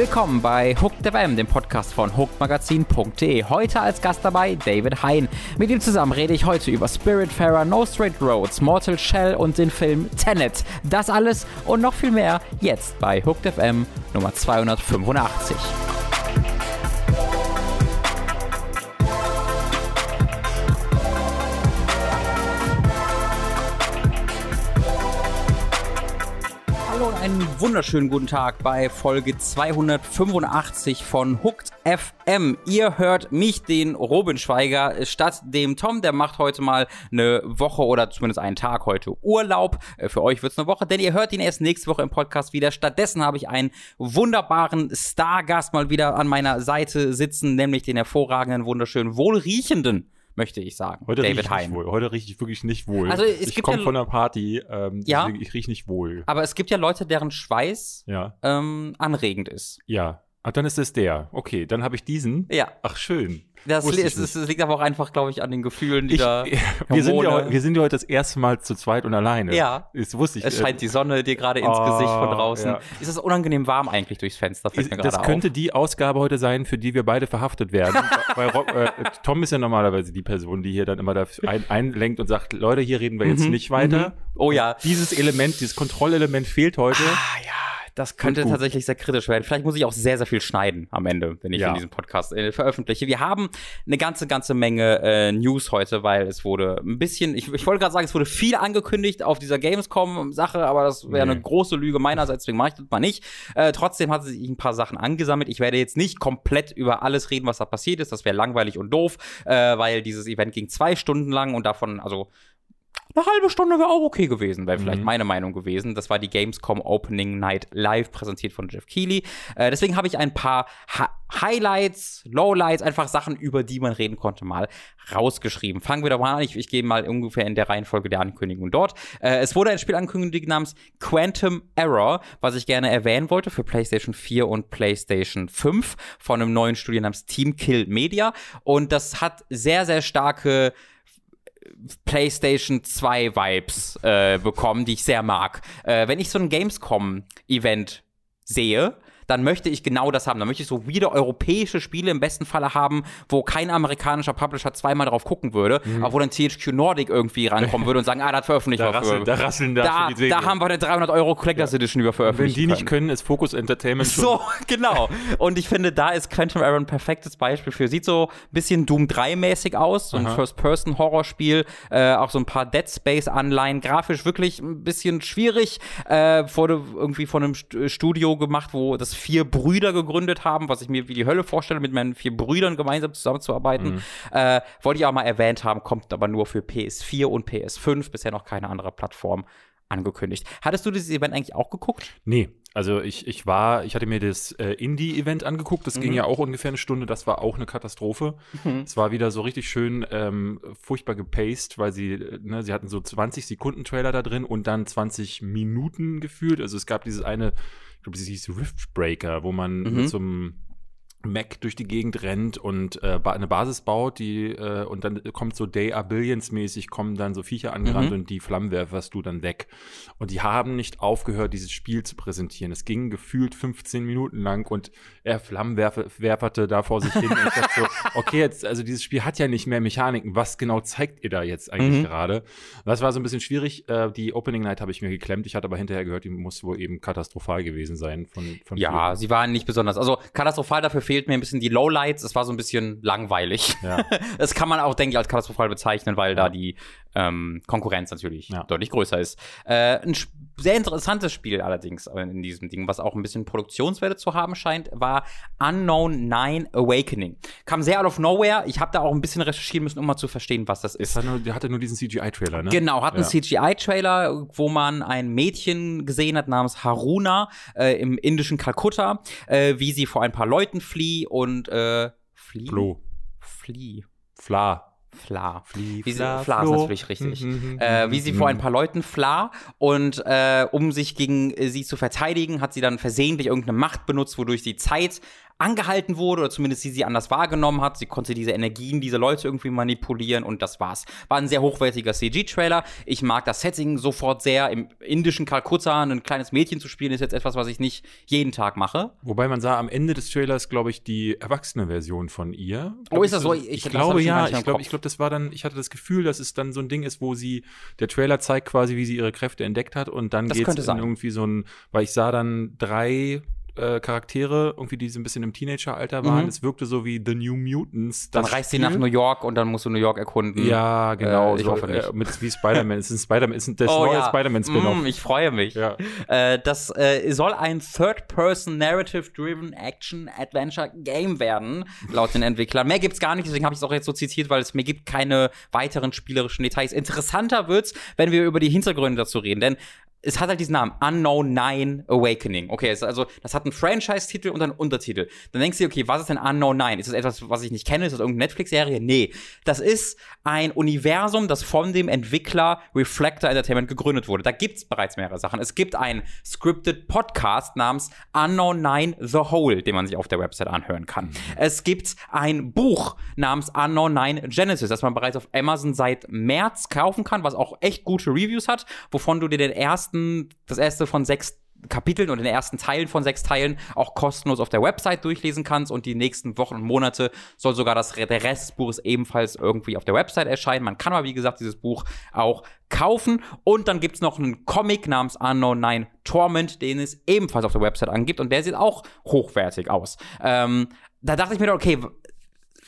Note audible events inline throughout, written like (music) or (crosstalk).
Willkommen bei Hooked FM, dem Podcast von hookedmagazin.de. Heute als Gast dabei David Hein. Mit ihm zusammen rede ich heute über Spiritfarer, No Straight Roads, Mortal Shell und den Film Tenet. Das alles und noch viel mehr jetzt bei Hooked FM Nummer 285. wunderschönen guten Tag bei Folge 285 von Hooked FM. Ihr hört mich, den Robin Schweiger, statt dem Tom. Der macht heute mal eine Woche oder zumindest einen Tag heute Urlaub. Äh, Für euch wird's eine Woche, denn ihr hört ihn erst nächste Woche im Podcast wieder. Stattdessen habe ich einen wunderbaren Stargast mal wieder an meiner Seite sitzen, nämlich den hervorragenden, wunderschönen, wohlriechenden möchte ich sagen. Heute rieche David ich Hein. wohl. Heute rieche ich wirklich nicht wohl. Also, es ich komme ja- von einer Party, ähm, Ja? ich rieche nicht wohl. Aber es gibt ja Leute, deren Schweiß Ja, ähm, anregend ist. ja. Ach, dann ist es der. Okay, dann habe ich diesen. Ja. Ach, schön. Das, li es, es liegt aber auch einfach, glaube ich, an den Gefühlen, die Ich, da. (laughs) wir, sind ja, wir sind ja heute das erste Mal zu zweit und alleine. Ja. Das wusste ich. es äh, scheint die Sonne dir gerade ins Oh, Gesicht von draußen. ja. Ist es unangenehm warm eigentlich durchs Fenster? Ist- das könnte auf. die Ausgabe heute sein, für die wir beide verhaftet werden. (laughs) weil äh, Tom ist ja normalerweise die Person, die hier dann immer da ein, einlenkt und sagt, Leute, hier reden wir jetzt Mhm, nicht weiter. Oh ja. Dieses Element, dieses Kontrollelement fehlt heute. Ah ja, das könnte tatsächlich sehr kritisch werden. Vielleicht muss ich auch sehr, sehr viel schneiden am Ende, wenn ich Ja. in diesem Podcast äh, veröffentliche. Wir haben eine ganze, ganze Menge äh, News heute, weil es wurde ein bisschen, ich, ich wollte gerade sagen, es wurde viel angekündigt auf dieser Gamescom-Sache, aber das wäre Nee. eine große Lüge meinerseits, deswegen mache ich das mal nicht. Äh, trotzdem hat sich ein paar Sachen angesammelt. Ich werde jetzt nicht komplett über alles reden, was da passiert ist. Das wäre langweilig und doof, äh, weil dieses Event ging zwei Stunden lang und davon, also eine halbe Stunde wäre auch okay gewesen, wäre vielleicht Mhm. meine Meinung gewesen. Das war die Gamescom Opening Night live, präsentiert von Jeff Keighley. Äh, deswegen habe ich ein paar ha Highlights, Lowlights, einfach Sachen, über die man reden konnte, mal rausgeschrieben. Fangen wir doch mal an. Ich, ich gehe mal ungefähr in der Reihenfolge der Ankündigung dort. Äh, es wurde ein Spiel angekündigt namens Quantum Error, was ich gerne erwähnen wollte für PlayStation 4 und PlayStation 5 von einem neuen Studio namens Team Kill Media. Und das hat sehr, sehr starke PlayStation 2 Vibes äh, bekommen, die ich sehr mag. Äh, wenn ich so ein Gamescom-Event sehe, dann möchte ich genau das haben. Dann möchte ich so wieder europäische Spiele im besten Falle haben, wo kein amerikanischer Publisher zweimal drauf gucken würde, aber wo dann THQ Nordic irgendwie rankommen würde und sagen, ah, das veröffentlichen Da wir rasseln, da rasseln da, Da, da haben wir eine 300 Euro Collectors Edition über Wenn veröffentlicht. die nicht können, ist Focus Entertainment (laughs) schon So, genau. Und ich finde, da ist Quantum Error ein perfektes Beispiel für. Sieht so ein bisschen Doom 3-mäßig aus, so ein. First-Person-Horrorspiel, äh, auch so ein paar Dead Space-Anleihen, grafisch wirklich ein bisschen schwierig. Äh, wurde irgendwie von einem St Studio gemacht, wo das vier Brüder gegründet haben, was ich mir wie die Hölle vorstelle, mit meinen vier Brüdern gemeinsam zusammenzuarbeiten. Mhm. Äh, wollte ich auch mal erwähnt haben, kommt aber nur für PS4 und PS5, bisher noch keine andere Plattform angekündigt. Hattest du dieses Event eigentlich auch geguckt? Nee, also ich, ich war, ich hatte mir das äh, Indie-Event angeguckt, das ging ja auch ungefähr eine Stunde, das war auch eine Katastrophe. Es war wieder so richtig schön ähm, furchtbar gepaced, weil sie, ne, sie hatten so 20 Sekunden Trailer da drin und dann 20 Minuten gefühlt. Also es gab dieses eine, ich glaube, das hieß Riftbreaker, wo man Mhm. mit so einem Mac durch die Gegend rennt und äh, eine Basis baut, die äh, und dann kommt so Day Are Billions mäßig kommen dann so Viecher angerannt Mhm. und die Flammen werferst du dann weg. Und die haben nicht aufgehört, dieses Spiel zu präsentieren. Es ging gefühlt 15 Minuten lang und er Flammenwerferte da vor sich hin. und ich dachte so, (laughs) okay, jetzt, also dieses Spiel hat ja nicht mehr Mechaniken. Was genau zeigt ihr da jetzt eigentlich Mhm. gerade? Das war so ein bisschen schwierig. Äh, die Opening Night habe ich mir geklemmt. Ich hatte aber hinterher gehört, die muss wohl eben katastrophal gewesen sein von, von Ja, vielen. sie waren nicht besonders. Also katastrophal dafür fehlt mir ein bisschen die Lowlights. Es war so ein bisschen langweilig. Ja. (laughs) Das kann man auch, denke ich, als katastrophal bezeichnen, weil Ja. da die ähm, Konkurrenz natürlich Ja. deutlich größer ist. Äh, ein sehr interessantes Spiel allerdings in diesem Ding, was auch ein bisschen Produktionswerte zu haben scheint, war Unknown 9 Awakening. Kam sehr out of nowhere. Ich habe da auch ein bisschen recherchieren müssen, um mal zu verstehen, was das ist. Es hat nur, der hatte nur diesen CGI-Trailer, ne? Genau, hat einen Ja. CGI-Trailer, wo man ein Mädchen gesehen hat namens Haruna äh, im indischen Kalkutta, äh, wie sie vor ein paar Leuten flieht und äh, flieht? Flo. Flie. Fla. Fla. Flie, Wie sie, Fla, Fla ist Flo. natürlich richtig. Mhm, äh, wie sie mhm. vor ein paar Leuten fla und äh, um sich gegen äh, sie zu verteidigen, hat sie dann versehentlich irgendeine Macht benutzt, wodurch sie Zeit angehalten wurde oder zumindest sie sie anders wahrgenommen hat. Sie konnte diese Energien, diese Leute irgendwie manipulieren und das war's. War ein sehr hochwertiger CG-Trailer. Ich mag das Setting sofort sehr. Im indischen Kalkutta ein kleines Mädchen zu spielen, ist jetzt etwas, was ich nicht jeden Tag mache. Wobei man sah am Ende des Trailers, glaube ich, die erwachsene Version von ihr. Oh, ist das so? Ich, ich glaube ja. Ich glaube, ich glaube, das war dann, ich hatte das Gefühl, dass es dann so ein Ding ist, wo sie, der Trailer zeigt quasi, wie sie ihre Kräfte entdeckt hat und dann geht es irgendwie so ein, weil ich sah dann drei äh, Charaktere, irgendwie, die so ein bisschen im Teenageralter waren. Mhm. Es wirkte so wie The New Mutants. Dann reist sie nach New York und dann musst du New York erkunden. Ja, genau. Äh, ich so, hoffe nicht. Äh, mit wie Spider-Man. es ist ein Spider-Man, ist das oh, neue ja. Spider-Man-Spin-Off. Mm, ich freue mich. Ja. Äh, das äh, soll ein Third-Person Narrative-Driven Action-Adventure-Game werden, laut den Entwicklern. Mehr gibt's gar nicht, deswegen habe ich es auch jetzt so zitiert, weil es mir gibt keine weiteren spielerischen Details. Interessanter wird's, wenn wir über die Hintergründe dazu reden, denn es hat halt diesen Namen, Unknown Nine Awakening. Okay, also das hat einen Franchise-Titel und einen Untertitel. Dann denkst du dir, okay, was ist denn Unknown Nine? Ist das etwas, was ich nicht kenne? Ist das irgendeine Netflix-Serie? Nee. Das ist ein Universum, das von dem Entwickler Reflector Entertainment gegründet wurde. Da gibt's bereits mehrere Sachen. Es gibt einen scripted Podcast namens Unknown Nine The Whole, den man sich auf der Website anhören kann. Es gibt ein Buch namens Unknown Nine Genesis, das man bereits auf Amazon seit März kaufen kann, was auch echt gute Reviews hat, wovon du dir den ersten ersten, das erste von sechs Kapiteln und den ersten Teilen von sechs Teilen auch kostenlos auf der Website durchlesen kannst und die nächsten Wochen und Monate soll sogar das, der Rest des Buches ebenfalls irgendwie auf der Website erscheinen. Man kann aber, wie gesagt, dieses Buch auch kaufen und dann gibt es noch einen Comic namens Unknown 9 Torment, den es ebenfalls auf der Website angibt und der sieht auch hochwertig aus. Ähm, da dachte ich mir, okay,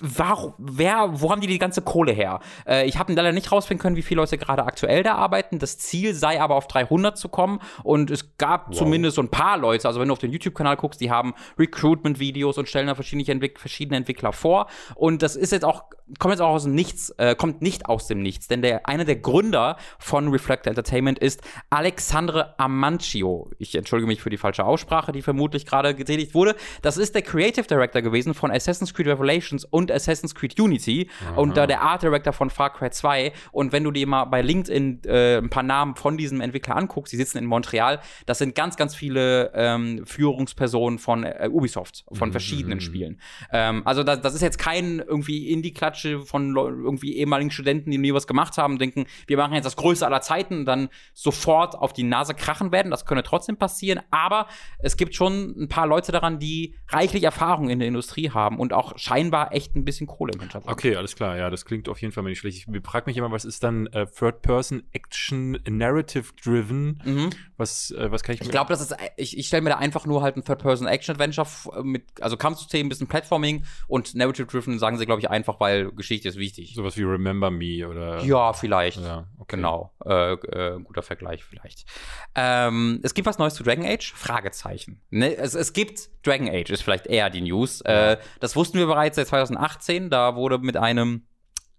warum, wer, wo haben die die ganze Kohle her? Äh, ich habe leider nicht rausfinden können, wie viele Leute gerade aktuell da arbeiten. Das Ziel sei aber auf 300 zu kommen und es gab wow. zumindest so ein paar Leute, also wenn du auf den YouTube-Kanal guckst, die haben Recruitment-Videos und stellen da verschiedene, Entwick verschiedene Entwickler vor und das ist jetzt auch, kommt jetzt auch aus dem Nichts, äh, kommt nicht aus dem Nichts, denn der, einer der Gründer von Reflector Entertainment ist Alexandre Amancio. Ich entschuldige mich für die falsche Aussprache, die vermutlich gerade getätigt wurde. Das ist der Creative Director gewesen von Assassin's Creed Revelations und Assassin's Creed Unity Aha. und da der Art Director von Far Cry 2. Und wenn du dir mal bei LinkedIn äh, ein paar Namen von diesem Entwickler anguckst, die sitzen in Montreal, das sind ganz, ganz viele ähm, Führungspersonen von äh, Ubisoft, von mhm. verschiedenen Spielen. Ähm, also das, das ist jetzt kein irgendwie Indie-Klatsche von irgendwie ehemaligen Studenten, die nie was gemacht haben, denken, wir machen jetzt das Größte aller Zeiten und dann sofort auf die Nase krachen werden. Das könnte trotzdem passieren, aber es gibt schon ein paar Leute daran, die reichlich Erfahrung in der Industrie haben und auch scheinbar echt ein ein bisschen Kohle im Hintergrund. Okay, alles klar. Ja, das klingt auf jeden Fall nicht schlecht. Ich frage mich immer, was ist dann äh, Third-Person-Action Narrative-Driven? Mhm. Was, äh, was kann ich Ich glaube, das ist, ich, ich stelle mir da einfach nur halt ein Third-Person-Action-Adventure mit, also Kampfsystem, ein bisschen Platforming und Narrative-Driven sagen sie, glaube ich, einfach, weil Geschichte ist wichtig. Sowas wie Remember Me oder. Ja, vielleicht. Ja, okay. Genau. Äh, äh, guter Vergleich vielleicht. Ähm, es gibt was Neues zu Dragon Age? Fragezeichen. Ne? Es, es gibt Dragon Age, ist vielleicht eher die News. Äh, das wussten wir bereits seit 2008 2018. Da wurde mit einem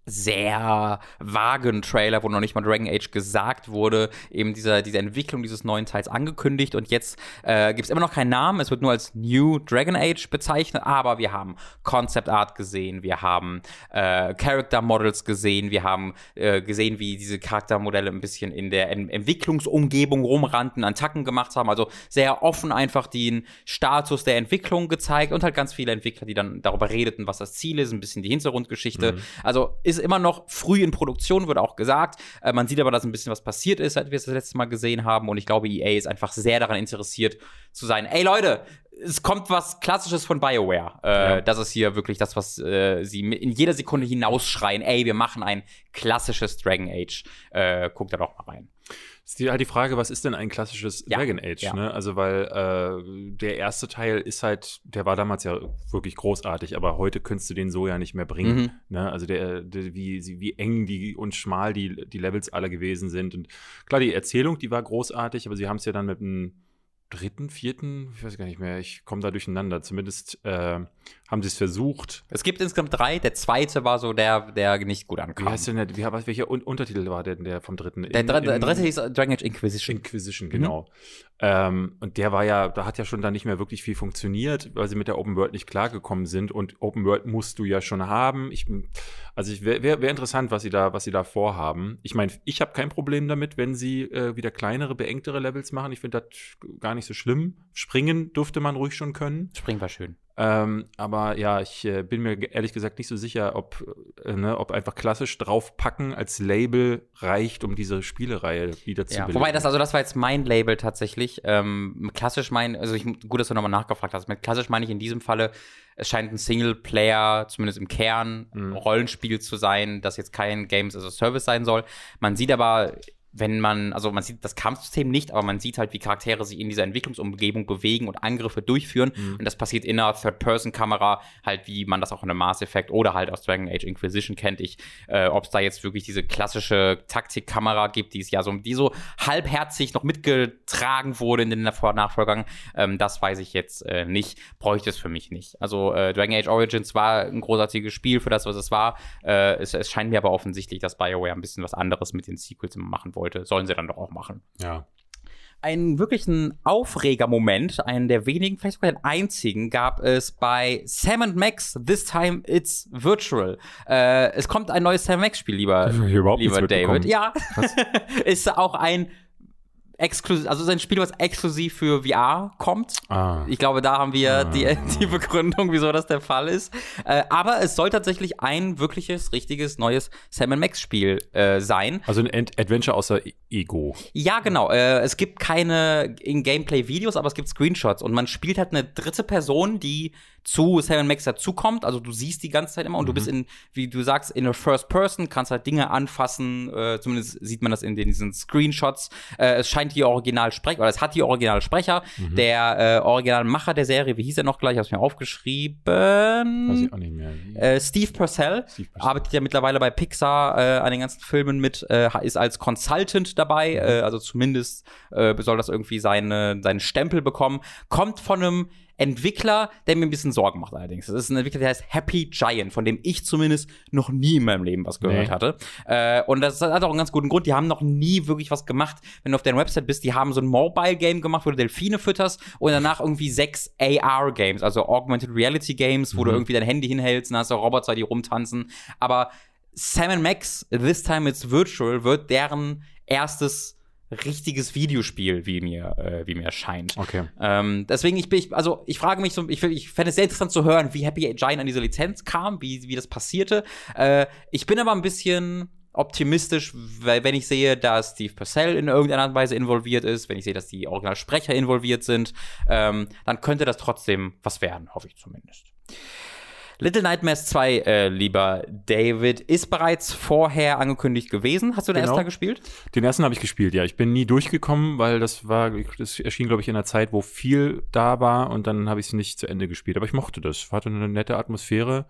sehr vagen Trailer, wo noch nicht mal Dragon Age gesagt wurde, eben dieser, diese Entwicklung dieses neuen Teils angekündigt und jetzt äh, gibt es immer noch keinen Namen, es wird nur als New Dragon Age bezeichnet, aber wir haben Concept Art gesehen, wir haben äh, Character Models gesehen, wir haben äh, gesehen, wie diese Charaktermodelle ein bisschen in der en Entwicklungsumgebung rumrannten, Attacken gemacht haben, also sehr offen einfach den Status der Entwicklung gezeigt und halt ganz viele Entwickler, die dann darüber redeten, was das Ziel ist, ein bisschen die Hintergrundgeschichte. Mhm. Also ist ist immer noch früh in Produktion, wird auch gesagt. Äh, man sieht aber, dass ein bisschen was passiert ist, seit wir es das letzte Mal gesehen haben. Und ich glaube, EA ist einfach sehr daran interessiert zu sein. Ey Leute, es kommt was Klassisches von BioWare. Äh, ja. Das ist hier wirklich das, was äh, sie in jeder Sekunde hinausschreien. Ey, wir machen ein klassisches Dragon Age. Äh, guckt da doch mal rein ist die, halt die Frage, was ist denn ein klassisches ja. Dragon Age? Ja. Ne? Also, weil äh, der erste Teil ist halt, der war damals ja wirklich großartig, aber heute könntest du den so ja nicht mehr bringen. Mhm. Ne? Also, der, der, wie, wie eng die und schmal die, die Levels alle gewesen sind. Und klar, die Erzählung, die war großartig, aber sie haben es ja dann mit einem dritten, vierten, ich weiß gar nicht mehr, ich komme da durcheinander. Zumindest äh, haben sie es versucht. Es gibt insgesamt drei. Der zweite war so der, der nicht gut ankam. Wie heißt denn der, wie, welcher Untertitel war denn der vom dritten? Der, in, in, der dritte hieß Dragon Age Inquisition. Inquisition, genau. Mhm. Ähm, und der war ja, da hat ja schon dann nicht mehr wirklich viel funktioniert, weil sie mit der Open World nicht klargekommen sind. Und Open World musst du ja schon haben. Ich, also wäre wär, wär interessant, was sie da, was sie da vorhaben. Ich meine, ich habe kein Problem damit, wenn sie äh, wieder kleinere, beengtere Levels machen. Ich finde das gar nicht so schlimm. Springen durfte man ruhig schon können. Springen war schön. Ähm, aber ja, ich äh, bin mir ehrlich gesagt nicht so sicher, ob, äh, ne, ob einfach klassisch draufpacken als Label reicht, um diese Spielereihe wieder zu Ja, wobei das, also das war jetzt mein Label tatsächlich. Ähm, klassisch mein, also ich, gut, dass du nochmal nachgefragt hast. Mit klassisch meine ich in diesem Falle, es scheint ein Singleplayer, zumindest im Kern, Mhm. Rollenspiel zu sein, das jetzt kein Games as a Service sein soll. Man sieht aber, wenn man, also man sieht das Kampfsystem nicht, aber man sieht halt, wie Charaktere sich in dieser Entwicklungsumgebung bewegen und Angriffe durchführen. Mhm. Und das passiert in einer Third-Person-Kamera, halt wie man das auch in einem Mass Effect oder halt aus Dragon Age Inquisition kennt. Ich, äh, ob es da jetzt wirklich diese klassische Taktikkamera gibt, die es ja so, die so halbherzig noch mitgetragen wurde in den Nachfolgern, ähm, das weiß ich jetzt äh, nicht, bräuchte es für mich nicht. Also äh, Dragon Age Origins war ein großartiges Spiel für das, was es war. Äh, es, es scheint mir aber offensichtlich, dass BioWare ein bisschen was anderes mit den Sequels immer machen wollte. Sollen sie dann doch auch machen ja. einen wirklichen Aufregermoment, einen der wenigen, vielleicht sogar den einzigen, gab es bei Sam Max, This Time It's Virtual. Äh, es kommt ein neues Sam Max-Spiel, lieber, lieber David. Ja, (laughs) ist auch ein exklusiv, also ist ein Spiel, was exklusiv für VR kommt. Ah. Ich glaube, da haben wir Ah. die, (laughs) die Begründung, wieso das der Fall ist. Äh, aber es soll tatsächlich ein wirkliches, richtiges, neues Sam Max-Spiel äh, sein. Also ein Ad Adventure außer Ego. Ja, genau. Äh, es gibt keine in-Gameplay-Videos, aber es gibt Screenshots und man spielt halt eine dritte Person, die zu Sam Max dazukommt. Also du siehst die ganze Zeit immer und du bist in, wie du sagst, in a First Person, kannst halt Dinge anfassen. Äh, zumindest sieht man das in den, diesen Screenshots. Äh, es scheint die Originalsprecher, oder es hat die Originalsprecher. Der äh, Originalmacher der Serie, wie hieß er noch gleich? Ich hab's mir aufgeschrieben. Weiß ich auch nicht mehr. Äh, Steve Purcell Steve Purcell. arbeitet ja mittlerweile bei Pixar äh, an den ganzen Filmen mit, äh, ist als Consultant dabei, äh, also zumindest äh, soll das irgendwie seine, seinen Stempel bekommen. Kommt von einem Entwickler, der mir ein bisschen Sorgen macht allerdings. Das ist ein Entwickler, der heißt Happy Giant, von dem ich zumindest noch nie in meinem Leben was gehört Nee. hatte. Äh, und das hat auch einen ganz guten Grund. Die haben noch nie wirklich was gemacht. Wenn du auf deren Website bist, die haben so ein Mobile-Game gemacht, wo du Delfine fütterst und danach irgendwie sechs AR-Games, also Augmented Reality Games, wo du irgendwie dein Handy hinhältst und hast auch Roboter, die rumtanzen. Aber Sam Max, This Time It's Virtual, wird deren erstes richtiges Videospiel, wie mir, äh, wie mir scheint. Okay. Ähm, deswegen, ich bin, ich, also ich frage mich so, ich, ich fände es sehr interessant zu hören, wie Happy Giant an diese Lizenz kam, wie, wie das passierte. Äh, ich bin aber ein bisschen optimistisch, weil wenn ich sehe, dass Steve Purcell in irgendeiner Weise involviert ist, wenn ich sehe, dass die Originalsprecher involviert sind, ähm, dann könnte das trotzdem was werden, hoffe ich zumindest. Little Nightmares 2, äh, lieber David, ist bereits vorher angekündigt gewesen. Hast du den Genau. erst da gespielt? Den ersten habe ich gespielt, ja. Ich bin nie durchgekommen, weil das war, das erschien, glaube ich, in einer Zeit, wo viel da war und dann habe ich es nicht zu Ende gespielt. Aber ich mochte das. Hatte eine nette Atmosphäre,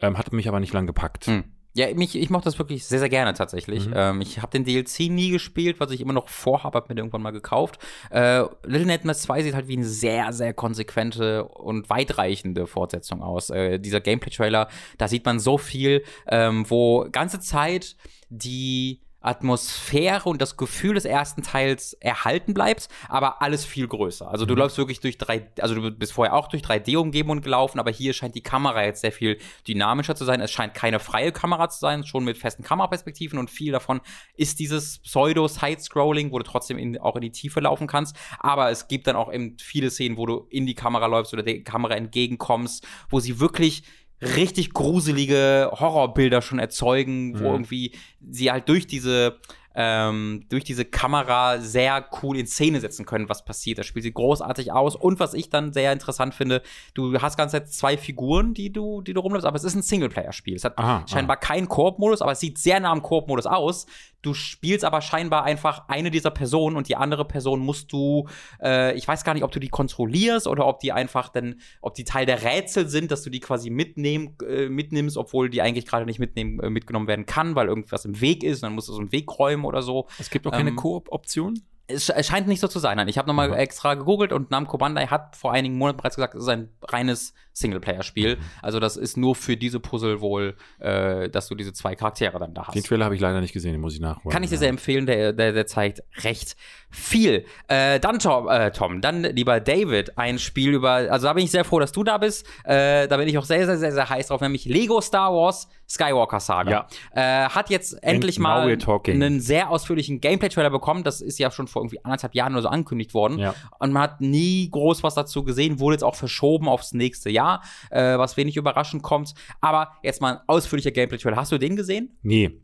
ähm, hatte mich aber nicht lang gepackt. Hm. Ja, mich, ich mochte das wirklich sehr, sehr gerne tatsächlich. Mhm. Ähm, ich habe den DLC nie gespielt, was ich immer noch vorhabe, habe mir irgendwann mal gekauft. Äh, Little Nightmares 2 sieht halt wie eine sehr, sehr konsequente und weitreichende Fortsetzung aus. Äh, dieser Gameplay-Trailer, da sieht man so viel, ähm, wo ganze Zeit die Atmosphäre und das Gefühl des ersten Teils erhalten bleibt, aber alles viel größer. Also du läufst wirklich durch drei, also du bist vorher auch durch 3D-Umgebungen gelaufen, aber hier scheint die Kamera jetzt sehr viel dynamischer zu sein. Es scheint keine freie Kamera zu sein, schon mit festen Kameraperspektiven und viel davon ist dieses Pseudo-Side-Scrolling, wo du trotzdem in, auch in die Tiefe laufen kannst. Aber es gibt dann auch eben viele Szenen, wo du in die Kamera läufst oder der Kamera entgegenkommst, wo sie wirklich richtig gruselige Horrorbilder schon erzeugen, wo Mhm. irgendwie sie halt durch diese ähm, durch diese Kamera sehr cool in Szene setzen können, was passiert. Das spielt sie großartig aus. Und was ich dann sehr interessant finde, du hast ganz Zeit zwei Figuren, die du, die du rumläufst, aber es ist ein Singleplayer-Spiel. Es hat Aha, scheinbar keinen Koop-Modus, aber es sieht sehr nah am Koop-Modus aus. Du spielst aber scheinbar einfach eine dieser Personen und die andere Person musst du, äh, ich weiß gar nicht, ob du die kontrollierst oder ob die einfach dann, ob die Teil der Rätsel sind, dass du die quasi mitnehmen, äh, mitnimmst, obwohl die eigentlich gerade nicht mitnehmen, äh, mitgenommen werden kann, weil irgendwas im Weg ist und dann musst du so einen Weg räumen oder so. Es gibt auch keine Ähm, Koop-Option? Es, sch- es scheint nicht so zu sein. Nein, ich habe nochmal extra gegoogelt und Namco Bandai hat vor einigen Monaten bereits gesagt, es ist ein reines Singleplayer-Spiel. Mhm. Also das ist nur für diese Puzzle wohl, äh, dass du diese zwei Charaktere dann da hast. Den Trailer habe ich leider nicht gesehen, den muss ich nachholen. Kann ich dir sehr empfehlen, der, der, der zeigt recht viel. Äh, dann Tom, äh, Tom, dann lieber David, ein Spiel über, also da bin ich sehr froh, dass du da bist. Äh, da bin ich auch sehr, sehr, sehr, sehr heiß drauf, nämlich Lego Star Wars Skywalker Saga. Ja. Äh, hat jetzt endlich And mal einen sehr ausführlichen Gameplay-Trailer bekommen. Das ist ja schon vor irgendwie anderthalb Jahren oder so angekündigt worden. Ja. Und man hat nie groß was dazu gesehen, wurde jetzt auch verschoben aufs nächste Jahr, äh, was wenig überraschend kommt. Aber jetzt mal ein ausführlicher Gameplay-Trailer. Hast du den gesehen? Nee.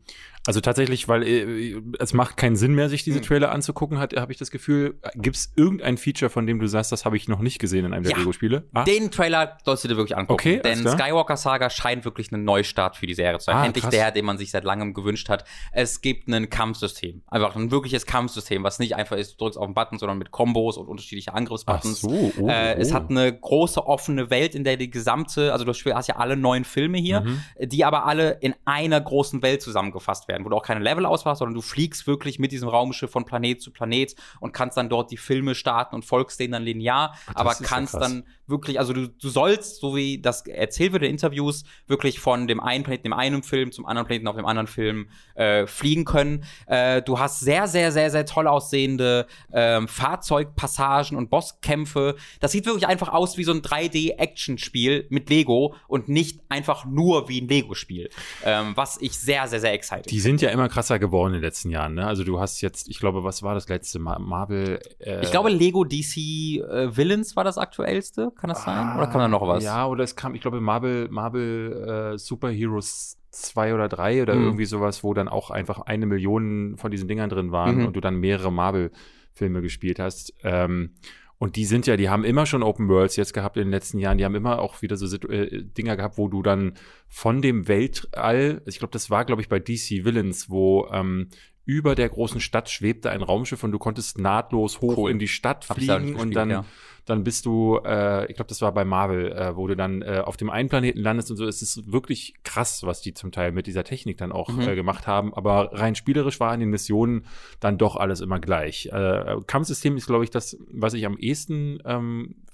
Also tatsächlich, weil äh, es macht keinen Sinn mehr, sich diese hm. Trailer anzugucken, habe ich das Gefühl. Gibt es irgendein Feature, von dem du sagst, das habe ich noch nicht gesehen in einem der Lego-Spiele? Ah? Den Trailer sollst du dir wirklich angucken. Okay, denn Skywalker Saga scheint wirklich ein Neustart für die Serie zu sein. Ah, Endlich krass. der, den man sich seit langem gewünscht hat. Es gibt ein Kampfsystem. Einfach ein wirkliches Kampfsystem, was nicht einfach ist, du drückst auf den Button, sondern mit Kombos und unterschiedliche Angriffsbuttons. Ach so, oh, äh, oh. Es hat eine große offene Welt, in der die gesamte, also du hast ja alle neun Filme hier, mhm. die aber alle in einer großen Welt zusammengefasst werden, wo du auch keine Level Auswahl, sondern du fliegst wirklich mit diesem Raumschiff von Planet zu Planet und kannst dann dort die Filme starten und folgst denen dann linear, das aber kannst ja dann wirklich, also du, du sollst, so wie das erzählt wird in Interviews, wirklich von dem einen Planeten im einen Film zum anderen Planeten auf dem anderen Film äh, fliegen können. Äh, du hast sehr, sehr, sehr, sehr toll aussehende äh, Fahrzeugpassagen und Bosskämpfe. Das sieht wirklich einfach aus wie so ein 3D-Action-Spiel mit Lego und nicht einfach nur wie ein Lego-Spiel. Ähm, was ich sehr, sehr, sehr excited Die sind ja immer krasser geworden in den letzten Jahren, ne? Also du hast jetzt, ich glaube, was war das letzte? Marvel. Äh ich glaube, Lego DC äh, Villains war das aktuellste. Kann das sein? Oder kam da noch was? Ja, oder es kam, ich glaube, Marvel, Marvel äh, Superheroes 2 oder 3 oder mhm. irgendwie sowas, wo dann auch einfach eine Million von diesen Dingern drin waren mhm. und du dann mehrere Marvel-Filme gespielt hast. Ähm, und die sind ja, die haben immer schon Open Worlds jetzt gehabt in den letzten Jahren. Die haben immer auch wieder so äh, Dinger gehabt, wo du dann von dem Weltall, ich glaube, das war, glaube ich, bei DC Villains, wo ähm, über der großen Stadt schwebte ein Raumschiff und du konntest nahtlos hoch cool. in die Stadt fliegen und dann ja dann bist du, äh, ich glaube, das war bei Marvel, äh, wo du dann äh, auf dem einen Planeten landest und so. Es ist wirklich krass, was die zum Teil mit dieser Technik dann auch mhm. äh, gemacht haben. Aber rein spielerisch war in den Missionen dann doch alles immer gleich. Äh, Kampfsystem ist, glaube ich, das, was ich am ehesten ähm, äh,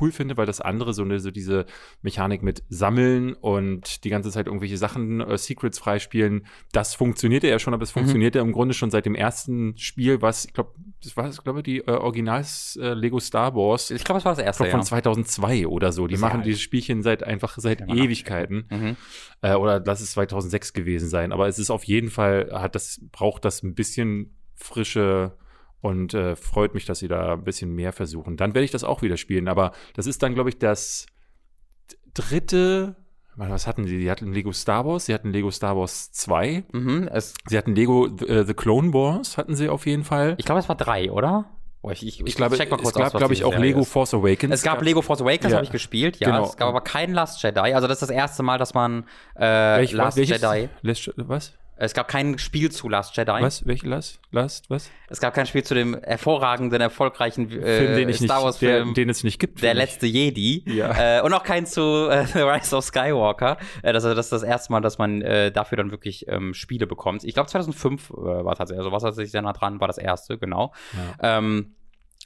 cool finde, weil das andere so, eine, so diese Mechanik mit Sammeln und die ganze Zeit irgendwelche Sachen, äh, Secrets freispielen, das funktionierte ja schon, aber es mhm. funktionierte im Grunde schon seit dem ersten Spiel, was, ich glaube, das war, glaube ich, die äh, Originals äh, Lego Star Wars. Ich glaube, das war das erste. Glaub, von ja. 2002 oder so. Die das machen dieses Spielchen seit einfach seit ja, Ewigkeiten. Mhm. Äh, oder lass es 2006 gewesen sein. Aber es ist auf jeden Fall, hat das, braucht das ein bisschen frische und äh, freut mich, dass sie da ein bisschen mehr versuchen. Dann werde ich das auch wieder spielen. Aber das ist dann, glaube ich, das dritte was hatten sie? Sie hatten Lego Star Wars, sie hatten Lego Star Wars 2. Mhm, sie hatten Lego äh, The Clone Wars, hatten sie auf jeden Fall. Ich glaube, es war drei, oder? Oh, ich, ich, ich, glaube, check mal kurz es gab, glaube ich, auch Lego ist. Force Awakens. Es gab Lego Force Awakens, ja. habe ich gespielt, ja. Genau. Es gab aber kein Last Jedi. Also das ist das erste Mal, dass man äh, Welch, Last Jedi. Last, was? Es gab kein Spiel zu Last Jedi. Was? Welche Last? Last? Was? Es gab kein Spiel zu dem hervorragenden, erfolgreichen äh, Film, den ich Star Wars Film, der, den es nicht gibt. Der letzte Jedi. Ja. Äh, und auch kein zu äh, (laughs) The Rise of Skywalker. Äh, das, das ist das erste Mal, dass man äh, dafür dann wirklich ähm, Spiele bekommt. Ich glaube 2005 äh, war tatsächlich, also was hat sich sehr nah dran, war das erste, genau. Ja. Ähm,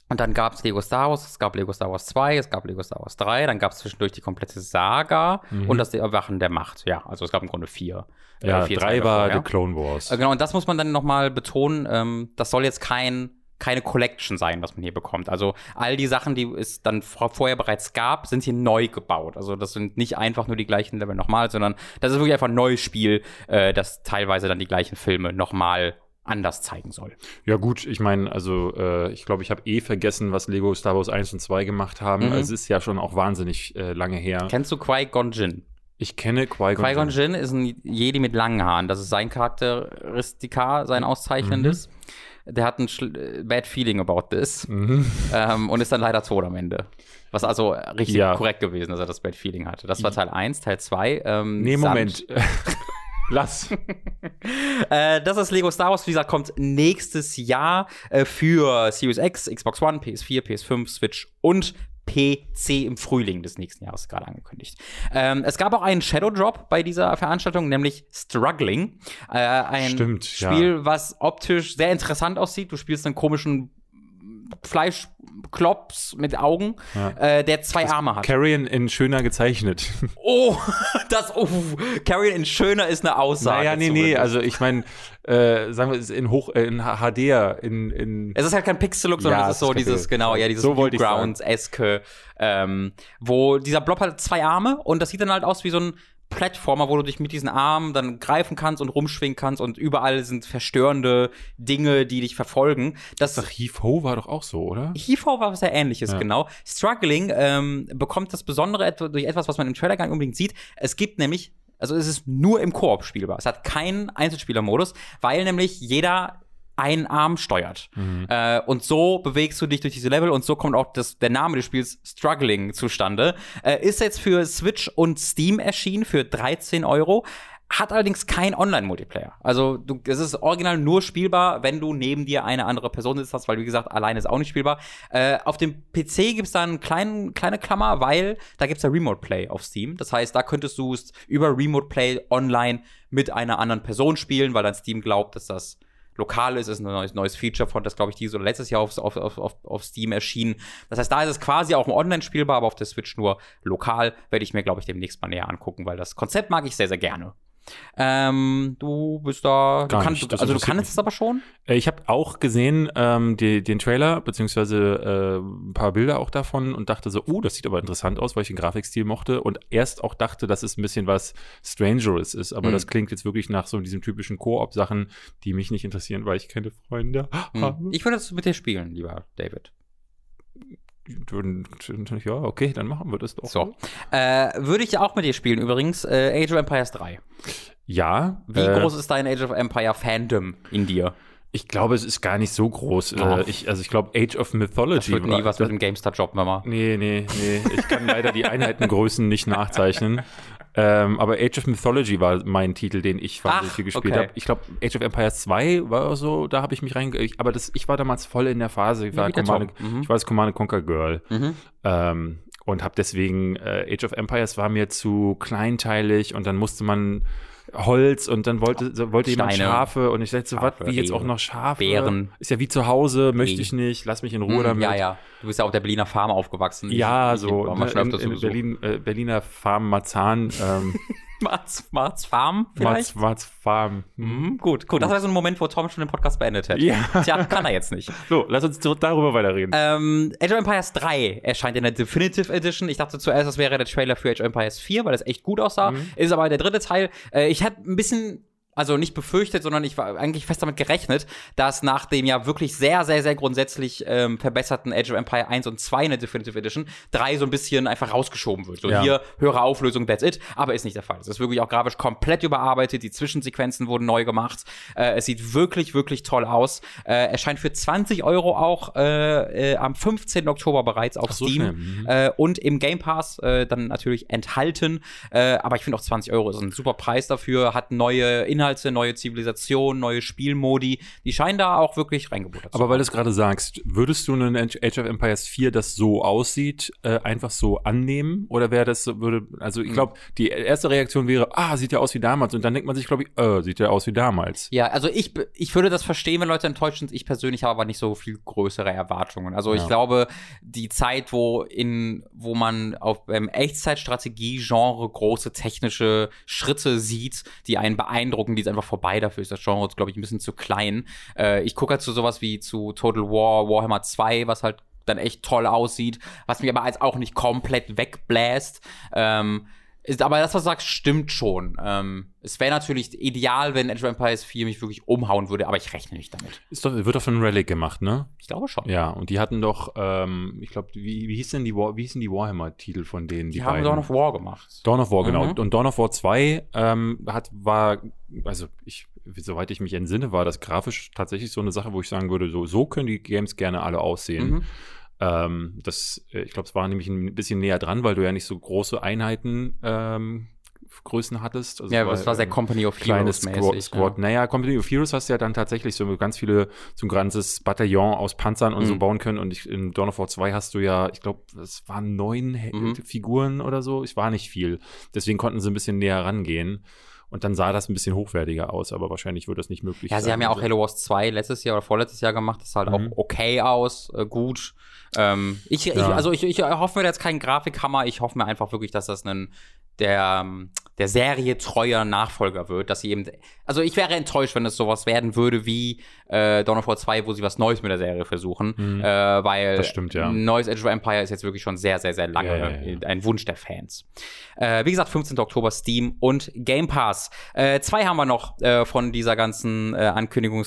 und dann gab es Lego Star Wars, es gab Lego Star Wars 2, es gab Lego Star Wars 3, dann gab es zwischendurch die komplette Saga mhm. und das Erwachen der Macht. Ja, also es gab im Grunde vier. Äh, ja, äh, vier drei war The Clone Wars. Äh, genau, und das muss man dann nochmal betonen. Ähm, das soll jetzt kein keine Collection sein, was man hier bekommt. Also all die Sachen, die es dann vorher bereits gab, sind hier neu gebaut. Also das sind nicht einfach nur die gleichen Level nochmal, sondern das ist wirklich einfach ein neues Spiel, äh, das teilweise dann die gleichen Filme nochmal anders zeigen soll. Ja gut, ich meine, also äh, ich glaube, ich habe eh vergessen, was Lego Star Wars 1 und 2 gemacht haben. Mhm. Also, es ist ja schon auch wahnsinnig äh, lange her. Kennst du Qui-Gon Jinn? Ich kenne Qui-Gon Qui Jinn. Jinn ist ein Jedi mit langen Haaren. Das ist sein Charakteristika, sein auszeichnendes. Mhm. Der hat ein äh, Bad Feeling about this mhm. ähm, und ist dann leider tot am Ende. Was also richtig ja. korrekt gewesen, dass er das Bad Feeling hatte. Das war Teil 1, Teil 2. Ähm, nee, Moment. (laughs) Lass. (laughs) äh, das ist Lego Star Wars, wie gesagt, kommt nächstes Jahr äh, für Series X, Xbox One, PS4, PS5, Switch und PC im Frühling des nächsten Jahres gerade angekündigt. Ähm, es gab auch einen Shadow Drop bei dieser Veranstaltung, nämlich Struggling. Äh, ein Stimmt, Spiel, ja. was optisch sehr interessant aussieht. Du spielst einen komischen Fleischklops mit Augen, ja. äh, der zwei das Arme hat. Carrion in schöner gezeichnet. (laughs) Oh, das, oh, Carrion in schöner ist eine Aussage. Naja, nee, nee, also ich meine, äh, sagen wir, es in hoch, äh, in HDR, in, in. Es ist halt kein Pixel-Look, sondern ja, es ist so dieses, genau, ja, dieses so Grounds-eske, ähm, wo dieser Blob hat zwei Arme und das sieht dann halt aus wie so ein Plattformer, wo du dich mit diesen Armen dann greifen kannst und rumschwingen kannst und überall sind verstörende Dinge, die dich verfolgen. Das, Ach, Heave Ho war doch auch so, oder? Heave war was sehr ähnliches, Ja. genau. Struggling ähm, bekommt das Besondere durch etwas, was man im Trailer gar nicht unbedingt sieht. Es gibt nämlich, also es ist nur im Koop spielbar. Es hat keinen Einzelspielermodus, weil nämlich jeder einen Arm steuert. Mhm. Äh, und so bewegst du dich durch diese Level und so kommt auch das, der Name des Spiels Struggling zustande. Äh, ist jetzt für Switch und Steam erschienen für 13 Euro. Hat allerdings kein Online-Multiplayer. Also du, es ist original nur spielbar, wenn du neben dir eine andere Person sitzt hast, weil wie gesagt, alleine ist auch nicht spielbar. Äh, auf dem PC gibt's da eine kleine, kleine Klammer, weil da gibt's ja Remote Play auf Steam. Das heißt, da könntest du es über Remote Play online mit einer anderen Person spielen, weil dann Steam glaubt, dass das lokal ist, ist ein neues, neues Feature von, das glaube ich dieses oder letztes Jahr auf, auf, auf, auf, Steam erschienen. Das heißt, da ist es quasi auch Online spielbar, aber auf der Switch nur lokal. Werde ich mir, glaube ich, demnächst mal näher angucken, weil das Konzept mag ich sehr, sehr gerne. Ähm, du bist da, du Gar kannst, nicht, also du kannst es aber schon. Äh, Ich habe auch gesehen ähm, die, den Trailer, beziehungsweise äh, ein paar Bilder auch davon und dachte so, uh, das sieht aber interessant aus, weil ich den Grafikstil mochte und erst auch dachte, dass es ein bisschen was Strangeres ist, aber Mhm. das klingt jetzt wirklich nach so diesen typischen Koop-Sachen, die mich nicht interessieren, weil ich keine Freunde habe. Hm. Ich würde das mit dir spielen, lieber David. Ja, okay, dann machen wir das doch. So. Äh, würde ich auch mit dir spielen übrigens. Äh, Age of Empires 3. Ja. Wie äh, groß ist dein Age of Empire Fandom in dir? Ich glaube, es ist gar nicht so groß. Äh, ich, also ich glaube, Age of Mythology. Das wird nie was mit dem GameStar-Job, Mama. Nee, nee, nee. Ich kann leider die Einheitengrößen nicht nachzeichnen. (laughs) Ähm, aber Age of Mythology war mein Titel, den ich wahnsinnig viel gespielt okay. habe. Ich glaube, Age of Empires 2 war so, da habe ich mich reinge... Aber das, ich war damals voll in der Phase. Ich war, der Command. Mhm. ich war das Command Conquer Girl. Mhm. Ähm, und habe deswegen äh, Age of Empires war mir zu kleinteilig und dann musste man Holz und dann wollte, wollte jemand Steine. Schafe und ich dachte so, was, wie jetzt auch noch Schafe? Bären. Ist ja wie zu Hause, möchte ich nicht, lass mich in Ruhe Mhm, damit. ja, ja. Du bist ja auf der Berliner Farm aufgewachsen. Ja, Ich- ich so ne, schon in, in. Berlin, äh, Berliner Farm Marzahn, ähm, (laughs) Marz, Marz Farm vielleicht? Marz, Marz Farm. Hm. Mhm, gut, gut. Das war so ein Moment, wo Tom schon den Podcast beendet hätte. Ja. Tja, kann er jetzt nicht. So, lass uns darüber weiterreden. Ähm, Age of Empires 3 erscheint in der Definitive Edition. Ich dachte zuerst, das wäre der Trailer für Age of Empires 4, weil das echt gut aussah. Mhm. Ist aber der dritte Teil. Äh, ich hatte ein bisschen. Also nicht befürchtet, sondern ich war eigentlich fest damit gerechnet, dass nach dem ja wirklich sehr, sehr, sehr grundsätzlich ähm, verbesserten Age of Empire 1 und 2 in der Definitive Edition 3 so ein bisschen einfach rausgeschoben wird. So Ja. hier höhere Auflösung, that's it. Aber ist nicht der Fall. Es ist wirklich auch grafisch komplett überarbeitet. Die Zwischensequenzen wurden neu gemacht. Äh, es sieht wirklich, wirklich toll aus. Äh, erscheint für 20 Euro auch äh, äh, am 15. Oktober bereits auf so Steam. mhm. Äh, und im Game Pass äh, dann natürlich enthalten. Äh, aber ich finde auch 20 Euro ist ein super Preis dafür. Hat neue Inhalte, neue Zivilisationen, neue Spielmodi. Die scheinen da auch wirklich reingebuttert zu Aber weil du es gerade sagst, würdest du einen Age of Empires 4, das so aussieht, äh, einfach so annehmen? Oder wäre das, würde, also Hm. ich glaube, die erste Reaktion wäre, ah, sieht ja aus wie damals. Und dann denkt man sich, glaube ich, äh, sieht ja aus wie damals. Ja, also ich, ich würde das verstehen, wenn Leute enttäuscht sind. Ich persönlich habe aber nicht so viel größere Erwartungen. Also ich Ja. glaube, die Zeit, wo in, wo man auf beim Echtzeitstrategie-Genre große technische Schritte sieht, die einen beeindrucken, die ist einfach vorbei. Dafür ist das Genre, glaube ich, ein bisschen zu klein. Äh, ich gucke halt zu sowas wie zu Total War, Warhammer 2, was halt dann echt toll aussieht, was mich aber als auch nicht komplett wegbläst. Ähm, ist, aber das, was du sagst, stimmt schon. Ähm, es wäre natürlich ideal, wenn Age of Empires 4 mich wirklich umhauen würde, aber ich rechne nicht damit. Ist doch, wird doch von Relic gemacht, ne? Ich glaube schon. Ja, und die hatten doch, ähm, ich glaube, wie, wie hieß denn die, War, wie hießen die Warhammer-Titel von denen? Die, haben Dawn of War gemacht. Dawn of War, genau. Mhm. Und Dawn of War 2 ähm, hat, war, also ich, soweit ich mich entsinne, war das grafisch tatsächlich so eine Sache, wo ich sagen würde, so, so können die Games gerne alle aussehen. Mhm. Ähm, das, äh, ich glaube, es war nämlich ein bisschen näher dran, weil du ja nicht so große Einheiten ähm, Größen hattest. Also Ja, aber es war sehr ähm, Company of Heroes Squad. mäßig. Squad. Naja, Company of Heroes hast du ja dann tatsächlich so ganz viele, so ein ganzes Bataillon aus Panzern und so Mhm. bauen können. Und ich, in Dawn of War 2 hast du ja, ich glaube, es waren neun Mhm. Figuren oder so. Es war nicht viel. Deswegen konnten sie ein bisschen näher rangehen. Und dann sah das ein bisschen hochwertiger aus, aber wahrscheinlich wird das nicht möglich Ja, sie sein. haben ja auch Halo Wars 2 letztes Jahr oder vorletztes Jahr gemacht. Das sah halt Mhm. auch okay aus, äh, gut. Ähm, ich, ich, Ja. also ich, ich hoffe mir jetzt keinen Grafikhammer. Ich hoffe mir einfach wirklich, dass das ein der, ähm, der Serie treuer Nachfolger wird, dass sie eben, also ich wäre enttäuscht, wenn es sowas werden würde wie äh, Dawn of War 2, wo sie was Neues mit der Serie versuchen, Mhm. äh, weil Das stimmt, ja. neues Age of Empire ist jetzt wirklich schon sehr, sehr, sehr lange Ja, ja, ja. ein Wunsch der Fans. Äh, wie gesagt, 15. Oktober Steam und Game Pass. Äh, zwei haben wir noch äh, von dieser ganzen äh,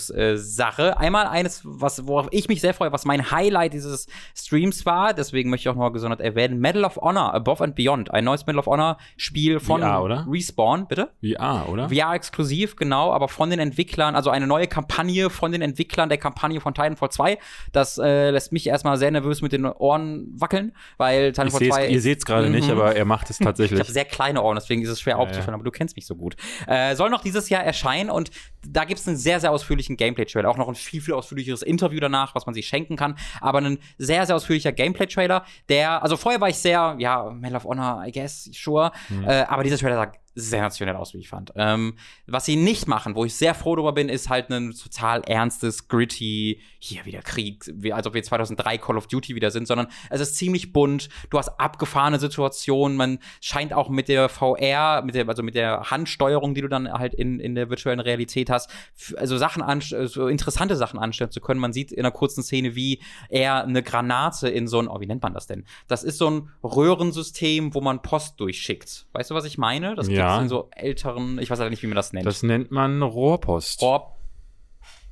Ankündigungssache. Einmal eines, was, worauf ich mich sehr freue, was mein Highlight dieses Streams war, deswegen möchte ich auch noch mal gesondert erwähnen, Medal of Honor, Above and Beyond, ein neues Medal of Honor Spiel von VR, oder? Respawn, bitte? VR, oder? VR-exklusiv, genau, aber von den Entwicklern, also eine neue Kampagne von den Entwicklern der Kampagne von Titanfall 2. Das äh, lässt mich erstmal sehr nervös mit den Ohren wackeln, weil Ich Titanfall seh's, 2. ihr seht es gerade nicht, Mhm. aber er macht es (laughs) Ich tatsächlich. habe sehr kleine Ohren, deswegen ist es schwer Ja, aufzuführen, ja. aber du kennst mich so gut. Äh, soll noch dieses Jahr erscheinen und da gibt es einen sehr, sehr ausführlichen Gameplay-Trailer. Auch noch ein viel, viel ausführlicheres Interview danach, was man sich schenken kann. Aber ein sehr, sehr ausführlicher Gameplay-Trailer, der, also vorher war ich sehr, ja, Medal of Honor, I guess, sure. Hm. Äh, aber dieser Trailer sah sensationell aus, wie ich fand. Ähm, was sie nicht machen, wo ich sehr froh darüber bin, ist halt ein total ernstes, gritty, hier wieder Krieg, wie, als ob wir 2003 Call of Duty wieder sind, sondern es ist ziemlich bunt. Du hast abgefahrene Situationen. Man scheint auch mit der VR, mit der, also mit der Handsteuerung, die du dann halt in, in der virtuellen Realität hast, also Sachen an, so interessante Sachen anstellen zu können. Man sieht in einer kurzen Szene, wie er eine Granate in so ein, oh, wie nennt man das denn? Das ist so ein Röhrensystem, wo man Post durchschickt. Weißt du, was ich meine? Das Ja. Gibt's in so älteren, ich weiß leider nicht, wie man das nennt. Das nennt man Rohrpost. Rohr,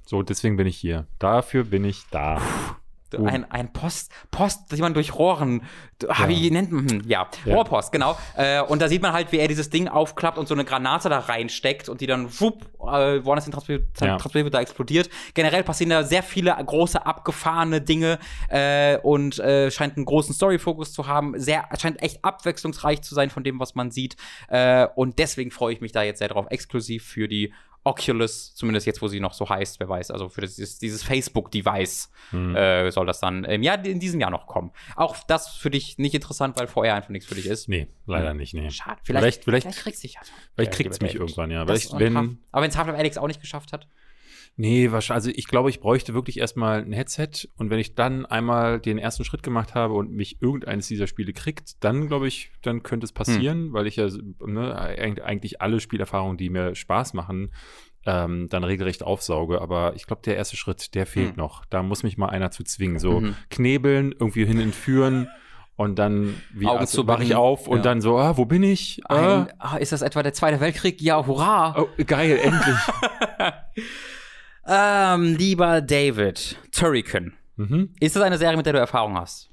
So, deswegen bin ich hier. Dafür bin ich da. Oh. ein, ein Post, Post, die man durch Rohren, ah, Ja. wie nennt man, hm, ja, Ja. Rohrpost, genau. Äh, und da sieht man halt, wie er dieses Ding aufklappt und so eine Granate da reinsteckt und die dann wupp, äh, woanders hin transportiert, Ja. transportiert da explodiert. Generell passieren da sehr viele große, abgefahrene Dinge äh, und äh, scheint einen großen Story-Fokus zu haben. Sehr, scheint echt abwechslungsreich zu sein von dem, was man sieht. Äh, und deswegen freue ich mich da jetzt sehr drauf, exklusiv für die Oculus, zumindest jetzt, wo sie noch so heißt, wer weiß, also für das, dieses, Facebook-Device Hm. äh, soll das dann im Jahr, in diesem Jahr noch kommen. Auch das für dich nicht interessant, weil vorher einfach nichts für dich ist. Nee, leider nicht, nee. Schade. Vielleicht- vielleicht- kriegst du dich ja. Vielleicht kriegt's lieber mich David. irgendwann, ja. Das Vielleicht, wenn, Aber wenn es Half-Life Alex auch nicht geschafft hat. Nee, wahrscheinlich. Also ich glaube, ich bräuchte wirklich erstmal ein Headset und wenn ich dann einmal den ersten Schritt gemacht habe und mich irgendeines dieser Spiele kriegt, dann glaube ich, dann könnte es passieren, weil ich ja ne, eig- eigentlich alle Spielerfahrungen, die mir Spaß machen, ähm, dann regelrecht aufsauge. Aber ich glaube, der erste Schritt, der fehlt Hm. noch. Da muss mich mal einer zu zwingen. So Mhm. knebeln, irgendwie hin entführen und dann wie Augen also, zu wach ich auf und Ja. dann so, ah, wo bin ich? Ah, Ein, ah, ist das etwa der Zweite Weltkrieg? Ja, hurra! oh, geil, endlich. (laughs) Ähm, lieber David, Turrican. mhm. Ist das eine Serie, mit der du Erfahrung hast?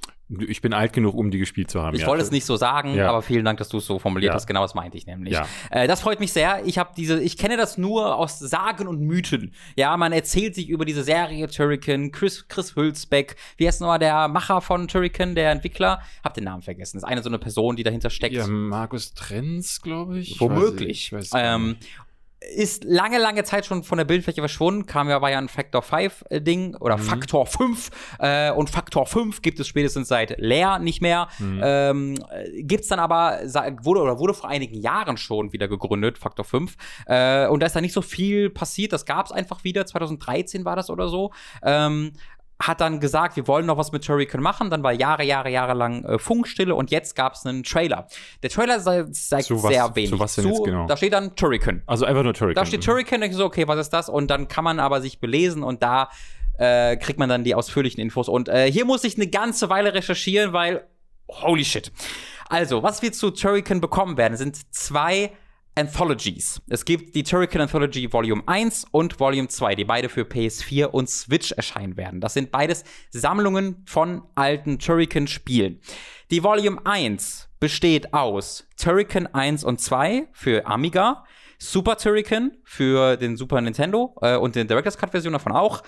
Ich bin alt genug, um die gespielt zu haben. Ich ja. wollte es nicht so sagen, Ja. aber vielen Dank, dass du es so formuliert Ja. hast. Genau das meinte ich nämlich. Ja. Äh, das freut mich sehr. Ich habe diese, ich kenne das nur aus Sagen und Mythen. Ja, man erzählt sich über diese Serie Turrican, Chris, Chris Hülsbeck. Wie heißt nochmal der Macher von Turrican, der Entwickler? Hab den Namen vergessen. Das ist eine so eine Person, die dahinter steckt. Ja, Markus Trenz, glaube ich. Womöglich. Ich weiß, ich weiß ähm. Ist lange, lange Zeit schon von der Bildfläche verschwunden. Kam ja, war ja ein Factor 5 äh, Ding oder Mhm. Faktor 5. Äh, und Faktor 5 gibt es spätestens seit Leer nicht mehr. Mhm. Ähm, äh, gibt's dann aber, wurde oder wurde vor einigen Jahren schon wieder gegründet, Faktor 5. Äh, und da ist da nicht so viel passiert. Das gab's einfach wieder. 2013 war das oder so. Ähm, hat dann gesagt, wir wollen noch was mit Turrican machen. Dann war Jahre, Jahre, Jahre lang äh, Funkstille und jetzt gab es einen Trailer. Der Trailer zeigt Zu sehr wenig. zu was denn jetzt genau? Da steht dann Turrican. Also einfach nur Turrican. Da steht Turrican, und ich so, okay, was ist das? Und dann kann man aber sich belesen und da äh, kriegt man dann die ausführlichen Infos. Und äh, hier muss ich eine ganze Weile recherchieren, weil holy shit. Also, was wir zu Turrican bekommen werden, sind zwei Anthologies. Es gibt die Turrican Anthology Volume 1 und Volume 2, die beide für PS4 und Switch erscheinen werden. Das sind beides Sammlungen von alten Turrican-Spielen. Die Volume 1 besteht aus Turrican 1 und 2 für Amiga, Super Turrican für den Super Nintendo äh, und den Director's Cut Version davon auch.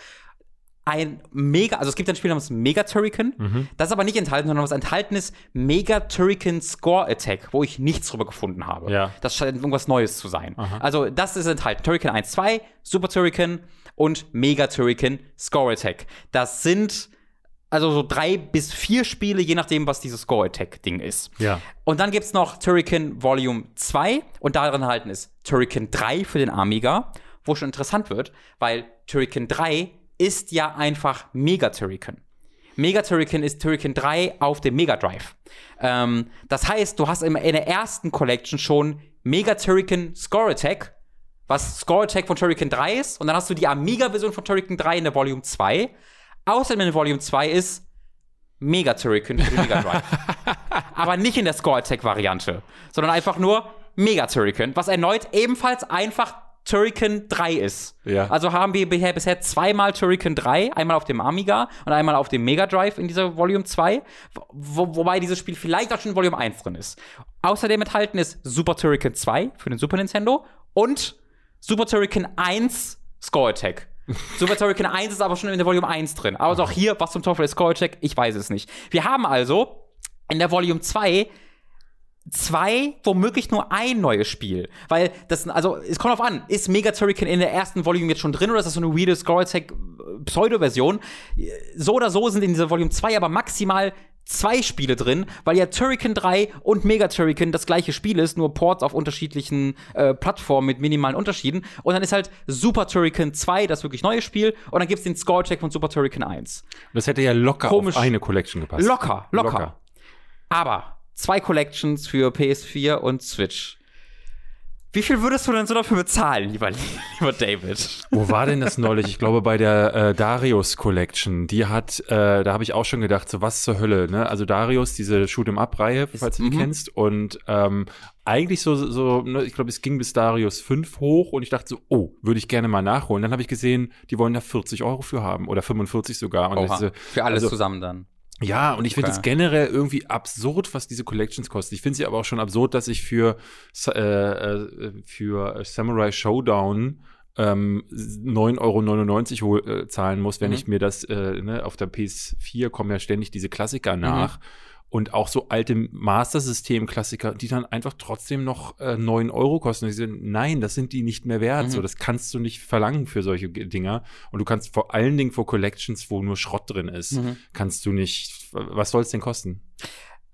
Ein Mega, also es gibt ein Spiel namens Mega Turrican. Mhm. Das ist aber nicht enthalten, sondern was enthalten ist, Mega Turrican Score Attack, wo ich nichts drüber gefunden habe. Ja. Das scheint irgendwas Neues zu sein. Aha. Also, das ist enthalten. Turrican 1, 2, Super Turrican und Mega Turrican Score Attack. Das sind also so drei bis vier Spiele, je nachdem, was dieses Score Attack-Ding ist. Ja. Und dann gibt's noch Turrican Volume 2 und darin enthalten ist Turrican 3 für den Amiga, wo schon interessant wird, weil Turrican 3 ist ja einfach Mega Turrican. Mega Turrican ist Turrican 3 auf dem Mega Drive. Ähm, das heißt, du hast in, der ersten Collection schon Mega Turrican Score Attack, was Score Attack von Turrican 3 ist, und dann hast du die Amiga-Version von Turrican 3 in der Volume 2. Außerdem in der Volume 2 ist Mega Turrican für den Mega Drive. (laughs) Aber nicht in der Score Attack Variante, sondern einfach nur Mega Turrican, was erneut ebenfalls einfach Turrican 3 ist. Ja. Also haben wir bisher, bisher zweimal Turrican 3, einmal auf dem Amiga und einmal auf dem Mega Drive in dieser Volume 2, wo, wobei dieses Spiel vielleicht auch schon in Volume 1 drin ist. Außerdem enthalten ist Super Turrican 2 für den Super Nintendo und Super Turrican 1 Score Attack. (laughs) Super Turrican 1 ist aber schon in der Volume 1 drin. Also auch hier, was zum Teufel ist Score Attack? Ich weiß es nicht. Wir haben also in der Volume 2 zwei, womöglich nur ein neues Spiel. Weil das, also, es kommt auf an, ist Mega Turrican in der ersten Volume jetzt schon drin oder ist das so eine weirde Attack äh, Pseudo-Version? So oder so sind in dieser Volume 2 aber maximal zwei Spiele drin, weil ja Turrican 3 und Mega Turrican das gleiche Spiel ist, nur Ports auf unterschiedlichen äh, Plattformen mit minimalen Unterschieden. Und dann ist halt Super Turrican 2 das wirklich neue Spiel und dann gibt's den Score Check von Super Turrican 1. Das hätte ja locker Komisch. auf eine Collection gepasst. Locker, locker, Locker. Aber zwei Collections für PS4 und Switch. Wie viel würdest du denn so dafür bezahlen, lieber, (laughs) lieber David? Wo war denn das neulich? Ich glaube bei der äh, Darius Collection. Die hat, äh, da habe ich auch schon gedacht, so was zur Hölle. Ne? Also Darius, diese Shoot'em Up Reihe, falls du die mhm. kennst. Und ähm, eigentlich so, so ne, ich glaube, es ging bis Darius 5 hoch und ich dachte so, oh, würde ich gerne mal nachholen. Dann habe ich gesehen, die wollen da 40 Euro für haben oder 45 sogar. Oha, äh, für alles also- zusammen dann. Ja, und ich finde es generell irgendwie absurd, was diese Collections kosten. Ich finde sie aber auch schon absurd, dass ich für, äh, äh, für Samurai Showdown ähm, 9,99 Euro äh, zahlen muss, wenn Mhm. ich mir das, äh, ne, auf der PS4 kommen ja ständig diese Klassiker nach. Und auch so alte Master-System-Klassiker, die dann einfach trotzdem noch äh, 9 Euro kosten. Und ich so, nein, das sind die nicht mehr wert. Mhm. So, das kannst du nicht verlangen für solche Dinger. Und du kannst vor allen Dingen vor Collections, wo nur Schrott drin ist, Mhm. kannst du nicht. Was soll es denn kosten?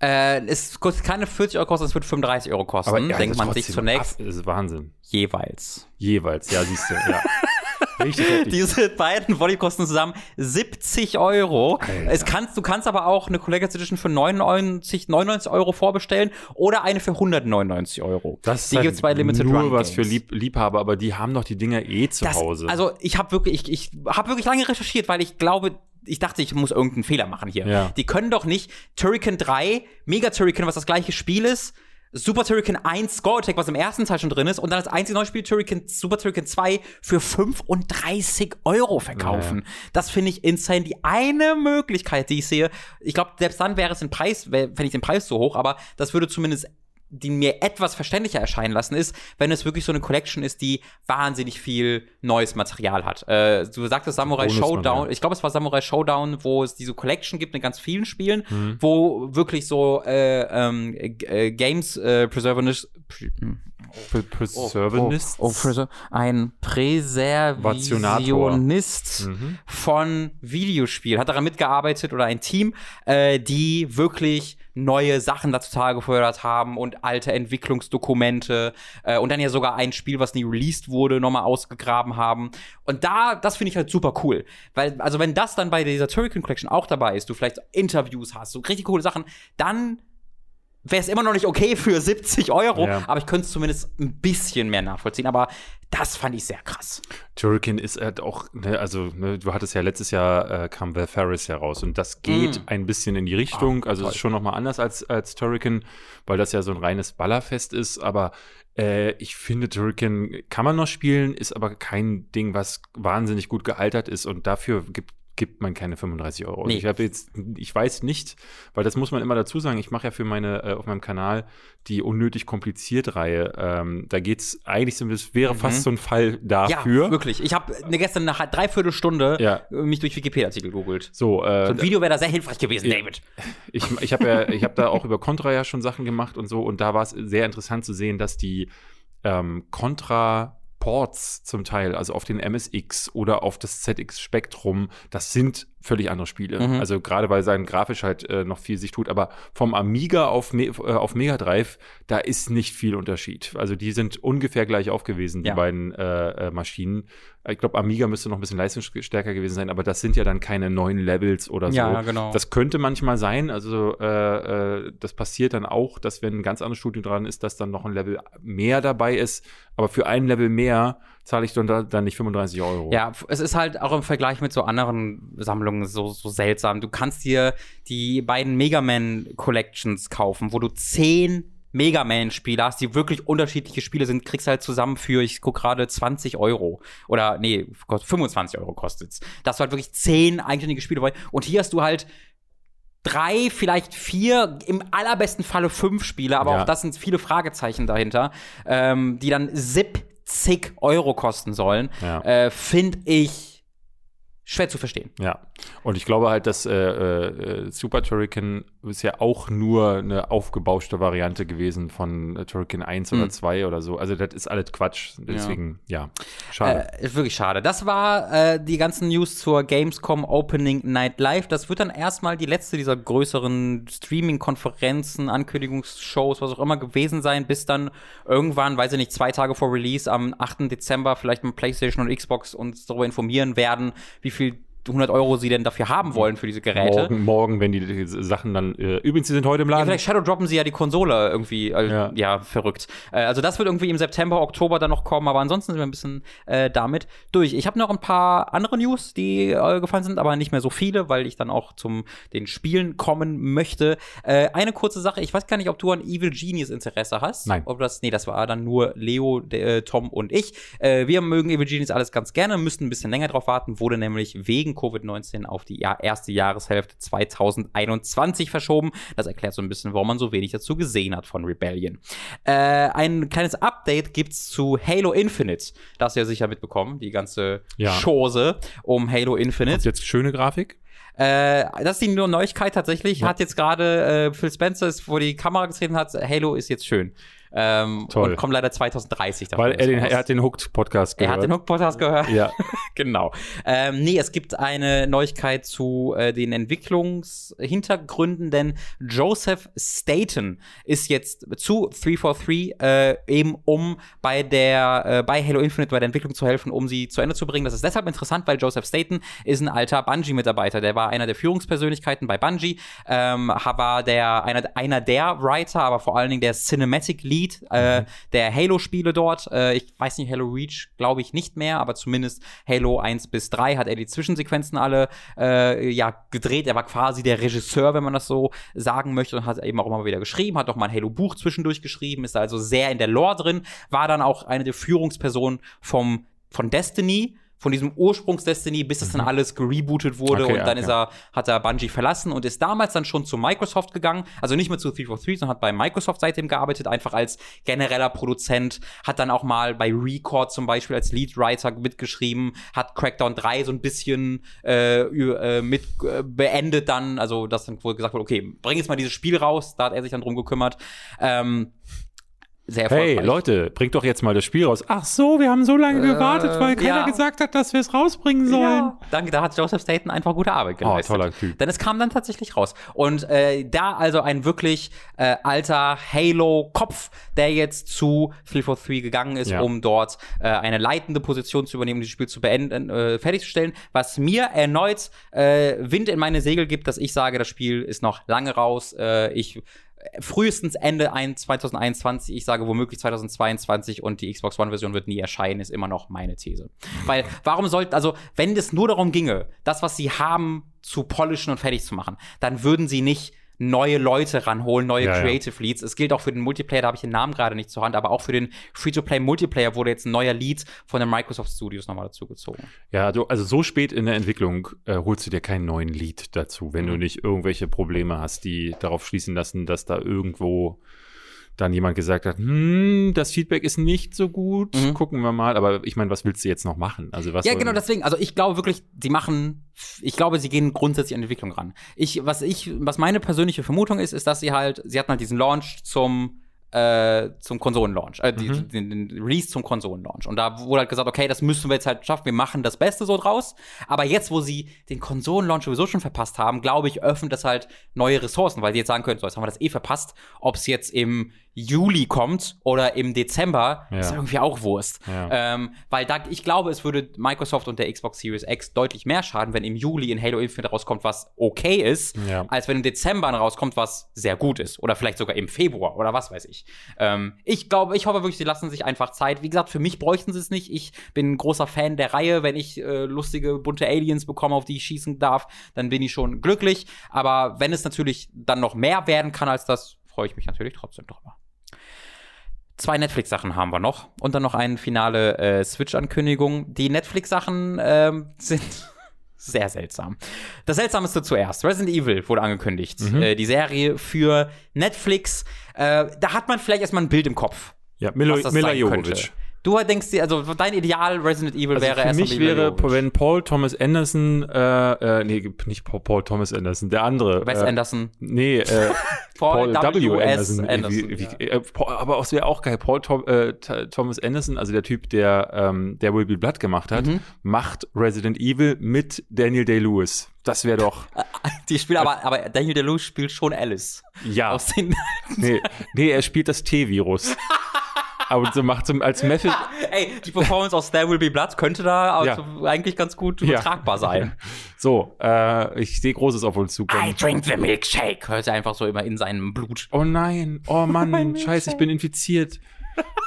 Äh, es kostet keine 40 Euro kosten, es wird 35 Euro kosten, ja, denkt man sich zunächst Das ist Wahnsinn. jeweils. Jeweils, ja, siehst du, ja. (laughs) Richtig heftig. Diese beiden Volume kosten zusammen 70 Euro. Alter. Es kannst, du kannst aber auch eine Collector's Edition für 99, 99 Euro vorbestellen oder eine für 199 Euro. Das ist die halt gibt's bei Limited nur Run was Games. für Lieb Liebhaber, aber die haben doch die Dinger eh zu Das- Hause. Also ich habe wirklich, ich, ich habe wirklich lange recherchiert, weil ich glaube, ich dachte, ich muss irgendeinen Fehler machen hier. Ja. Die können doch nicht Turrican 3, Mega Turrican, was das gleiche Spiel ist, Super Turrican 1 Score Attack, was im ersten Teil schon drin ist, und dann das einzige neue Spiel Turrican, Super Turrican 2 für 35 Euro verkaufen. Das finde ich insane. Die eine Möglichkeit, die ich sehe, ich glaube, selbst dann wäre es den Preis, fände ich den Preis so hoch, aber das würde zumindest die mir etwas verständlicher erscheinen lassen, ist, wenn es wirklich so eine Collection ist, die wahnsinnig viel neues Material hat. Äh, du sagtest Samurai. Showdown, ich glaube, es war Samurai Showdown, wo es diese Collection gibt mit ganz vielen Spielen, wo wirklich so äh, ähm, äh, Games äh, Preservationist Pre- Preservanist. Oh, oh, Preser ein Präservationist Mhm. von Videospielen. Hat daran mitgearbeitet oder ein Team, äh, die wirklich neue Sachen dazu Tage gefördert haben und alte Entwicklungsdokumente äh, und dann ja sogar ein Spiel, was nie released wurde, nochmal ausgegraben haben. Und da, das finde ich halt super cool. Weil, also wenn das dann bei dieser Turrican Collection auch dabei ist, du vielleicht Interviews hast, so richtig coole Sachen, dann wäre es immer noch nicht okay für 70 Euro, Ja. aber ich könnte es zumindest ein bisschen mehr nachvollziehen. Aber das fand ich sehr krass. Turrican ist halt auch, ne, also ne, du hattest ja letztes Jahr äh, kam Val Ferris heraus und das geht Mm. ein bisschen in die Richtung. Ah, also es ist schon noch mal anders als als Turrican, weil das ja so ein reines Ballerfest ist. Aber äh, ich finde Turrican kann man noch spielen, ist aber kein Ding, was wahnsinnig gut gealtert ist und dafür gibt gibt man keine 35 Euro. Nee. Ich habe jetzt, ich weiß nicht, weil das muss man immer dazu sagen. Ich mache ja für meine äh, auf meinem Kanal die unnötig kompliziert Reihe. Ähm, da geht's eigentlich so, das wäre Mhm. fast so ein Fall dafür. Ja, wirklich. Ich habe ne, gestern nach dreiviertel Stunde Ja. äh, mich durch Wikipedia-Artikel gegoogelt. So, äh, So ein Video wäre da sehr hilfreich gewesen, Ja. David. ich, ich habe ja, ich habe da auch über Contra ja schon Sachen gemacht und so und da war es sehr interessant zu sehen, dass die ähm, Contra Ports zum Teil, also auf den MSX oder auf das ZX Spektrum, das sind völlig andere Spiele. Mhm. Also gerade weil sein grafisch halt äh, noch viel sich tut, aber vom Amiga auf, Me äh, auf Mega Drive, da ist nicht viel Unterschied. Also die sind ungefähr gleich aufgewesen, die ja. beiden äh, äh, Maschinen. Ich glaube, Amiga müsste noch ein bisschen leistungsstärker gewesen sein, aber das sind ja dann keine neuen Levels oder so. Ja, genau. Das könnte manchmal sein. Also äh, äh, das passiert dann auch, dass wenn ein ganz anderes Studio dran ist, dass dann noch ein Level mehr dabei ist. Aber für ein Level mehr zahle ich dann, da, dann nicht 35 Euro. Ja, es ist halt auch im Vergleich mit so anderen Sammlungen so, so seltsam. Du kannst dir die beiden Mega Man Collections kaufen, wo du zehn Mega Man-Spiele hast, die wirklich unterschiedliche Spiele sind, kriegst halt zusammen für, ich guck gerade, 20 Euro. Oder, nee, 25 Euro kostet's. Das war halt wirklich zehn eigenständige Spiele dabei. Und hier hast du halt drei, vielleicht vier, im allerbesten Falle fünf Spiele, aber ja. auch das sind viele Fragezeichen dahinter, ähm, die dann 70 Euro kosten sollen, ja. äh, finde ich schwer zu verstehen. Ja, und ich glaube halt, dass äh, äh, Super Turrican ist ja auch nur eine aufgebauschte Variante gewesen von äh, Turrican 1 oder 2 mhm. oder so. Also das ist alles Quatsch. Deswegen, ja, ja schade. Äh, ist wirklich schade. Das war äh, die ganzen News zur Gamescom Opening Night Live. Das wird dann erstmal die letzte dieser größeren Streaming-Konferenzen, Ankündigungsshows, was auch immer gewesen sein, bis dann irgendwann, weiß ich nicht, zwei Tage vor Release am 8. Dezember vielleicht mit PlayStation und Xbox uns darüber informieren werden, wie viel 100 Euro sie denn dafür haben wollen für diese Geräte. Morgen, morgen wenn die, die Sachen dann, äh, übrigens, sie sind heute im Laden. Ja, vielleicht Shadow droppen sie ja die Konsole irgendwie, äh, ja. ja. verrückt. Äh, also das wird irgendwie im September, Oktober dann noch kommen, aber ansonsten sind wir ein bisschen äh, damit durch. Ich habe noch ein paar andere News, die äh, gefallen sind, aber nicht mehr so viele, weil ich dann auch zum den Spielen kommen möchte. Äh, eine kurze Sache, ich weiß gar nicht, ob du an Evil Genius Interesse hast. Nein. Ob das, nee, das war dann nur Leo, der, Tom und ich. Wir mögen Evil Genius alles ganz gerne, müssten ein bisschen länger drauf warten, wurde nämlich wegen wegen Covid-19 auf die erste Jahreshälfte 2021 verschoben. Das erklärt so ein bisschen, warum man so wenig dazu gesehen hat von Rebellion. Äh, ein kleines Update gibt's zu Halo Infinite. Das ihr sicher mitbekommen, die ganze ja. Chose um Halo Infinite. Kommt jetzt schöne Grafik? Äh, das ist die nur Neuigkeit tatsächlich. Ja. Hat jetzt gerade äh, Phil Spencer, ist, wo die Kamera getreten hat, Halo ist jetzt schön. Ähm, Toll. Und kommt leider 2030 davon. Weil er, den, er hat den Hooked-Podcast gehört. Er hat den Hooked-Podcast gehört? Ja. (laughs) genau. Ähm, nee, es gibt eine Neuigkeit zu äh, den Entwicklungshintergründen, denn Joseph Staten ist jetzt zu 343 äh, eben um bei der äh, bei Halo Infinite bei der Entwicklung zu helfen, um sie zu Ende zu bringen. Das ist deshalb interessant, weil Joseph Staten ist ein alter Bungie-Mitarbeiter. Der war einer der Führungspersönlichkeiten bei Bungie, ähm, war der einer, einer der Writer, aber vor allen Dingen der Cinematic Lead äh, mhm. der Halo-Spiele dort. Äh, ich weiß nicht, Halo Reach glaube ich nicht mehr, aber zumindest Halo 1 bis 3 hat er die Zwischensequenzen alle äh, ja, gedreht. Er war quasi der Regisseur, wenn man das so sagen möchte, und hat eben auch immer wieder geschrieben, hat auch mal ein Halo-Buch zwischendurch geschrieben, ist also sehr in der Lore drin, war dann auch eine der Führungspersonen vom, von Destiny von diesem Ursprungs-Destiny, bis das dann mhm. alles gerebootet wurde okay, und dann okay. ist er, hat er Bungie verlassen und ist damals dann schon zu Microsoft gegangen, also nicht mehr zu 343, sondern hat bei Microsoft seitdem gearbeitet, einfach als genereller Produzent, hat dann auch mal bei Record zum Beispiel als Leadwriter mitgeschrieben, hat Crackdown 3 so ein bisschen äh, äh, mit äh, beendet dann, also dass dann wohl gesagt wurde, okay, bring jetzt mal dieses Spiel raus, da hat er sich dann drum gekümmert. Ähm, sehr erfolgreich. Hey Leute, bringt doch jetzt mal das Spiel raus. Ach so, wir haben so lange äh, gewartet, weil keiner ja. gesagt hat, dass wir es rausbringen sollen. Ja. Danke, da hat Joseph Staten einfach gute Arbeit oh, geleistet. Oh, toller Typ. Denn es kam dann tatsächlich raus. Und äh, da also ein wirklich äh, alter Halo-Kopf, der jetzt zu 343 gegangen ist, ja. um dort äh, eine leitende Position zu übernehmen, dieses Spiel zu beenden, äh, fertigzustellen, was mir erneut äh, Wind in meine Segel gibt, dass ich sage, das Spiel ist noch lange raus. Äh, ich frühestens Ende 2021, ich sage womöglich 2022 und die Xbox One-Version wird nie erscheinen, ist immer noch meine These. Weil, warum sollten, also, wenn es nur darum ginge, das, was sie haben, zu polischen und fertig zu machen, dann würden sie nicht neue Leute ranholen, neue ja, Creative ja. Leads. Es gilt auch für den Multiplayer, da habe ich den Namen gerade nicht zur Hand, aber auch für den Free-to-Play Multiplayer wurde jetzt ein neuer Lead von den Microsoft Studios nochmal dazu gezogen. Ja, du, also so spät in der Entwicklung äh, holst du dir keinen neuen Lead dazu, wenn mhm. du nicht irgendwelche Probleme hast, die darauf schließen lassen, dass da irgendwo dann jemand gesagt hat, hm, das Feedback ist nicht so gut, mhm. gucken wir mal. Aber ich meine, was willst du jetzt noch machen? Also was ja, genau deswegen. Also ich glaube wirklich, sie machen, ich glaube, sie gehen grundsätzlich an Entwicklung ran. Ich, was ich, was meine persönliche Vermutung ist, ist, dass sie halt, sie hatten halt diesen Launch zum äh, zum Konsolenlaunch, äh, mhm. den, den, Release zum Konsolenlaunch. Und da wurde halt gesagt, okay, das müssen wir jetzt halt schaffen, wir machen das Beste so draus. Aber jetzt, wo sie den Konsolenlaunch sowieso schon verpasst haben, glaube ich, öffnet das halt neue Ressourcen, weil sie jetzt sagen können, so, jetzt haben wir das eh verpasst, ob es jetzt im Juli kommt oder im Dezember, ja. ist irgendwie auch Wurst. Ja. Ähm, weil da, ich glaube, es würde Microsoft und der Xbox Series X deutlich mehr schaden, wenn im Juli in Halo Infinite rauskommt, was okay ist, ja. als wenn im Dezember rauskommt, was sehr gut ist. Oder vielleicht sogar im Februar oder was weiß ich. Ähm, ich glaube, ich hoffe wirklich, sie lassen sich einfach Zeit. Wie gesagt, für mich bräuchten sie es nicht. Ich bin ein großer Fan der Reihe. Wenn ich äh, lustige, bunte Aliens bekomme, auf die ich schießen darf, dann bin ich schon glücklich. Aber wenn es natürlich dann noch mehr werden kann als das, freue ich mich natürlich trotzdem drüber. Zwei Netflix-Sachen haben wir noch und dann noch eine finale äh, Switch-Ankündigung. Die Netflix-Sachen ähm, (laughs) sind sehr seltsam. Das Seltsamste zuerst. Resident Evil wurde angekündigt. Mhm. Äh, die Serie für Netflix. Äh, da hat man vielleicht erstmal ein Bild im Kopf. Ja, Milo, Mila Jovovich. Du denkst dir, also dein Ideal Resident Evil also wäre für mich wäre, wenn Paul Thomas Anderson, äh, äh, nee, nicht Paul, Paul Thomas Anderson, der andere. Wes äh, Anderson. Nee, äh, (laughs) Paul, Paul W. W. Anderson. Anderson wie, wie, ja. äh, Paul, aber es wäre auch geil. Paul Tom, äh, Thomas Anderson, also der Typ, der, ähm, der Will Be Blood gemacht hat, mhm. macht Resident Evil mit Daniel Day-Lewis. Das wäre doch. (laughs) Die spielt aber, aber Daniel Day-Lewis spielt schon Alice. Ja. Aus den nee, (laughs) nee, er spielt das T-Virus. Aber so macht so als Method. Ey, die Performance aus There Will Be Blood könnte da also ja. eigentlich ganz gut übertragbar ja. sein. (laughs) So, äh, ich sehe Großes auf uns zukommen. I drink the milkshake. Hört er einfach so immer in seinem Blut. Oh nein, oh (laughs) Mann, scheiße, ich bin infiziert.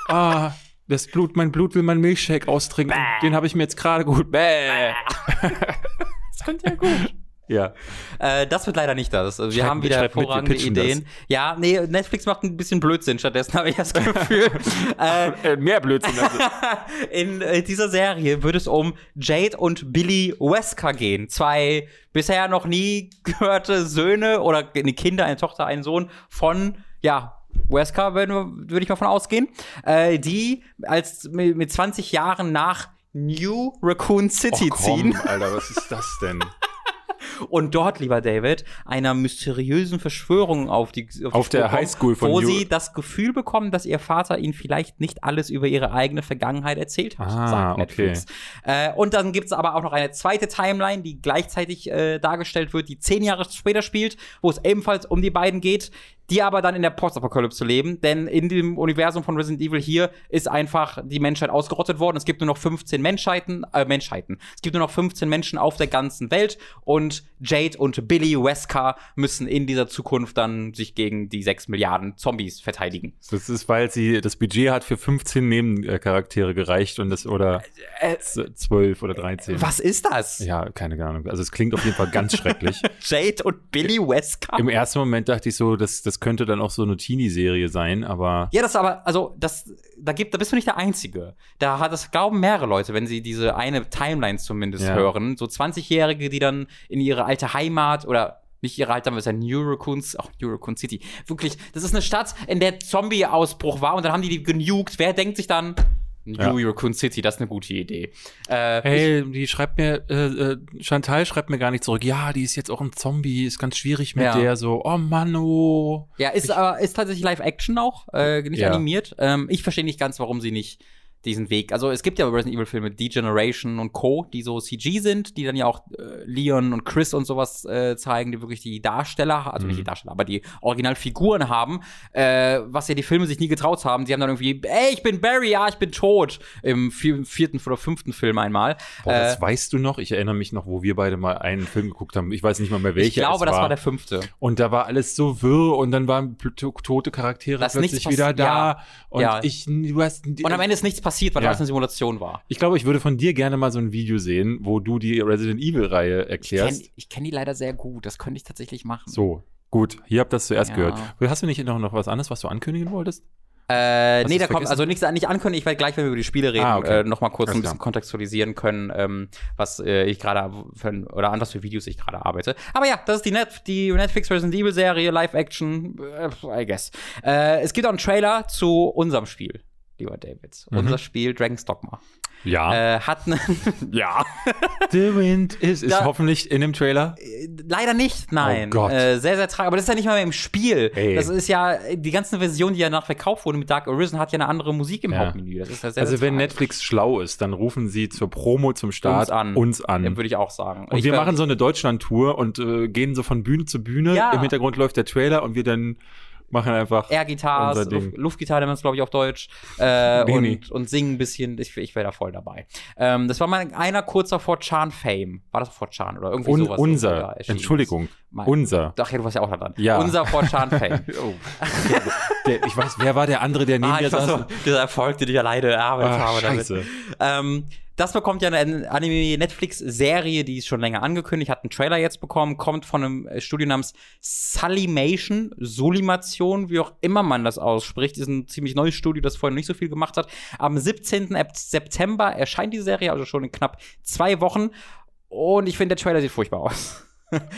Ah, das Blut, mein Blut will mein Milkshake austrinken. Bäh. Den habe ich mir jetzt gerade gut. Bäh. (laughs) das könnte ja gut. Ja. Äh, das wird leider nicht das. Also wir schreib, haben wieder hervorragende Ideen. Das. Ja, nee, Netflix macht ein bisschen Blödsinn. Stattdessen (laughs) habe ich das Gefühl. äh, äh, mehr Blödsinn. (laughs) In äh, dieser Serie wird es um Jade und Billy Wesker gehen. Zwei bisher noch nie gehörte Söhne oder eine Kinder, eine Tochter, einen Sohn von, ja, Wesker, würde ich mal von ausgehen, äh, die als mit 20 Jahren nach New Raccoon City oh, komm, ziehen. Alter, was ist das denn? (laughs) und dort, lieber David, einer mysteriösen Verschwörung auf die auf, auf die der Highschool von wo New sie das Gefühl bekommen, dass ihr Vater ihnen vielleicht nicht alles über ihre eigene Vergangenheit erzählt hat, ah, sagt Netflix. Okay. Äh, und dann gibt es aber auch noch eine zweite Timeline, die gleichzeitig äh, dargestellt wird, die zehn Jahre später spielt, wo es ebenfalls um die beiden geht, die aber dann in der Postapokalypse leben, denn in dem Universum von Resident Evil hier ist einfach die Menschheit ausgerottet worden. Es gibt nur noch 15 Menschheiten, äh, Menschheiten. Es gibt nur noch 15 Menschen auf der ganzen Welt und Jade und Billy Wesker müssen in dieser Zukunft dann sich gegen die 6 Milliarden Zombies verteidigen. Das ist, weil sie das Budget hat für 15 Nebencharaktere gereicht und das oder äh, 12 oder 13. Was ist das? Ja, keine Ahnung. Also es klingt auf jeden Fall ganz schrecklich. (laughs) Jade und Billy Wesker. Im ersten Moment dachte ich so, das, das könnte dann auch so eine Teenie-Serie sein, aber. Ja, das aber, also, das, da gibt, da bist du nicht der Einzige. Da hat das glauben mehrere Leute, wenn sie diese eine Timeline zumindest ja. hören. So 20-Jährige, die dann in ihre alte Heimat oder nicht ihre alte, aber es ist ja New Raccoon, auch New Raccoon City. Wirklich, das ist eine Stadt, in der Zombie-Ausbruch war und dann haben die die genugt. Wer denkt sich dann, New ja. Raccoon City, das ist eine gute Idee. Äh, hey, die schreibt mir, äh, äh, Chantal schreibt mir gar nicht zurück, ja, die ist jetzt auch ein Zombie, ist ganz schwierig mit ja. der, so, oh Mann, oh. Ja, ist, ich, aber, ist tatsächlich Live-Action auch, äh, nicht ja. animiert. Ähm, ich verstehe nicht ganz, warum sie nicht diesen Weg. Also es gibt ja Resident Evil Filme, Degeneration und Co., die so CG sind, die dann ja auch äh, Leon und Chris und sowas äh, zeigen, die wirklich die Darsteller, also mhm. nicht die Darsteller, aber die Originalfiguren haben, äh, was ja die Filme sich nie getraut haben. Die haben dann irgendwie, ey, ich bin Barry, ja, ich bin tot, im vierten oder fünften Film einmal. Boah, das äh, weißt du noch? Ich erinnere mich noch, wo wir beide mal einen Film geguckt haben. Ich weiß nicht mal mehr welcher. Ich glaube, das war der fünfte. Und da war alles so wirr und dann waren tote Charaktere das plötzlich wieder da. Ja. Und ja. ich, du hast. Und am Ende ist nichts passiert passiert, weil ja. alles eine Simulation war. Ich glaube, ich würde von dir gerne mal so ein Video sehen, wo du die Resident Evil-Reihe erklärst. Ich kenne kenn die leider sehr gut. Das könnte ich tatsächlich machen. So, gut. Hier habt ihr das zuerst ja. gehört. Hast du nicht noch, noch was anderes, was du ankündigen wolltest? Äh, nee, da kommt also nichts nicht ankündigen. Ich werde gleich, wenn wir über die Spiele reden, ah, okay. äh, noch mal kurz Alles ein bisschen klar. kontextualisieren können, ähm, was äh, ich gerade oder anders für Videos ich gerade arbeite. Aber ja, das ist die, Net die Netflix Resident Evil Serie, Live Action, äh, I guess. Äh, es gibt auch einen Trailer zu unserem Spiel. Lieber David. Mhm. Unser Spiel Dragon's Dogma Ja. äh, hat einen (laughs) ja. (laughs) The Wind is, ist Da- hoffentlich in dem Trailer. Leider nicht, nein. Oh Gott. Äh, sehr, sehr tragisch. Aber das ist ja nicht mal mehr im Spiel. Ey. Das ist ja, die ganze Version, die ja nach verkauft wurde mit Dark Arisen, hat ja eine andere Musik im Ja. Hauptmenü. Das ist ja sehr, Also sehr wenn tragisch. Netflix schlau ist, dann rufen sie zur Promo zum Start Uns an. Uns an. Ja, würde ich auch sagen. Und ich wir machen so eine Deutschland-Tour und äh, gehen so von Bühne zu Bühne. Ja. Im Hintergrund läuft der Trailer und wir dann machen einfach. Ding. Luft, Luftgitarre nennt man es, glaube ich, auf Deutsch. Äh, und, und singen ein bisschen. Ich, ich wäre da voll dabei. Ähm, das war mal einer kurzer vor Chan Fame. War das vor Chan oder irgendwie Un sowas? unser, Entschuldigung, ist? Mein- unser. Ach ja, du warst ja auch da dran. Ja. Unser vor Chan Fame. (laughs) Oh. der, ich weiß, wer war der andere, der neben ah, mir saß? so, dieser Erfolg, den ich alleine erarbeitet Ach, habe. damit. scheiße. Ähm, das bekommt ja eine Anime-Netflix-Serie, die ist schon länger angekündigt, hat einen Trailer jetzt bekommen, kommt von einem Studio namens Sulimation, Sulimation, wie auch immer man das ausspricht. Ist ein ziemlich neues Studio, das vorher nicht so viel gemacht hat. Am 17. Ep- September erscheint die Serie, also schon in knapp zwei Wochen. Und ich finde, der Trailer sieht furchtbar aus.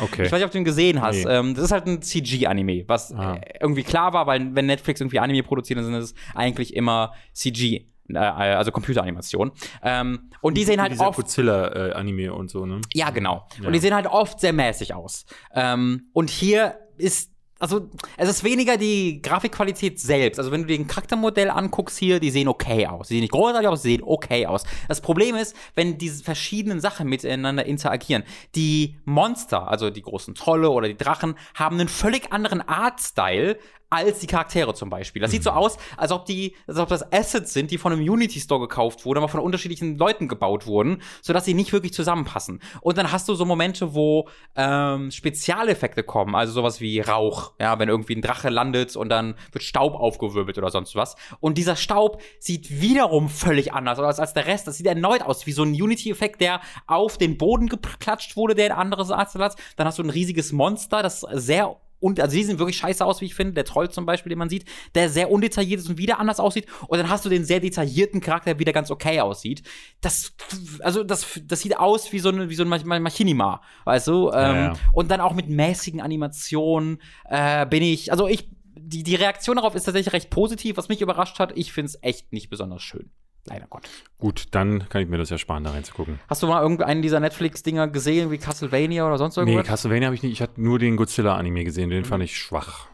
Okay. Ich weiß nicht, ob du ihn gesehen hast. Nee. Ähm, das ist halt ein CG-Anime, was Ah. irgendwie klar war, weil wenn Netflix irgendwie Anime produziert, dann sind es eigentlich immer CG. Äh, also Computeranimation. Ähm, und die sehen halt Dieser oft. Godzilla-Anime und so, ne? Ja, genau. Ja. Und die sehen halt oft sehr mäßig aus. Ähm, und hier ist. Also, es ist weniger die Grafikqualität selbst. Also, wenn du dir ein Charaktermodell anguckst hier, die sehen okay aus. Die sehen nicht großartig aus, sie sehen okay aus. Das Problem ist, wenn diese verschiedenen Sachen miteinander interagieren. Die Monster, also die großen Trolle oder die Drachen, haben einen völlig anderen Artstyle als die Charaktere zum Beispiel. Das sieht so aus, als ob die, als ob das Assets sind, die von einem Unity Store gekauft wurden, aber von unterschiedlichen Leuten gebaut wurden, sodass sie nicht wirklich zusammenpassen. Und dann hast du so Momente, wo ähm, Spezialeffekte kommen, also sowas wie Rauch, ja, wenn irgendwie ein Drache landet und dann wird Staub aufgewirbelt oder sonst was. Und dieser Staub sieht wiederum völlig anders aus als der Rest. Das sieht erneut aus wie so ein Unity-Effekt, der auf den Boden geklatscht wurde, der ein anderes Arzt hat. Dann hast du ein riesiges Monster, das sehr und also die sehen wirklich scheiße aus, wie ich finde. Der Troll zum Beispiel, den man sieht, der sehr undetailliert ist und wieder anders aussieht. Und dann hast du den sehr detaillierten Charakter, der wieder ganz okay aussieht. Das, also das, das sieht aus wie so, eine, wie so ein Mach- Machinima, weißt du? Ähm, ja. Und dann auch mit mäßigen Animationen äh, bin ich, also ich, die, die Reaktion darauf ist tatsächlich recht positiv, was mich überrascht hat. Ich finde es echt nicht besonders schön. Leider Gott. Gut, dann kann ich mir das ja sparen, da reinzugucken. Hast du mal irgendeinen dieser Netflix-Dinger gesehen, wie Castlevania oder sonst Nee, irgendwas? Castlevania habe ich nicht. Ich hatte nur den Godzilla-Anime gesehen, den fand ich schwach.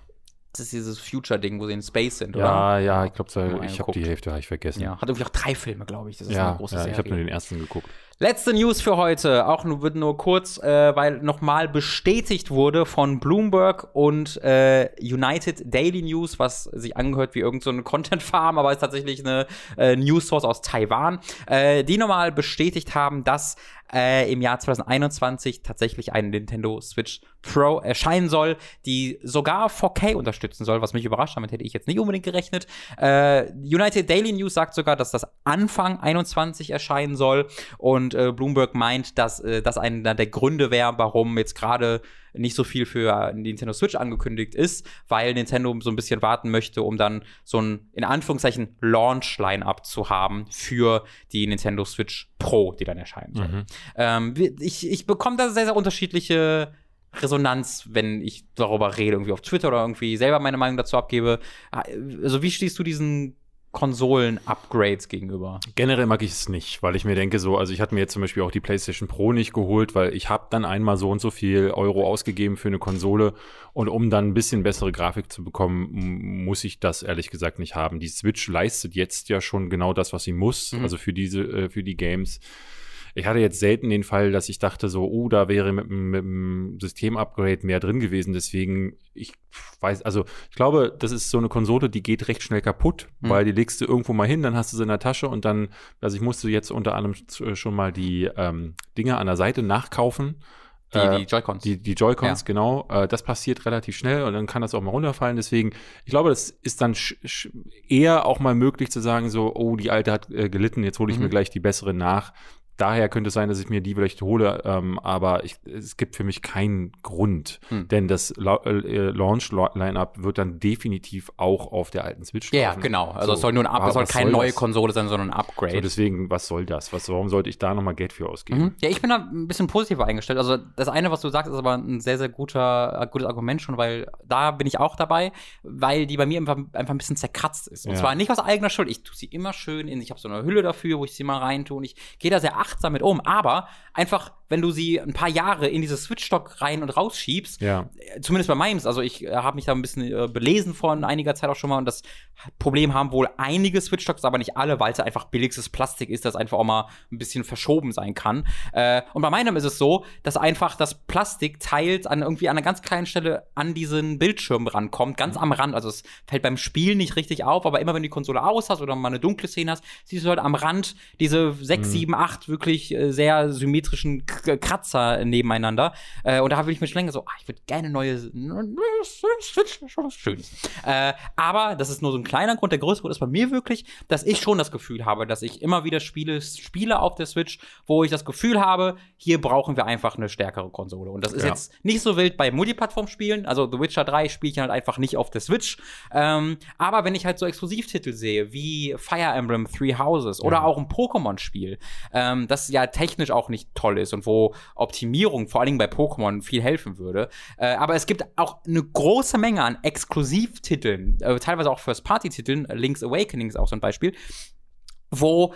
das ist dieses Future-Ding, wo sie in Space sind, oder? Ja, ja, ich glaube, ich habe die Hälfte hab ich vergessen. Ja, hat irgendwie auch drei Filme, glaube ich. Das ist ja, eine große ja ich Serie. habe nur den ersten geguckt. Letzte News für heute, auch nur, nur kurz, äh, weil nochmal bestätigt wurde von Bloomberg und äh, United Daily News, was sich angehört wie irgendeine so Content Farm, aber ist tatsächlich eine äh, News Source aus Taiwan, äh, die nochmal bestätigt haben, dass äh, im Jahr 2021 tatsächlich eine Nintendo Switch Pro erscheinen soll, die sogar 4K unterstützen soll, was mich überrascht, damit hätte ich jetzt nicht unbedingt gerechnet. Äh, United Daily News sagt sogar, dass das Anfang 21 erscheinen soll und äh, Bloomberg meint, dass äh, das einer der Gründe wäre, warum jetzt gerade nicht so viel für Nintendo Switch angekündigt ist, weil Nintendo so ein bisschen warten möchte, um dann so ein in Anführungszeichen Launch-Line-Up zu haben für die Nintendo Switch Pro, die dann erscheinen soll. Mhm. Ähm, ich, ich bekomme da sehr, sehr unterschiedliche Resonanz, wenn ich darüber rede, irgendwie auf Twitter oder irgendwie selber meine Meinung dazu abgebe. Also, wie stehst du diesen Konsolen-Upgrades gegenüber? Generell mag ich es nicht, weil ich mir denke so, also ich hatte mir jetzt zum Beispiel auch die PlayStation Pro nicht geholt, weil ich habe dann einmal so und so viel Euro ausgegeben für eine Konsole und um dann ein bisschen bessere Grafik zu bekommen, muss ich das ehrlich gesagt nicht haben. Die Switch leistet jetzt ja schon genau das, was sie muss, Mhm. also für diese, äh, für die Games. Ich hatte jetzt selten den Fall, dass ich dachte so, oh, da wäre mit, dem- mit dem Systemupgrade mehr drin gewesen. Deswegen, ich weiß, also ich glaube, das ist so eine Konsole, die geht recht schnell kaputt, Mhm. weil die legst du irgendwo mal hin, dann hast du sie in der Tasche und dann, also ich musste jetzt unter anderem z- schon mal die ähm, Dinge an der Seite nachkaufen. Die, Äh, die Joy-Cons. die, die Joy-Cons, Ja. genau. Äh, das passiert relativ schnell und dann kann das auch mal runterfallen. Deswegen, ich glaube, das ist dann eher auch mal möglich zu sagen, so, oh, die alte hat äh, gelitten, jetzt hole ich Mhm. mir gleich die bessere nach. Daher könnte es sein, dass ich mir die vielleicht hole, ähm, aber ich, es gibt für mich keinen Grund, Hm. denn das La äh, Launch-Line-Up wird dann definitiv auch auf der alten Switch Ja, laufen. genau. Also So, es soll nur ein Up, es soll keine neue das? Konsole sein, sondern ein Upgrade. So, deswegen, was soll das? Was, warum sollte ich da nochmal Geld für ausgeben? Mhm. Ja, ich bin da ein bisschen positiver eingestellt. Also das eine, was du sagst, ist aber ein sehr, sehr guter, äh, gutes Argument schon, weil da bin ich auch dabei, weil die bei mir einfach, einfach ein bisschen zerkratzt ist. Und Ja. zwar nicht aus eigener Schuld. Ich tue sie immer schön in, ich habe so eine Hülle dafür, wo ich sie mal reintue und ich gehe da sehr achtsam mit um. Aber einfach, wenn du sie ein paar Jahre in dieses Switch-Stock rein und rausschiebst, Ja. äh, zumindest bei meinem, also ich äh, habe mich da ein bisschen äh, belesen vor einiger Zeit auch schon mal und das Problem haben wohl einige Switch-Stocks, aber nicht alle, weil es einfach billigstes Plastik ist, das einfach auch mal ein bisschen verschoben sein kann. Äh, und bei meinem ist es so, dass einfach das Plastik teilt an irgendwie an einer ganz kleinen Stelle an diesen Bildschirm rankommt, ganz am Rand. Also es fällt beim Spiel nicht richtig auf, aber immer wenn du die Konsole aus hast oder mal eine dunkle Szene hast, siehst du halt am Rand diese sechs, sieben, acht wirklich äh, sehr symmetrischen Kratzer nebeneinander. Äh, und da will ich mir schon länger so, ah, ich würde gerne neue Switch, schon was Schönes. Äh, aber das ist nur so ein kleiner Grund. Der größere Grund ist bei mir wirklich, dass ich schon das Gefühl habe, dass ich immer wieder Spiele spiele auf der Switch, wo ich das Gefühl habe, hier brauchen wir einfach eine stärkere Konsole. Und das ist Ja. jetzt nicht so wild bei Multiplattform-Spielen. Also The Witcher 3 spiele ich halt einfach nicht auf der Switch. Ähm, aber wenn ich halt so Exklusivtitel sehe, wie Fire Emblem Three Houses oder Ja. auch ein Pokémon-Spiel, ähm, das ja technisch auch nicht toll ist und wo Optimierung vor Dingen bei Pokémon viel helfen würde. Äh, aber es gibt auch eine große Menge an Exklusivtiteln, äh, teilweise auch First-Party-Titeln, Link's Awakening ist auch so ein Beispiel, wo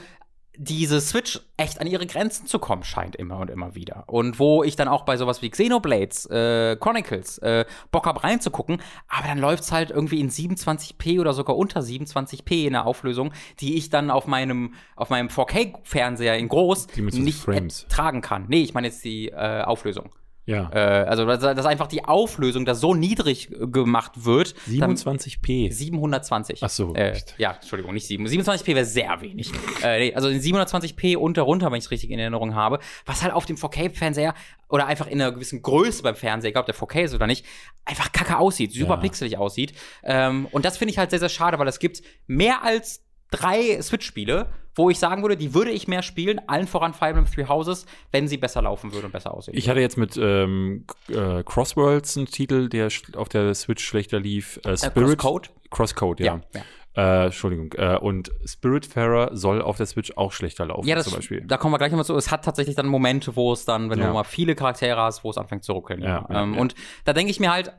diese Switch echt an ihre Grenzen zu kommen scheint immer und immer wieder. Und wo ich dann auch bei sowas wie Xenoblades äh, Chronicles äh, Bock hab reinzugucken, aber dann läuft's halt irgendwie in 27p oder sogar unter 27p in der Auflösung, die ich dann auf meinem auf meinem 4K-Fernseher in groß nicht tragen kann. Nee, ich meine jetzt die äh, Auflösung. Ja. Äh, also dass, einfach die Auflösung, dass so niedrig gemacht wird. dann- 27p. 720. Ach so, Äh, echt? ja, Entschuldigung, nicht 7. 27p wäre sehr wenig. (laughs) äh, nee, also in 720p unter runter, wenn ich es richtig in Erinnerung habe, was halt auf dem 4K-Fernseher oder einfach in einer gewissen Größe beim Fernseher, egal ob der 4K ist oder nicht, einfach kacke aussieht, super Ja. pixelig aussieht. Ähm, und das finde ich halt sehr, sehr schade, weil es gibt mehr als drei Switch-Spiele, wo ich sagen würde, die würde ich mehr spielen, allen voran Fire Emblem Three Houses, wenn sie besser laufen würde und besser aussehen. Ich hatte jetzt mit ähm, äh, Crossworlds einen Titel, der auf der Switch schlechter lief. Äh, Spirit Crosscode? Crosscode, ja. ja. Äh, Entschuldigung. Äh, und Spiritfarer soll auf der Switch auch schlechter laufen, Ja, das, zum Beispiel. da kommen wir gleich nochmal zu. Es hat tatsächlich dann Momente, wo es dann, wenn Ja. du mal viele Charaktere hast, wo es anfängt zu ruckeln. Ja. Ja, ja, ähm, ja. Und da denke ich mir halt,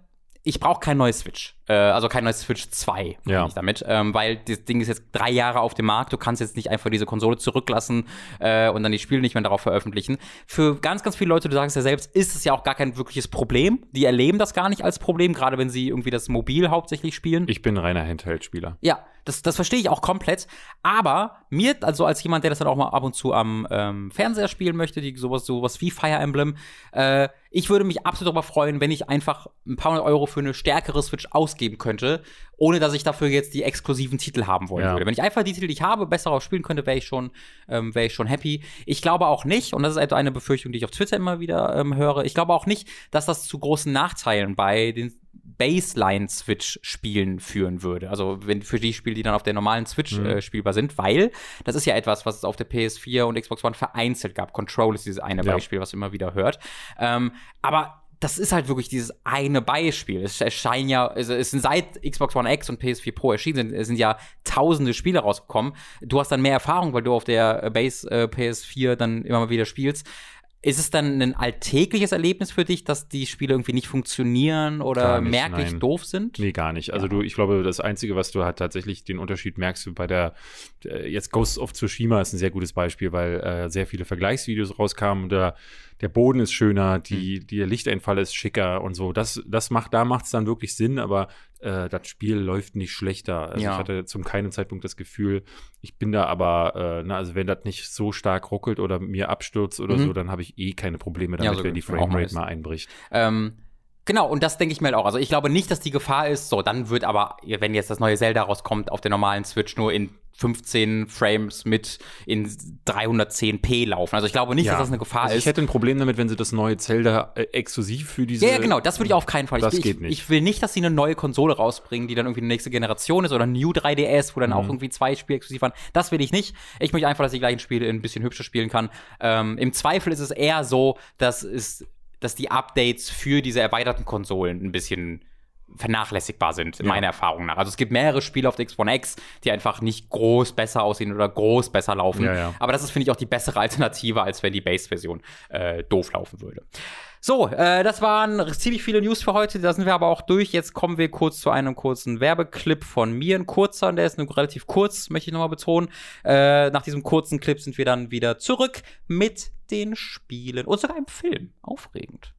ich brauche kein neues Switch. Äh, also kein neues Switch 2, meine Ja. ich damit. Ähm, weil das Ding ist jetzt drei Jahre auf dem Markt. Du kannst jetzt nicht einfach diese Konsole zurücklassen äh, und dann die Spiele nicht mehr darauf veröffentlichen. Für ganz, ganz viele Leute, du sagst ja selbst, ist es ja auch gar kein wirkliches Problem. Die erleben das gar nicht als Problem, gerade wenn sie irgendwie das Mobil hauptsächlich spielen. Ich bin reiner Handheld-Spieler. Ja, das, das verstehe ich auch komplett. Aber mir, also als jemand, der das dann auch mal ab und zu am ähm, Fernseher spielen möchte, die sowas, sowas wie Fire Emblem, äh, ich würde mich absolut darüber freuen, wenn ich einfach ein paar hundert Euro für eine stärkere Switch ausgeben könnte, ohne dass ich dafür jetzt die exklusiven Titel haben wollen Ja. würde. Wenn ich einfach die Titel, die ich habe, besser auch spielen könnte, wäre ich schon, ähm, wäre ich schon happy. Ich glaube auch nicht, und das ist etwa eine Befürchtung, die ich auf Twitter immer wieder ähm, höre, ich glaube auch nicht, dass das zu großen Nachteilen bei den Baseline-Switch-Spielen führen würde. Also wenn für die Spiele, die dann auf der normalen Switch Mhm. äh, spielbar sind, weil das ist ja etwas, was es auf der PS4 und Xbox One vereinzelt gab. Control ist dieses eine Ja. Beispiel, was man immer wieder hört. Ähm, aber das ist halt wirklich dieses eine Beispiel. Es erscheinen ja, also es sind seit Xbox One X und PS4 Pro erschienen sind, es sind ja tausende Spiele rausgekommen. Du hast dann mehr Erfahrung, weil du auf der Base äh, PS4 dann immer mal wieder spielst. Ist es dann ein alltägliches Erlebnis für dich, dass die Spiele irgendwie nicht funktionieren oder nicht, merklich nein. doof sind? Nee, gar nicht. Also Ja. du, ich glaube, das Einzige, was du halt tatsächlich den Unterschied merkst du bei der, äh, jetzt Ghost of Tsushima ist ein sehr gutes Beispiel, weil äh, sehr viele Vergleichsvideos rauskamen und der, der Boden ist schöner, die, die der Lichteinfall ist schicker und so. Das, das macht, da macht es dann wirklich Sinn, aber äh, das Spiel läuft nicht schlechter. Also Ja. ich hatte zum keinen Zeitpunkt das Gefühl, ich bin da aber, äh, na, also wenn das nicht so stark ruckelt oder mir abstürzt oder Mhm. so, dann habe ich eh keine Probleme Ja, damit, so wenn die Framerate mal einbricht. Ähm, genau, und das denke ich mir halt auch. Also ich glaube nicht, dass die Gefahr ist, so, dann wird aber, wenn jetzt das neue Zelda rauskommt, auf der normalen Switch nur in 15 Frames mit in 310p laufen. Also ich glaube nicht, Ja. dass das eine Gefahr Also ist. ich hätte ein Problem damit, wenn sie das neue Zelda äh, exklusiv für diese. Ja, ja, genau, das würde ich auf keinen Fall. Das ich, geht ich, nicht. ich will nicht, dass sie eine neue Konsole rausbringen, die dann irgendwie die nächste Generation ist oder New 3DS, wo dann Mhm. auch irgendwie zwei Spiele exklusiv waren. Das will ich nicht. Ich möchte einfach, dass ich die gleichen Spiele ein bisschen hübscher spielen kann. Ähm, Im Zweifel ist es eher so, dass es, dass die Updates für diese erweiterten Konsolen ein bisschen vernachlässigbar sind, meiner Erfahrung nach. Also es gibt mehrere Spiele auf der X1 X, die einfach nicht groß besser aussehen oder groß besser laufen. Ja, ja. Aber das ist, finde ich, auch die bessere Alternative, als wenn die Base-Version äh, doof laufen würde. So, äh, das waren ziemlich viele News für heute. Da sind wir aber auch durch. Jetzt kommen wir kurz zu einem kurzen Werbeclip von mir. Ein kurzer, der ist nur relativ kurz, möchte ich nochmal betonen. Äh, nach diesem kurzen Clip sind wir dann wieder zurück mit den Spielen und sogar einem Film. Aufregend.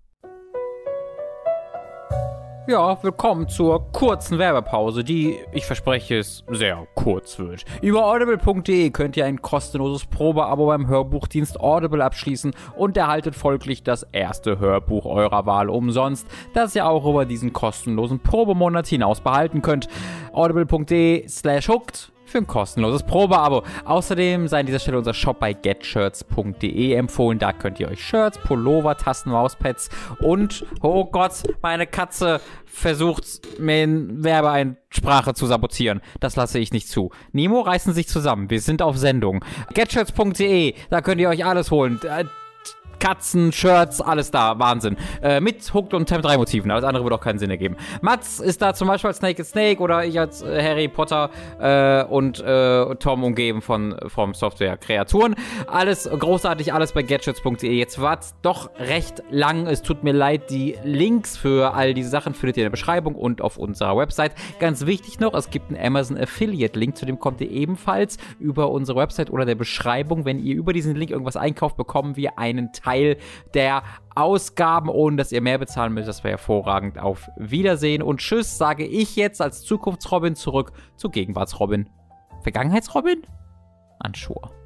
Ja, willkommen zur kurzen Werbepause, die, ich verspreche es, sehr kurz wird. Über audible.de könnt ihr ein kostenloses Probeabo beim Hörbuchdienst Audible abschließen und erhaltet folglich das erste Hörbuch eurer Wahl umsonst, das ihr auch über diesen kostenlosen Probemonat hinaus behalten könnt. audible.de slash hooked für ein kostenloses Probeabo. Außerdem sei an dieser Stelle unser Shop bei getshirts.de empfohlen. Da könnt ihr euch Shirts, Pullover, Tasten, Mauspads und, oh Gott, meine Katze versucht, mir in Werbeeinsprache zu sabotieren. Das lasse ich nicht zu. Nemo reißen sich zusammen. Wir sind auf Sendung. Getshirts.de, da könnt ihr euch alles holen. Katzen, Shirts, alles da, Wahnsinn. Äh, mit Hooked und Temp 3 Motiven, alles andere würde auch keinen Sinn ergeben. Mats ist da zum Beispiel als Snake is Snake oder ich als äh, Harry Potter äh, und äh, Tom umgeben von vom Software Kreaturen. Alles großartig, alles bei gadgets.de. Jetzt war's doch recht lang. Es tut mir leid, die Links für all diese Sachen findet ihr in der Beschreibung und auf unserer Website. Ganz wichtig noch, es gibt einen Amazon Affiliate Link, zu dem kommt ihr ebenfalls über unsere Website oder der Beschreibung. Wenn ihr über diesen Link irgendwas einkauft, bekommen wir einen Teil der Ausgaben, ohne dass ihr mehr bezahlen müsst. Das wäre hervorragend. Auf Wiedersehen und Tschüss, sage ich jetzt als Zukunftsrobin zurück zu Gegenwartsrobin. Vergangenheitsrobin? Anschur.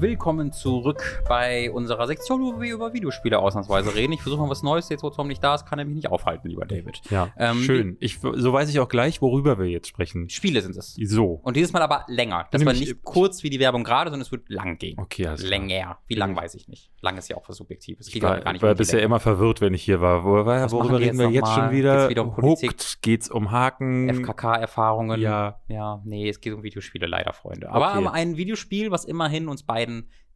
Willkommen zurück bei unserer Sektion, wo wir über Videospiele ausnahmsweise reden. Ich versuche mal was Neues. Jetzt, wo Tom nicht da ist, kann er mich nicht aufhalten, lieber David. Ja, Ähm, schön. Ich, so weiß ich auch gleich, worüber wir jetzt sprechen. Spiele sind es. So. Und dieses Mal aber länger. Das war nicht kurz wie die Werbung gerade, sondern es wird lang gehen. Okay, klar. Länger. Wie lang weiß ich nicht. Lang ist ja auch was Subjektives. Ich war, ja gar nicht war bisher immer verwirrt, wenn ich hier war. Wo, war worüber reden wir jetzt jetzt schon wieder? Geht's wieder um Politik? Hooked, geht's um Haken? FKK-Erfahrungen. Ja. Ja, nee, es geht um Videospiele leider, Freunde. Aber Okay. um ein Videospiel, was immerhin uns beiden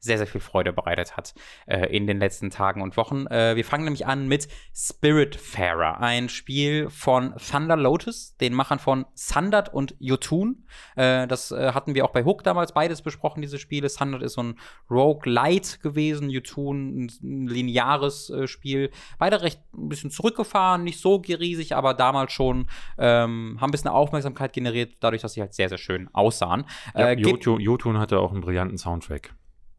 sehr, sehr viel Freude bereitet hat äh, in den letzten Tagen und Wochen. Äh, wir fangen nämlich an mit Spiritfarer, ein Spiel von Thunder Lotus, den Machern von Sundert und Jotun. Äh, das äh, hatten wir auch bei Hook damals beides besprochen, diese Spiele. Sundert ist so ein Rogue-Light gewesen, Jotun ein, lineares äh, Spiel. Beide recht ein bisschen zurückgefahren, nicht so riesig, aber damals schon ähm, haben ein bisschen Aufmerksamkeit generiert, dadurch, dass sie halt sehr, sehr schön aussahen. Ja, Äh, Jotun, Jotun hatte auch einen brillanten Soundtrack.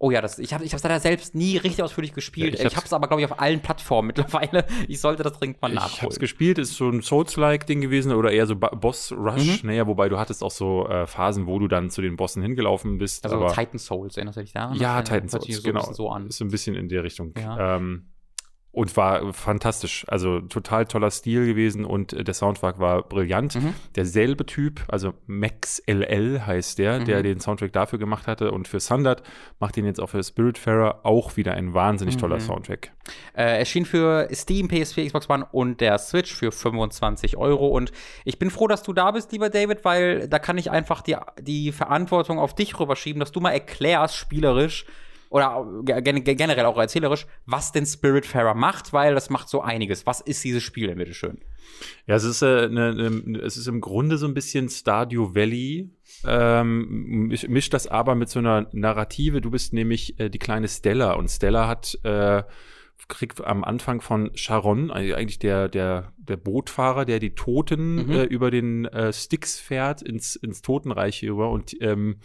Oh ja, das, ich habe ich hab's leider selbst nie richtig ausführlich gespielt. Ja, ich ich hab's- habe es aber, glaube ich, auf allen Plattformen (laughs) mittlerweile. Ich sollte das dringend mal Ich nachholen. hab's gespielt, ist so ein Souls-like-Ding gewesen oder eher so Boss-Rush. Mhm. Naja, wobei du hattest auch so äh, Phasen, wo du dann zu den Bossen hingelaufen bist. also aber Titan Souls, erinnerst du dich daran? ja, äh, Titan Souls, genau. so an. Ist so ein bisschen in der Richtung. Ja. Ähm, und war fantastisch. Also total toller Stil gewesen und äh, der Soundtrack war brillant. Mhm. Derselbe Typ, also Max LL heißt der, der Mhm. den Soundtrack dafür gemacht hatte und für Sundert macht ihn jetzt auch für Spiritfarer auch wieder ein wahnsinnig toller Mhm. Soundtrack. Äh, erschien für Steam, PS4, Xbox One und der Switch für 25 Euro. Und ich bin froh, dass du da bist, lieber David, weil da kann ich einfach die, die Verantwortung auf dich rüberschieben, dass du mal erklärst, spielerisch oder gen generell auch erzählerisch, was denn Spiritfarer macht, weil das macht so einiges. Was ist dieses Spiel denn, bitteschön? Ja, es ist, äh, ne, ne, es ist im Grunde so ein bisschen Stardew Valley. Ähm, misch- mischt das aber mit so einer Narrative. Du bist nämlich äh, die kleine Stella und Stella hat äh, kriegt am Anfang von Sharon, also eigentlich der, der, der Bootfahrer, der die Toten Mhm. äh, über den äh, Styx fährt ins, ins Totenreich über und ähm,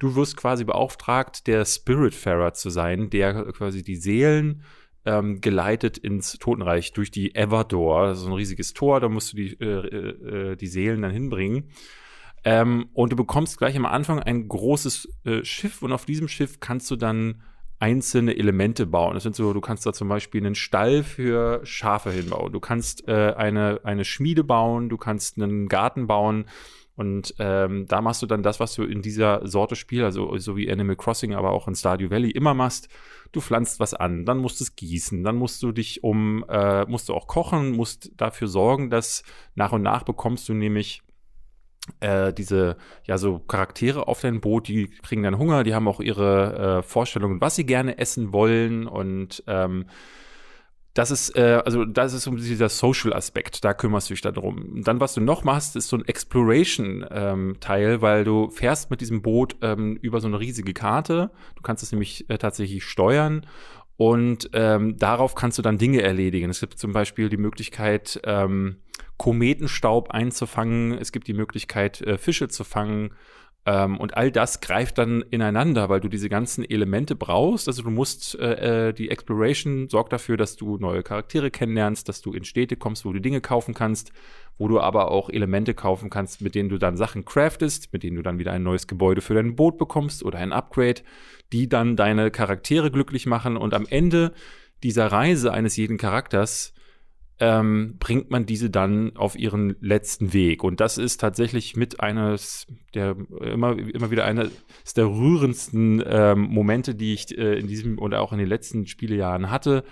du wirst quasi beauftragt, der Spiritfarer zu sein, der quasi die Seelen ähm, geleitet ins Totenreich durch die Everdor, das ist ein riesiges Tor, da musst du die, äh, äh, die Seelen dann hinbringen. Ähm, und du bekommst gleich am Anfang ein großes äh, Schiff und auf diesem Schiff kannst du dann einzelne Elemente bauen. Das sind so, du kannst da zum Beispiel einen Stall für Schafe hinbauen. Du kannst äh, eine, eine Schmiede bauen, du kannst einen Garten bauen Und ähm, da machst du dann das, was du in dieser Sorte Spiel, also so wie Animal Crossing, aber auch in Stardew Valley immer machst. Du pflanzt was an, dann musst du es gießen, dann musst du dich um, äh, musst du auch kochen, musst dafür sorgen, dass nach und nach bekommst du nämlich äh, diese, ja, so Charaktere auf dein Boot, die kriegen dann Hunger, die haben auch ihre äh, Vorstellungen, was sie gerne essen wollen und ähm, das ist, äh, also das ist um dieser Social-Aspekt, da kümmerst du dich darum. Und dann, was du noch machst, ist so ein Exploration-Teil, ähm, weil du fährst mit diesem Boot ähm, über so eine riesige Karte. Du kannst es nämlich äh, tatsächlich steuern und ähm, darauf kannst du dann Dinge erledigen. Es gibt zum Beispiel die Möglichkeit, ähm, Kometenstaub einzufangen. Es gibt die Möglichkeit, äh, Fische zu fangen. Ähm, und all das greift dann ineinander, weil du diese ganzen Elemente brauchst. Also du musst, äh, äh, die Exploration sorgt dafür, dass du neue Charaktere kennenlernst, dass du in Städte kommst, wo du Dinge kaufen kannst, wo du aber auch Elemente kaufen kannst, mit denen du dann Sachen craftest, mit denen du dann wieder ein neues Gebäude für dein Boot bekommst oder ein Upgrade, die dann deine Charaktere glücklich machen. Und am Ende dieser Reise eines jeden Charakters ähm, bringt man diese dann auf ihren letzten Weg. Und das ist tatsächlich mit eines der immer, immer wieder eines der rührendsten ähm, Momente, die ich äh, in diesem oder auch in den letzten Spielejahren hatte.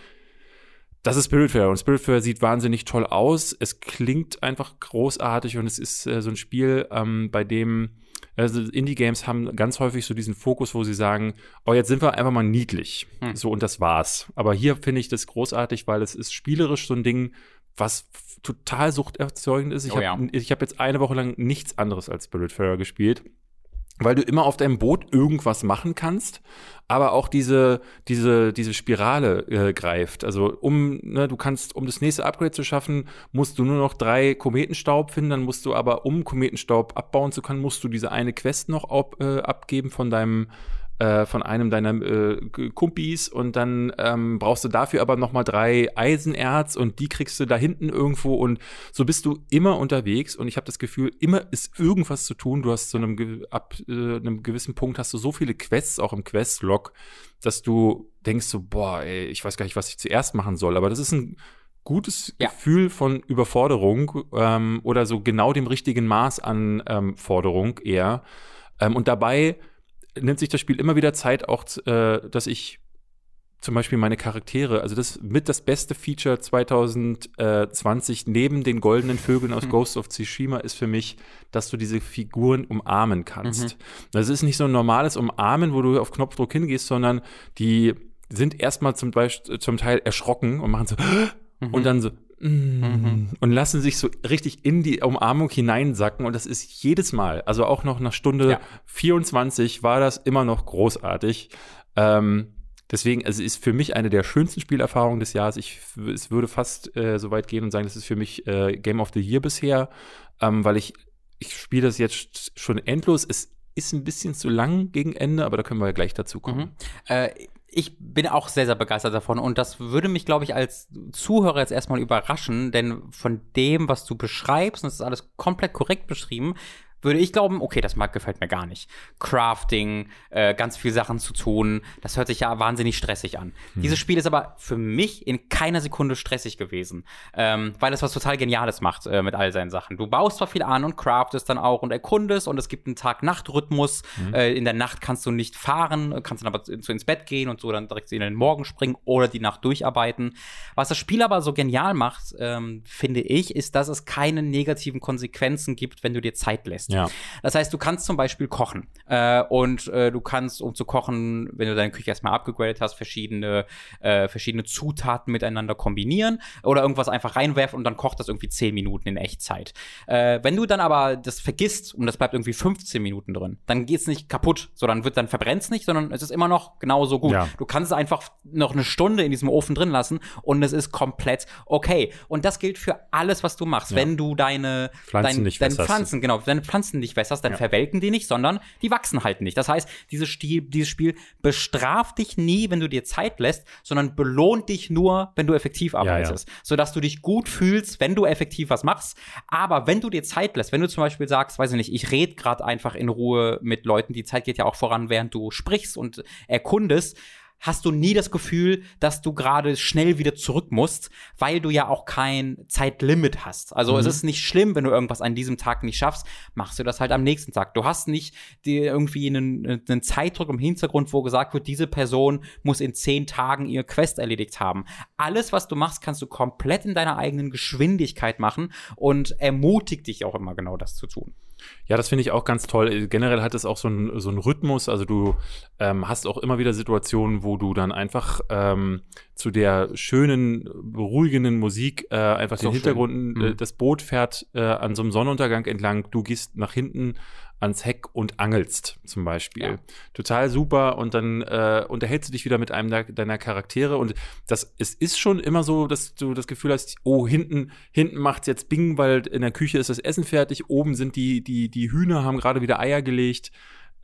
Das ist Spiritfarer und Spiritfarer sieht wahnsinnig toll aus. Es klingt einfach großartig und es ist äh, so ein Spiel, ähm, bei dem also Indie-Games haben ganz häufig so diesen Fokus, wo sie sagen, oh, jetzt sind wir einfach mal niedlich. Hm. So, und das war's. Aber hier finde ich das großartig, weil es ist spielerisch so ein Ding, was total suchterzeugend ist. Ich oh, habe ja. hab jetzt eine Woche lang nichts anderes als Spiritfarer gespielt weil du immer auf deinem Boot irgendwas machen kannst, aber auch diese diese diese Spirale äh, greift. Also um ne, du kannst um das nächste Upgrade zu schaffen, musst du nur noch drei Kometenstaub finden, dann musst du aber um Kometenstaub abbauen zu können, musst du diese eine Quest noch ab, äh, abgeben von deinem äh, von einem deiner äh, Kumpis und dann ähm, brauchst du dafür aber noch mal drei Eisenerz und die kriegst du da hinten irgendwo und so bist du immer unterwegs und ich habe das Gefühl, immer ist irgendwas zu tun. Du hast zu einem ab äh, einem gewissen Punkt hast du so viele Quests auch im Questlog, dass du denkst so boah, ey, ich weiß gar nicht, was ich zuerst machen soll, aber das ist ein gutes ja. Gefühl von Überforderung ähm, oder so genau dem richtigen Maß an ähm, Forderung eher. Ähm, und dabei nimmt sich das Spiel immer wieder Zeit, auch, äh, dass ich zum Beispiel meine Charaktere, also das mit das beste Feature 2020 neben den goldenen Vögeln aus mhm. Ghost of Tsushima ist für mich, dass du diese Figuren umarmen kannst. Mhm. Das ist nicht so ein normales Umarmen, wo du auf Knopfdruck hingehst, sondern die sind erstmal zum Beispiel zum Teil erschrocken und machen so mhm. und dann so Mhm. Und lassen sich so richtig in die Umarmung hineinsacken. Und das ist jedes Mal, also auch noch nach Stunde ja. 24 war das immer noch großartig. Ähm, deswegen, also ist für mich eine der schönsten Spielerfahrungen des Jahres. Ich es würde fast äh, so weit gehen und sagen, das ist für mich äh, Game of the Year bisher, ähm, weil ich, ich spiele das jetzt schon endlos. Es ist ein bisschen zu lang gegen Ende, aber da können wir ja gleich dazu kommen. Mhm. Äh, ich bin auch sehr, sehr begeistert davon und das würde mich, glaube ich, als Zuhörer jetzt erstmal überraschen, denn von dem, was du beschreibst, und das ist alles komplett korrekt beschrieben, würde ich glauben, okay, das mag gefällt mir gar nicht. Crafting, äh, ganz viel Sachen zu tun, das hört sich ja wahnsinnig stressig an. Hm. Dieses Spiel ist aber für mich in keiner Sekunde stressig gewesen, ähm, weil es was total Geniales macht äh, mit all seinen Sachen. Du baust zwar viel an und craftest dann auch und erkundest und es gibt einen Tag-Nacht-Rhythmus. Hm. Äh, in der Nacht kannst du nicht fahren, kannst dann aber zu, ins Bett gehen und so dann direkt in den Morgen springen oder die Nacht durcharbeiten. Was das Spiel aber so genial macht, ähm, finde ich, ist, dass es keine negativen Konsequenzen gibt, wenn du dir Zeit lässt ist. Ja. Das heißt, du kannst zum Beispiel kochen. Äh, und äh, du kannst, um zu kochen, wenn du deine Küche erstmal abgegradet hast, verschiedene, äh, verschiedene Zutaten miteinander kombinieren oder irgendwas einfach reinwerfen und dann kocht das irgendwie 10 Minuten in Echtzeit. Äh, wenn du dann aber das vergisst und das bleibt irgendwie 15 Minuten drin, dann geht es nicht kaputt, sondern wird dann verbrennt es nicht, sondern es ist immer noch genauso gut. Ja. Du kannst es einfach noch eine Stunde in diesem Ofen drin lassen und es ist komplett okay. Und das gilt für alles, was du machst. Ja. Wenn du deine Pflanzen dein, nicht deine Pflanzen, genau, deine Pflanzen Pflanzen nicht wässerst, dann ja. verwelken die nicht, sondern die wachsen halt nicht. Das heißt, dieses, Stil, dieses Spiel bestraft dich nie, wenn du dir Zeit lässt, sondern belohnt dich nur, wenn du effektiv arbeitest. Ja, ja. Sodass du dich gut fühlst, wenn du effektiv was machst. Aber wenn du dir Zeit lässt, wenn du zum Beispiel sagst, weiß ich nicht, ich rede gerade einfach in Ruhe mit Leuten, die Zeit geht ja auch voran, während du sprichst und erkundest, hast du nie das Gefühl, dass du gerade schnell wieder zurück musst, weil du ja auch kein Zeitlimit hast. Also mhm. es ist nicht schlimm, wenn du irgendwas an diesem Tag nicht schaffst, machst du das halt am nächsten Tag. Du hast nicht die, irgendwie einen, einen Zeitdruck im Hintergrund, wo gesagt wird, diese Person muss in zehn Tagen ihr Quest erledigt haben. Alles, was du machst, kannst du komplett in deiner eigenen Geschwindigkeit machen und ermutigt dich auch immer genau das zu tun. Ja, das finde ich auch ganz toll. Generell hat es auch so einen so Rhythmus. Also du ähm, hast auch immer wieder Situationen, wo du dann einfach ähm, zu der schönen, beruhigenden Musik äh, einfach den Hintergrund, äh, mhm. das Boot fährt äh, an so einem Sonnenuntergang entlang. Du gehst nach hinten ans Heck und angelst zum Beispiel. Ja. Total super und dann äh, unterhältst du dich wieder mit einem deiner Charaktere und das es ist schon immer so, dass du das Gefühl hast, oh hinten hinten macht's jetzt Bing, weil in der Küche ist das Essen fertig, oben sind die die die Hühner haben gerade wieder Eier gelegt.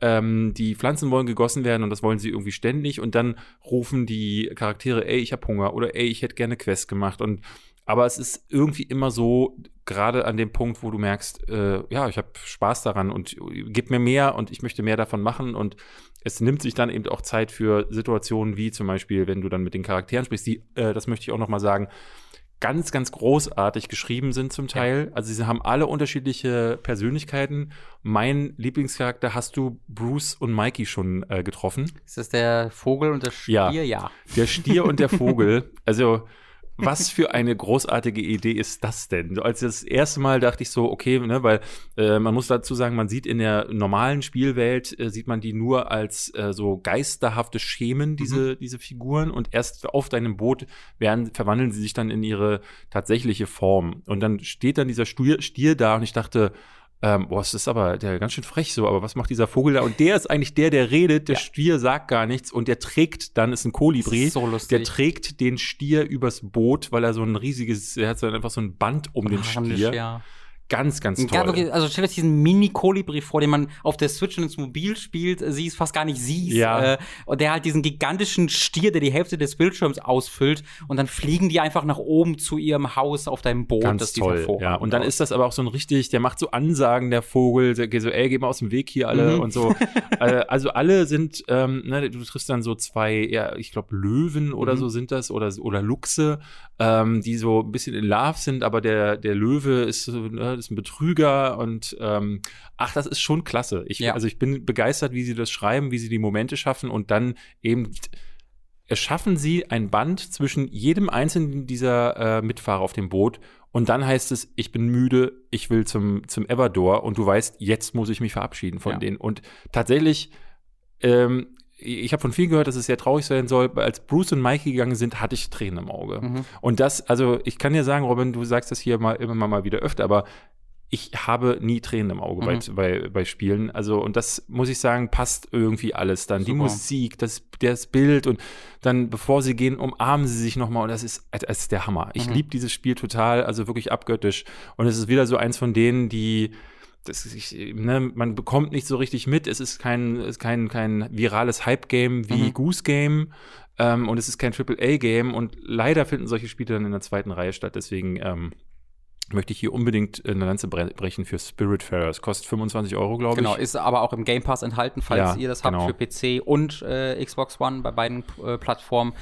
Ähm, die Pflanzen wollen gegossen werden und das wollen sie irgendwie ständig und dann rufen die Charaktere, ey, ich hab Hunger oder ey, ich hätte gerne Quest gemacht und aber es ist irgendwie immer so, gerade an dem Punkt, wo du merkst, äh, ja, ich habe Spaß daran und gib mir mehr und ich möchte mehr davon machen und es nimmt sich dann eben auch Zeit für Situationen wie zum Beispiel, wenn du dann mit den Charakteren sprichst, die, äh, das möchte ich auch noch mal sagen, ganz, ganz großartig geschrieben sind zum Teil. Ja. Also sie haben alle unterschiedliche Persönlichkeiten. Mein Lieblingscharakter hast du Bruce und Mikey schon äh, getroffen. Ist das der Vogel und der Stier? Ja. ja. Der Stier und der Vogel. (laughs) Also was für eine großartige Idee ist das denn? Als das erste Mal dachte ich so, okay, ne, weil äh, man muss dazu sagen, man sieht in der normalen Spielwelt, äh, sieht man die nur als äh, so geisterhafte Schemen, diese, mhm. diese Figuren, und erst auf deinem Boot werden, verwandeln sie sich dann in ihre tatsächliche Form. Und dann steht dann dieser Stier, Stier da und ich dachte, ähm, boah, es ist aber der ganz schön frech so, aber was macht dieser Vogel da? Und der ist eigentlich der, der redet, der ja. Stier sagt gar nichts und der trägt, dann ist ein Kolibri, so lustig. der trägt den Stier übers Boot, weil er so ein riesiges, er hat so einfach so ein Band um den Stier. Ja. Ganz, ganz toll. Ja, wirklich, also stell dir diesen Mini-Kolibri vor, den man auf der Switch ins Mobil spielt, äh, sie ist fast gar nicht siehst. Ja. Äh, und der halt diesen gigantischen Stier, der die Hälfte des Bildschirms ausfüllt. Und dann fliegen die einfach nach oben zu ihrem Haus auf deinem Boot. Ganz toll, ja. Und dann ist das aber auch so ein richtig, der macht so Ansagen, der Vogel, der geht so, ey, geh mal aus dem Weg hier alle mhm. und so. (laughs) äh, also alle sind, ähm, ne, du triffst dann so zwei, ja, ich glaube Löwen oder mhm. so sind das oder, oder Luchse, ähm, die so ein bisschen in Love sind, aber der, der Löwe ist, ne, ist ein Betrüger und ähm, ach, das ist schon klasse. Ich, ja. Also ich bin begeistert, wie sie das schreiben, wie sie die Momente schaffen und dann eben erschaffen sie ein Band zwischen jedem einzelnen dieser äh, Mitfahrer auf dem Boot und dann heißt es, ich bin müde, ich will zum, zum Everdor und du weißt, jetzt muss ich mich verabschieden von ja. denen. Und tatsächlich ähm, ich habe von vielen gehört, dass es sehr traurig sein soll. Als Bruce und Mikey gegangen sind, hatte ich Tränen im Auge. Mhm. Und das, also ich kann dir sagen, Robin, du sagst das hier mal immer mal wieder öfter, aber ich habe nie Tränen im Auge mhm. bei, bei, bei, Spielen. Also, und das muss ich sagen, passt irgendwie alles dann. Super. Die Musik, das, das Bild und dann, bevor sie gehen, umarmen sie sich nochmal und das ist, das ist der Hammer. Ich mhm. liebe dieses Spiel total, also wirklich abgöttisch. Und es ist wieder so eins von denen, die, das ist, ne, man bekommt nicht so richtig mit. Es ist kein, ist kein, kein virales Hype-Game wie mhm. Goose Game. Ähm, und es ist kein AAA-Game. Und leider finden solche Spiele dann in der zweiten Reihe statt. Deswegen ähm, möchte ich hier unbedingt eine Lanze brechen für Spiritfarer. Es kostet 25 Euro, glaube genau, ich. Genau, ist aber auch im Game Pass enthalten, falls ja, ihr das genau. habt für PC und äh, Xbox One bei beiden äh, Plattformen.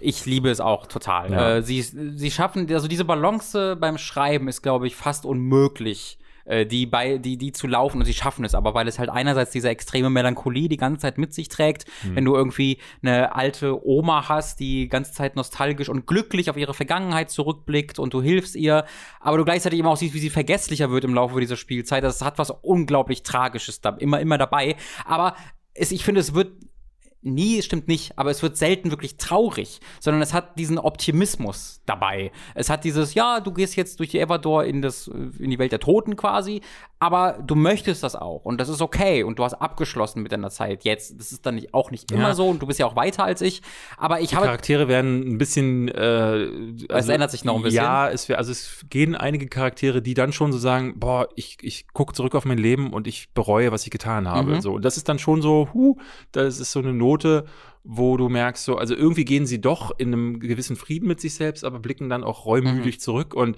Ich liebe es auch total. Ja. Äh, sie, sie schaffen, also diese Balance beim Schreiben ist, glaube ich, fast unmöglich äh, die bei, die, die zu laufen und sie schaffen es aber, weil es halt einerseits diese extreme Melancholie die ganze Zeit mit sich trägt, mhm. wenn du irgendwie eine alte Oma hast, die ganze Zeit nostalgisch und glücklich auf ihre Vergangenheit zurückblickt und du hilfst ihr, aber du gleichzeitig immer auch siehst, wie sie vergesslicher wird im Laufe dieser Spielzeit. Das hat was unglaublich Tragisches da immer, immer dabei. Aber es, ich finde, es wird nie, stimmt nicht, aber es wird selten wirklich traurig, sondern es hat diesen Optimismus dabei. Es hat dieses, ja, du gehst jetzt durch die Everdor in, das, in die Welt der Toten quasi, aber du möchtest das auch und das ist okay und du hast abgeschlossen mit deiner Zeit jetzt. Das ist dann nicht, auch nicht immer ja. so und du bist ja auch weiter als ich, aber ich habe. Charaktere werden ein bisschen. Äh, also, es ändert sich noch ein bisschen. Ja, es, also es gehen einige Charaktere, die dann schon so sagen, boah, ich, ich gucke zurück auf mein Leben und ich bereue, was ich getan habe. Mhm. So, und das ist dann schon so, huh, das ist so eine Note, wo du merkst, so, also irgendwie gehen sie doch in einem gewissen Frieden mit sich selbst, aber blicken dann auch reumütig mhm. zurück und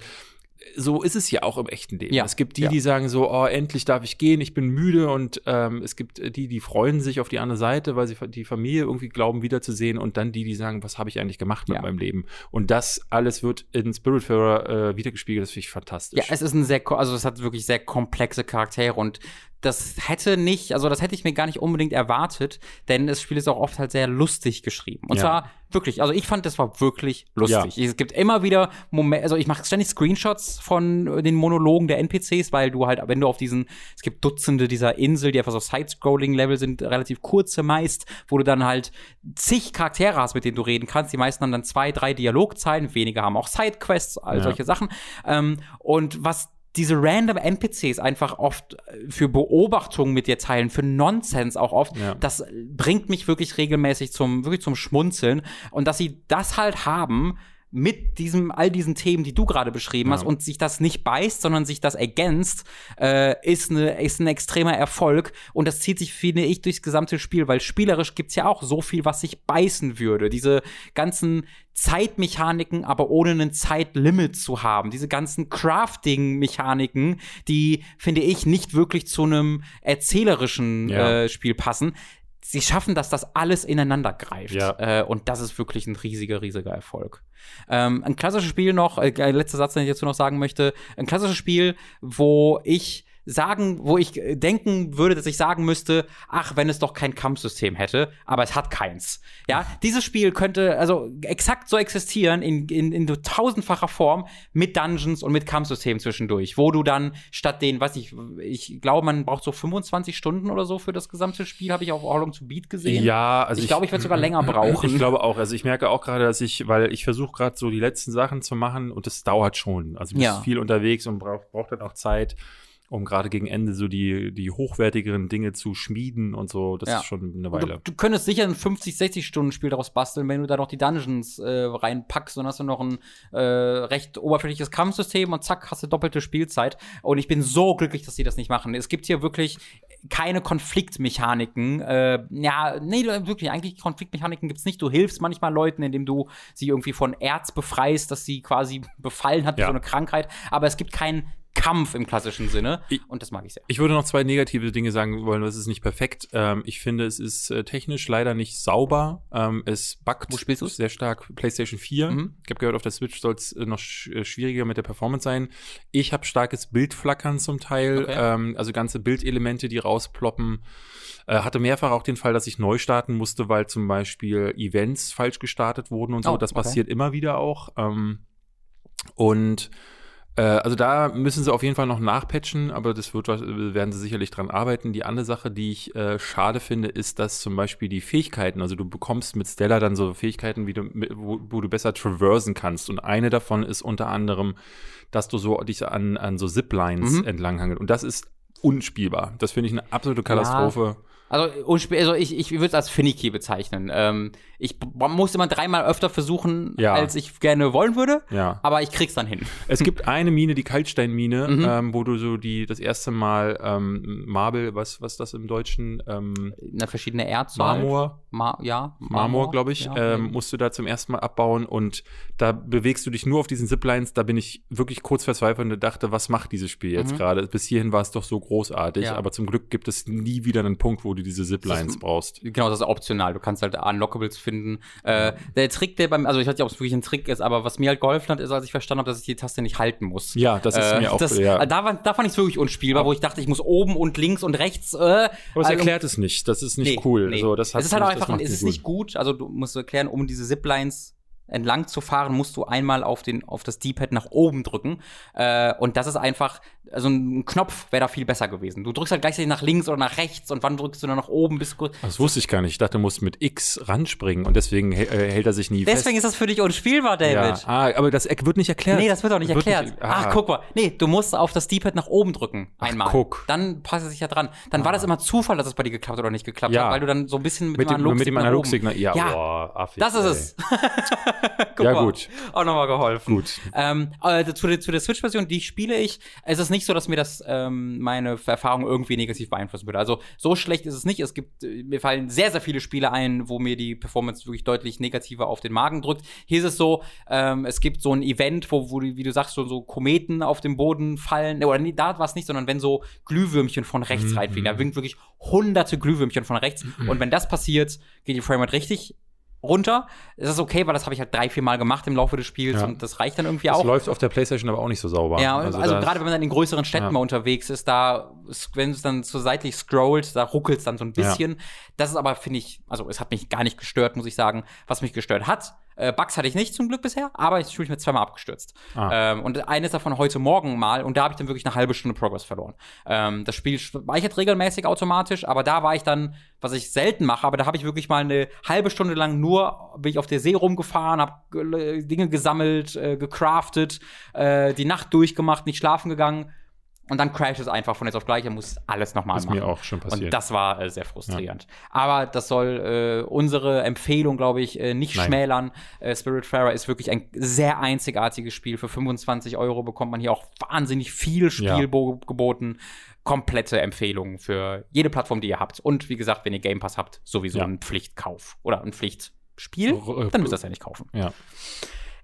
so ist es ja auch im echten Leben. Ja. Es gibt die, Ja. die sagen so, oh, endlich darf ich gehen, ich bin müde und ähm, es gibt die, die freuen sich auf die andere Seite, weil sie die Familie irgendwie glauben wiederzusehen und dann die, die sagen, was habe ich eigentlich gemacht mit Ja. meinem Leben? Und das alles wird in Spiritfarer äh, wiedergespiegelt, das finde ich fantastisch. Ja, es ist ein sehr, also es hat wirklich sehr komplexe Charaktere und das hätte nicht, also das hätte ich mir gar nicht unbedingt erwartet, denn das Spiel ist auch oft halt sehr lustig geschrieben. Und zwar wirklich, also ich fand, das war wirklich lustig. Es gibt immer wieder Momente, also ich mache ständig Screenshots von den Monologen der NPCs, weil du halt, wenn du auf diesen, es gibt Dutzende dieser Insel, die einfach so Side-Scrolling-Level sind, relativ kurze meist, wo du dann halt zig Charaktere hast, mit denen du reden kannst. Die meisten haben dann zwei, drei Dialogzeilen, wenige haben auch Sidequests, all Ja. solche Sachen. Ähm, und was diese random NPCs einfach oft äh, für Beobachtungen mit dir teilen, für Nonsens auch oft, Ja. das bringt mich wirklich regelmäßig zum, wirklich zum Schmunzeln. Und dass sie das halt haben, mit diesem, all diesen Themen, die du gerade beschrieben Ja. hast, und sich das nicht beißt, sondern sich das ergänzt, äh, ist, eine, ist ein extremer Erfolg. Und das zieht sich, finde ich, durchs gesamte Spiel, weil spielerisch gibt's ja auch so viel, was sich beißen würde. Diese ganzen Zeitmechaniken, aber ohne einen Zeitlimit zu haben. Diese ganzen Crafting-Mechaniken, die, finde ich, nicht wirklich zu einem erzählerischen Ja. äh, Spiel passen. Sie schaffen, dass das alles ineinander greift. Ja. Äh, und das ist wirklich ein riesiger, riesiger Erfolg. Ähm, ein klassisches Spiel noch, äh, letzter Satz, den ich dazu noch sagen möchte. Ein klassisches Spiel, wo ich sagen, wo ich äh, denken würde, dass ich sagen müsste, ach, wenn es doch kein Kampfsystem hätte, aber es hat keins. Ja, dieses Spiel könnte also exakt so existieren in, in, in tausendfacher Form mit Dungeons und mit Kampfsystemen zwischendurch, wo du dann statt den, weiß ich, ich glaube, man braucht so 25 Stunden oder so für das gesamte Spiel, habe ich auf All Along to Beat gesehen. Ja, also ich glaube, ich werde sogar länger (clears throat) brauchen. Ich glaube auch. Also ich merke auch gerade, dass ich, weil ich versuche gerade so die letzten Sachen zu machen und es dauert schon. Also du bist Ja. viel unterwegs und braucht braucht dann auch Zeit, um gerade gegen Ende so die, die hochwertigeren Dinge zu schmieden und so. Das Ja. ist schon eine Du, Weile. du könntest sicher ein 50, 60 Stunden Spiel daraus basteln, wenn du da noch die Dungeons äh, reinpackst und hast du noch ein äh, recht oberflächliches Kampfsystem und zack, hast du doppelte Spielzeit. Und ich bin so glücklich, dass sie das nicht machen. Es gibt hier wirklich keine Konfliktmechaniken. Äh, ja, nee, wirklich, eigentlich Konfliktmechaniken gibt's nicht. Du hilfst manchmal Leuten, indem du sie irgendwie von Erz befreist, dass sie quasi befallen hat, Ja. so eine Krankheit. Aber es gibt keinen Kampf im klassischen Sinne. Und das mag ich sehr. Ich würde noch zwei negative Dinge sagen wollen. Das ist nicht perfekt. Ähm, ich finde, es ist äh, technisch leider nicht sauber. Ähm, es du's? sehr stark. PlayStation 4. Mhm. Ich habe gehört, auf der Switch soll es äh, noch sch äh, schwieriger mit der Performance sein. Ich habe starkes Bildflackern zum Teil. Okay. Ähm, also ganze Bildelemente, die rausploppen. Äh, hatte mehrfach auch den Fall, dass ich neu starten musste, weil zum Beispiel Events falsch gestartet wurden und so. Oh, das okay. passiert immer wieder auch. Ähm, und also da müssen sie auf jeden Fall noch nachpatchen, aber das wird, was- werden sie sicherlich dran arbeiten. Die andere Sache, die ich äh, schade finde, ist, dass zum Beispiel die Fähigkeiten, also du bekommst mit Stella dann so Fähigkeiten, wie du, wo, wo du besser traversen kannst. Und eine davon ist unter anderem, dass du so dich an, an so Ziplines Mhm. entlanghangelt. Und das ist unspielbar. Das finde ich eine absolute Katastrophe. Also, unspä- also ich, ich würde es als finicky bezeichnen. Ähm, ich muss immer dreimal öfter versuchen, Ja. als ich gerne wollen würde, Ja. aber ich krieg's dann hin. Es gibt (laughs) eine Mine, die Kaltsteinmine, Mhm. ähm, wo du so die das erste Mal ähm, Marble, was was das im Deutschen ähm, Na, verschiedene Erzsorten. Marmor, Ma ja. Marmor, glaube ich, Ja, ähm, musst du da zum ersten Mal abbauen und da bewegst du dich nur auf diesen Ziplines. Da bin ich wirklich kurz verzweifelt und dachte, was macht dieses Spiel jetzt Mhm. gerade? Bis hierhin war es doch so großartig, aber zum Glück gibt es nie wieder einen Punkt, wo du diese Ziplines brauchst. Genau, das ist optional. Du kannst halt Unlockables finden. Äh, der Trick, der beim, also ich weiß nicht, ob es wirklich ein Trick ist, aber was mir halt geholfen hat, ist, als ich verstanden habe, dass ich die Taste nicht halten muss. Ja, das ist Äh, mir auch das, ja. da, war, da fand ich es wirklich unspielbar, wo ich dachte, ich muss oben und links und rechts. Äh, Aber es also- erklärt es nicht. Das ist nicht Nee, cool. nee. So, das es ist halt auch einfach, es ist nicht gut. Also du musst erklären, um diese Ziplines entlang zu fahren, musst du einmal auf den auf das D-Pad nach oben drücken. Äh, und das ist einfach, also ein Knopf wäre da viel besser gewesen. Du drückst halt gleichzeitig nach links oder nach rechts und wann drückst du dann nach oben bis kurz. Das wusste ich gar nicht. Ich dachte, du musst mit X ranspringen und deswegen äh, hält er sich nie Deswegen fest. ist das für dich unspielbar, David. ja. ah, aber das er- wird nicht erklärt. Nee, das wird auch nicht Wird erklärt. nicht- ah. Ach, guck mal. Nee, du musst auf das D-Pad nach oben drücken. Einmal. guck. Dann passt es sich ja dran. Dann war das immer Zufall, dass es bei dir geklappt oder nicht geklappt Ja. hat, weil du dann so ein bisschen mit, Mit dem, Analogstick mit dem nach oben- Analogsignal. Ja, Ja, boah, affig, Das ist ey. es. (laughs) Guck Ja, mal. gut. Auch nochmal geholfen. Gut. Ähm, äh, zu, der, zu der Switch-Version, die spiele ich. Es ist nicht nicht so, dass mir das ähm, meine Erfahrung irgendwie negativ beeinflussen würde. Also so schlecht ist es nicht. Es gibt, äh, mir fallen sehr, sehr viele Spiele ein, wo mir die Performance wirklich deutlich negativer auf den Magen drückt. Hier ist es so, ähm, es gibt so ein Event, wo, wo wie du sagst, so, so Kometen auf dem Boden fallen. Oder nee, da war es nicht, sondern wenn so Glühwürmchen von rechts Mhm. reinfliegen. Da winkt wirklich hunderte Glühwürmchen von rechts. Und wenn das passiert, geht die Framerate richtig runter. Das ist okay, weil das habe ich halt drei, vier Mal gemacht im Laufe des Spiels Ja. und das reicht dann irgendwie Das auch. läuft auf der Playstation aber auch nicht so sauber. Ja, also, da- gerade wenn man dann in größeren Städten Ja. mal unterwegs ist, da, wenn es dann so seitlich scrollt, da ruckelt es dann so ein bisschen. Das ist aber, finde ich, also es hat mich gar nicht gestört, muss ich sagen. Was mich gestört hat, äh, Bugs hatte ich nicht zum Glück bisher, aber ich bin mir zweimal abgestürzt. Ah. Ähm, und eines davon heute Morgen mal und da habe ich dann wirklich eine halbe Stunde Progress verloren. Ähm, das Spiel speichert regelmäßig automatisch, aber da war ich dann, was ich selten mache, aber da habe ich wirklich mal eine halbe Stunde lang nur, bin ich auf der See rumgefahren, habe Dinge gesammelt, äh, gecraftet, äh, die Nacht durchgemacht, nicht schlafen gegangen. Und dann crasht es einfach von jetzt auf gleich, er muss alles nochmal Ist machen. mir auch schon passiert. Und das war äh, sehr frustrierend. Aber das soll äh, unsere Empfehlung, glaube ich, äh, nicht Nein. schmälern. Äh, Spiritfarer ist wirklich ein sehr einzigartiges Spiel. Für 25 Euro bekommt man hier auch wahnsinnig viel Spiel Ja. bo- geboten. Komplette Empfehlung für jede Plattform, die ihr habt. Und wie gesagt, wenn ihr Game Pass habt, sowieso Ja. ein Pflichtkauf oder ein Pflichtspiel. R- Dann müsst ihr das ja nicht kaufen. ja.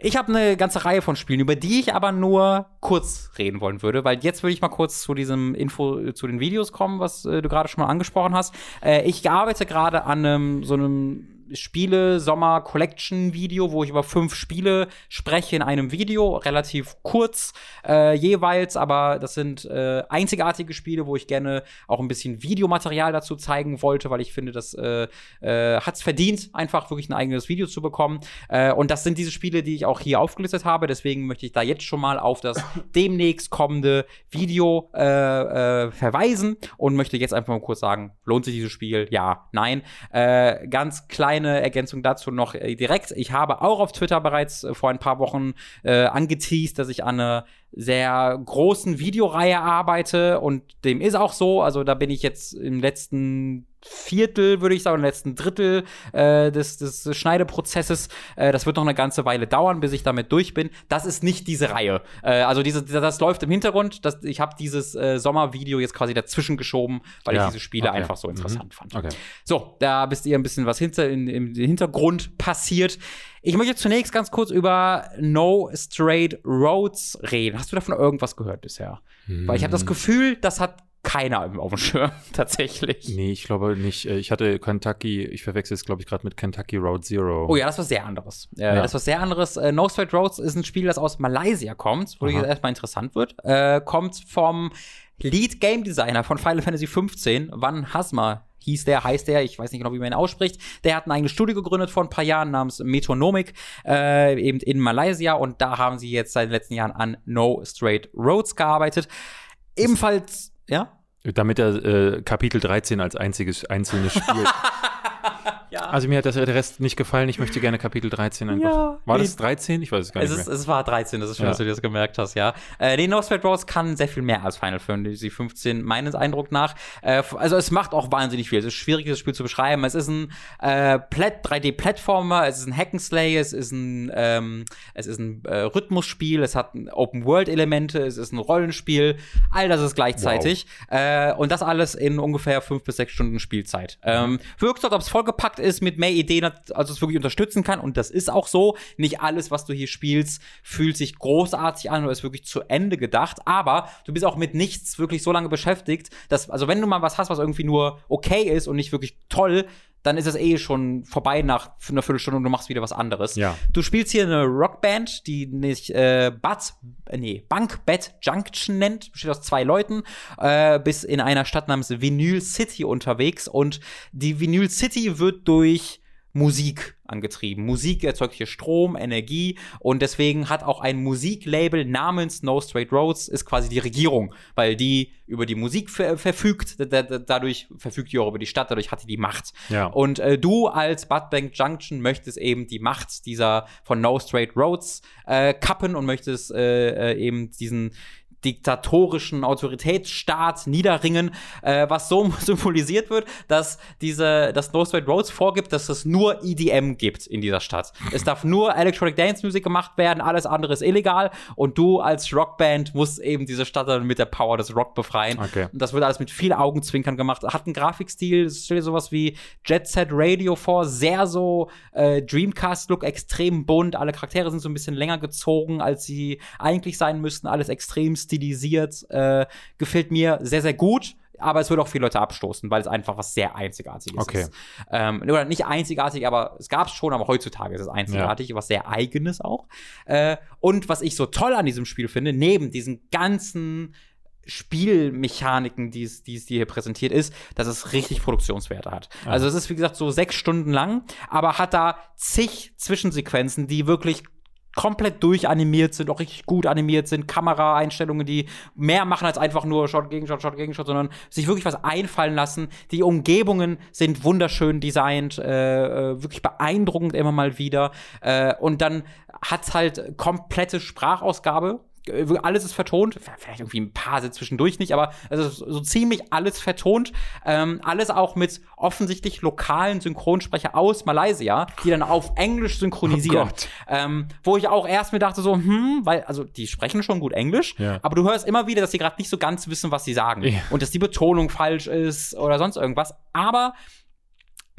Ich habe eine ganze Reihe von Spielen, über die ich aber nur kurz reden wollen würde, weil jetzt würde ich mal kurz zu diesem Info, äh, zu den Videos kommen, was äh, du gerade schon mal angesprochen hast. Äh, ich arbeite gerade an einem, so einem Spiele-Sommer-Collection-Video, wo ich über fünf Spiele spreche in einem Video, relativ kurz äh, jeweils, aber das sind äh, einzigartige Spiele, wo ich gerne auch ein bisschen Videomaterial dazu zeigen wollte, weil ich finde, das äh, äh, hat es verdient, einfach wirklich ein eigenes Video zu bekommen. Äh, und das sind diese Spiele, die ich auch hier aufgelistet habe. Deswegen möchte ich da jetzt schon mal auf das (laughs) demnächst kommende Video äh, äh, verweisen und möchte jetzt einfach mal kurz sagen, lohnt sich dieses Spiel? Ja, nein. Äh, ganz kleine Ergänzung dazu noch äh, direkt. Ich habe auch auf Twitter bereits äh, vor ein paar Wochen äh, angeteased, dass ich an einer sehr großen Videoreihe arbeite und dem ist auch so. Also da bin ich jetzt im letzten Viertel, würde ich sagen, im letzten Drittel äh, des, des Schneideprozesses. Äh, das wird noch eine ganze Weile dauern, bis ich damit durch bin. Das ist nicht diese Reihe. Äh, also diese, das läuft im Hintergrund. Das, ich habe dieses äh, Sommervideo jetzt quasi dazwischen geschoben, weil Ja, ich diese Spiele okay. einfach so interessant Mhm. fand. Okay. So, da bist ihr ein bisschen was hinter, in, im Hintergrund passiert. Ich möchte zunächst ganz kurz über No Straight Roads reden. Hast du davon irgendwas gehört bisher? Weil ich habe das Gefühl, das hat keiner auf dem Schirm, (laughs) tatsächlich. Nee, ich glaube nicht. Äh, Ich hatte Kentucky, ich verwechsel es, glaube ich, gerade mit Kentucky Road Zero. Oh ja, das war sehr anderes. Äh, Ja. Das war sehr anderes. Äh, no Straight Roads ist ein Spiel, das aus Malaysia kommt, wo Aha. jetzt erstmal interessant wird. Äh, kommt vom Lead Game Designer von Final Fantasy 15, Van Hasma hieß der, heißt der, ich weiß nicht genau, wie man ihn ausspricht. Der hat ein eigenes Studio gegründet vor ein paar Jahren namens Metronomic, äh, eben in Malaysia und da haben sie jetzt seit den letzten Jahren an No Straight Roads gearbeitet. Ebenfalls, ja? Damit er äh, Kapitel 13 als einziges einzelnes Spiel. (laughs) Also mir hat das, der Rest nicht gefallen. Ich möchte gerne Kapitel 13 einfach. Ja. War das 13? Ich weiß es gar Es, nicht ist, mehr. es war 13, das ist schön, Ja. dass du dir das gemerkt hast, ja. Äh, nee, Straight Roads kann sehr viel mehr als Final Fantasy 15, meines Eindruck nach. Äh, also es macht auch wahnsinnig viel. Es ist schwierig, das Spiel zu beschreiben. Es ist ein äh, Plat- 3D-Plattformer, es ist ein Hack'n'Slay, es ist ein, ähm, es ist ein äh, Rhythmusspiel, es hat Open-World-Elemente, es ist ein Rollenspiel. All das ist gleichzeitig. Äh, und das alles in ungefähr fünf bis sechs Stunden Spielzeit. Ähm, wirkt als ob es vollgepackt ist mit mehr Ideen, als es wirklich unterstützen kann. Und das ist auch so. Nicht alles, was du hier spielst, fühlt sich großartig an oder ist wirklich zu Ende gedacht. Aber du bist auch mit nichts wirklich so lange beschäftigt, dass, also wenn du mal was hast, was irgendwie nur okay ist und nicht wirklich toll, dann ist es eh schon vorbei nach einer Viertelstunde und du machst wieder was anderes. Ja. Du spielst hier eine Rockband, die nicht äh, Bud, äh, nee, Bunk Bed Junction nennt, besteht aus zwei Leuten, äh, bis in einer Stadt namens Vinyl City unterwegs und die Vinyl City wird durch Musik angetrieben. Musik erzeugt hier Strom, Energie und deswegen hat auch ein Musiklabel namens No Straight Roads ist quasi die Regierung, weil die über die Musik ver verfügt, da- da- dadurch verfügt die auch über die Stadt, dadurch hat die die Macht. Ja. Und äh, du als Budbank Junction möchtest eben die Macht dieser von No Straight Roads äh, kappen und möchtest äh, äh, eben diesen diktatorischen Autoritätsstaat niederringen, äh, was so (laughs) symbolisiert wird, dass diese, dass No Straight Roads vorgibt, dass es nur EDM gibt in dieser Stadt. Es darf nur Electronic Dance Music gemacht werden, alles andere ist illegal und du als Rockband musst eben diese Stadt dann mit der Power des Rock befreien. Okay. Und das wird alles mit viel Augenzwinkern gemacht. Hat einen Grafikstil, stell dir sowas wie Jet Set Radio vor, sehr so äh, Dreamcast-Look, extrem bunt. Alle Charaktere sind so ein bisschen länger gezogen, als sie eigentlich sein müssten. Alles extrem stilisiert. Äh, gefällt mir sehr, sehr gut aber es würde auch viele Leute abstoßen, weil es einfach was sehr Einzigartiges Okay. ist. Ähm, oder nicht einzigartig, aber es gab es schon, aber heutzutage ist es einzigartig, was sehr eigenes auch. Äh, und was ich so toll an diesem Spiel finde, neben diesen ganzen Spielmechaniken, die es, die es dir hier präsentiert ist, dass es richtig Produktionswerte hat. Also es ist, wie gesagt, so sechs Stunden lang, aber hat da zig Zwischensequenzen, die wirklich komplett durchanimiert sind, auch richtig gut animiert sind, Kameraeinstellungen, die mehr machen als einfach nur Shot gegen Shot, Shot gegen Shot, sondern sich wirklich was einfallen lassen. Die Umgebungen sind wunderschön designt, äh, äh, wirklich beeindruckend immer mal wieder. Äh, und dann hat's halt komplette Sprachausgabe. Äh, Alles ist vertont, vielleicht irgendwie ein paar sind zwischendurch nicht, aber also so ziemlich alles vertont. Ähm, alles auch mit offensichtlich lokalen Synchronsprecher aus Malaysia, die dann auf Englisch synchronisieren. Oh. Ähm, wo ich auch erst mir dachte so, hm, weil, also die sprechen schon gut Englisch, Ja. aber du hörst immer wieder, dass sie gerade nicht so ganz wissen, was sie sagen. Ja. Und dass die Betonung falsch ist oder sonst irgendwas. Aber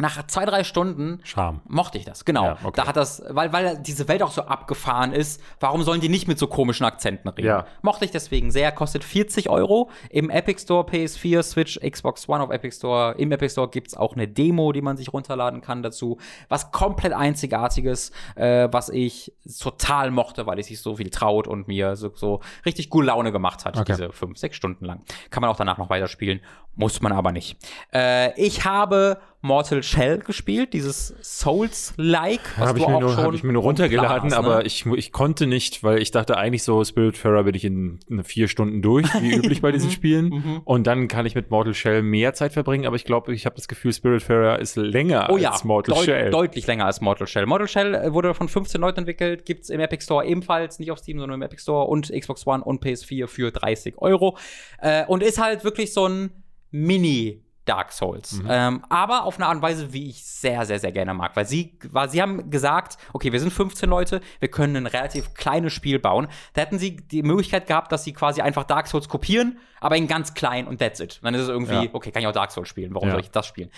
nach zwei, drei Stunden Charme. mochte ich das, genau. Ja, okay. Da hat das, weil, weil diese Welt auch so abgefahren ist, warum sollen die nicht mit so komischen Akzenten reden? Ja. Mochte ich deswegen sehr, kostet 40 Euro im Epic Store, PS4, Switch, Xbox One auf Epic Store. Im Epic Store gibt's auch eine Demo, die man sich runterladen kann dazu. Was komplett Einzigartiges, äh, was ich total mochte, weil es sich so viel traut und mir so, so richtig gute Laune gemacht hat, Okay. diese fünf, sechs Stunden lang. Kann man auch danach noch weiterspielen, muss man aber nicht. Äh, ich habe Mortal Shell gespielt, dieses Souls-like, was Habe du ich, mir auch nur- schon hab ich mir nur runtergeladen, ne? aber ich, mu- ich konnte nicht, weil ich dachte eigentlich so, Spiritfarer bin ich in ne, vier Stunden durch, wie (laughs) üblich bei Mhm. diesen Spielen. Und dann kann ich mit Mortal Shell mehr Zeit verbringen, aber ich glaube, ich habe das Gefühl, Spiritfarer ist länger Oh ja, als Mortal deut Shell. deutlich länger als Mortal Shell. Mortal Shell äh, wurde von 15 Leuten entwickelt, gibt's im Epic Store ebenfalls, nicht auf Steam, sondern im Epic Store und Xbox One und PS4 für 30 Euro. Äh, und ist halt wirklich so ein Mini- Dark Souls. Ähm, aber auf eine Art und Weise, wie ich sehr, sehr, sehr gerne mag. Weil sie, weil sie haben gesagt, okay, wir sind 15 Leute, wir können ein relativ kleines Spiel bauen. Da hätten sie die Möglichkeit gehabt, dass sie quasi einfach Dark Souls kopieren, aber in ganz klein und that's it. Und dann ist es irgendwie, Ja. okay, kann ich auch Dark Souls spielen, warum Ja. soll ich das spielen?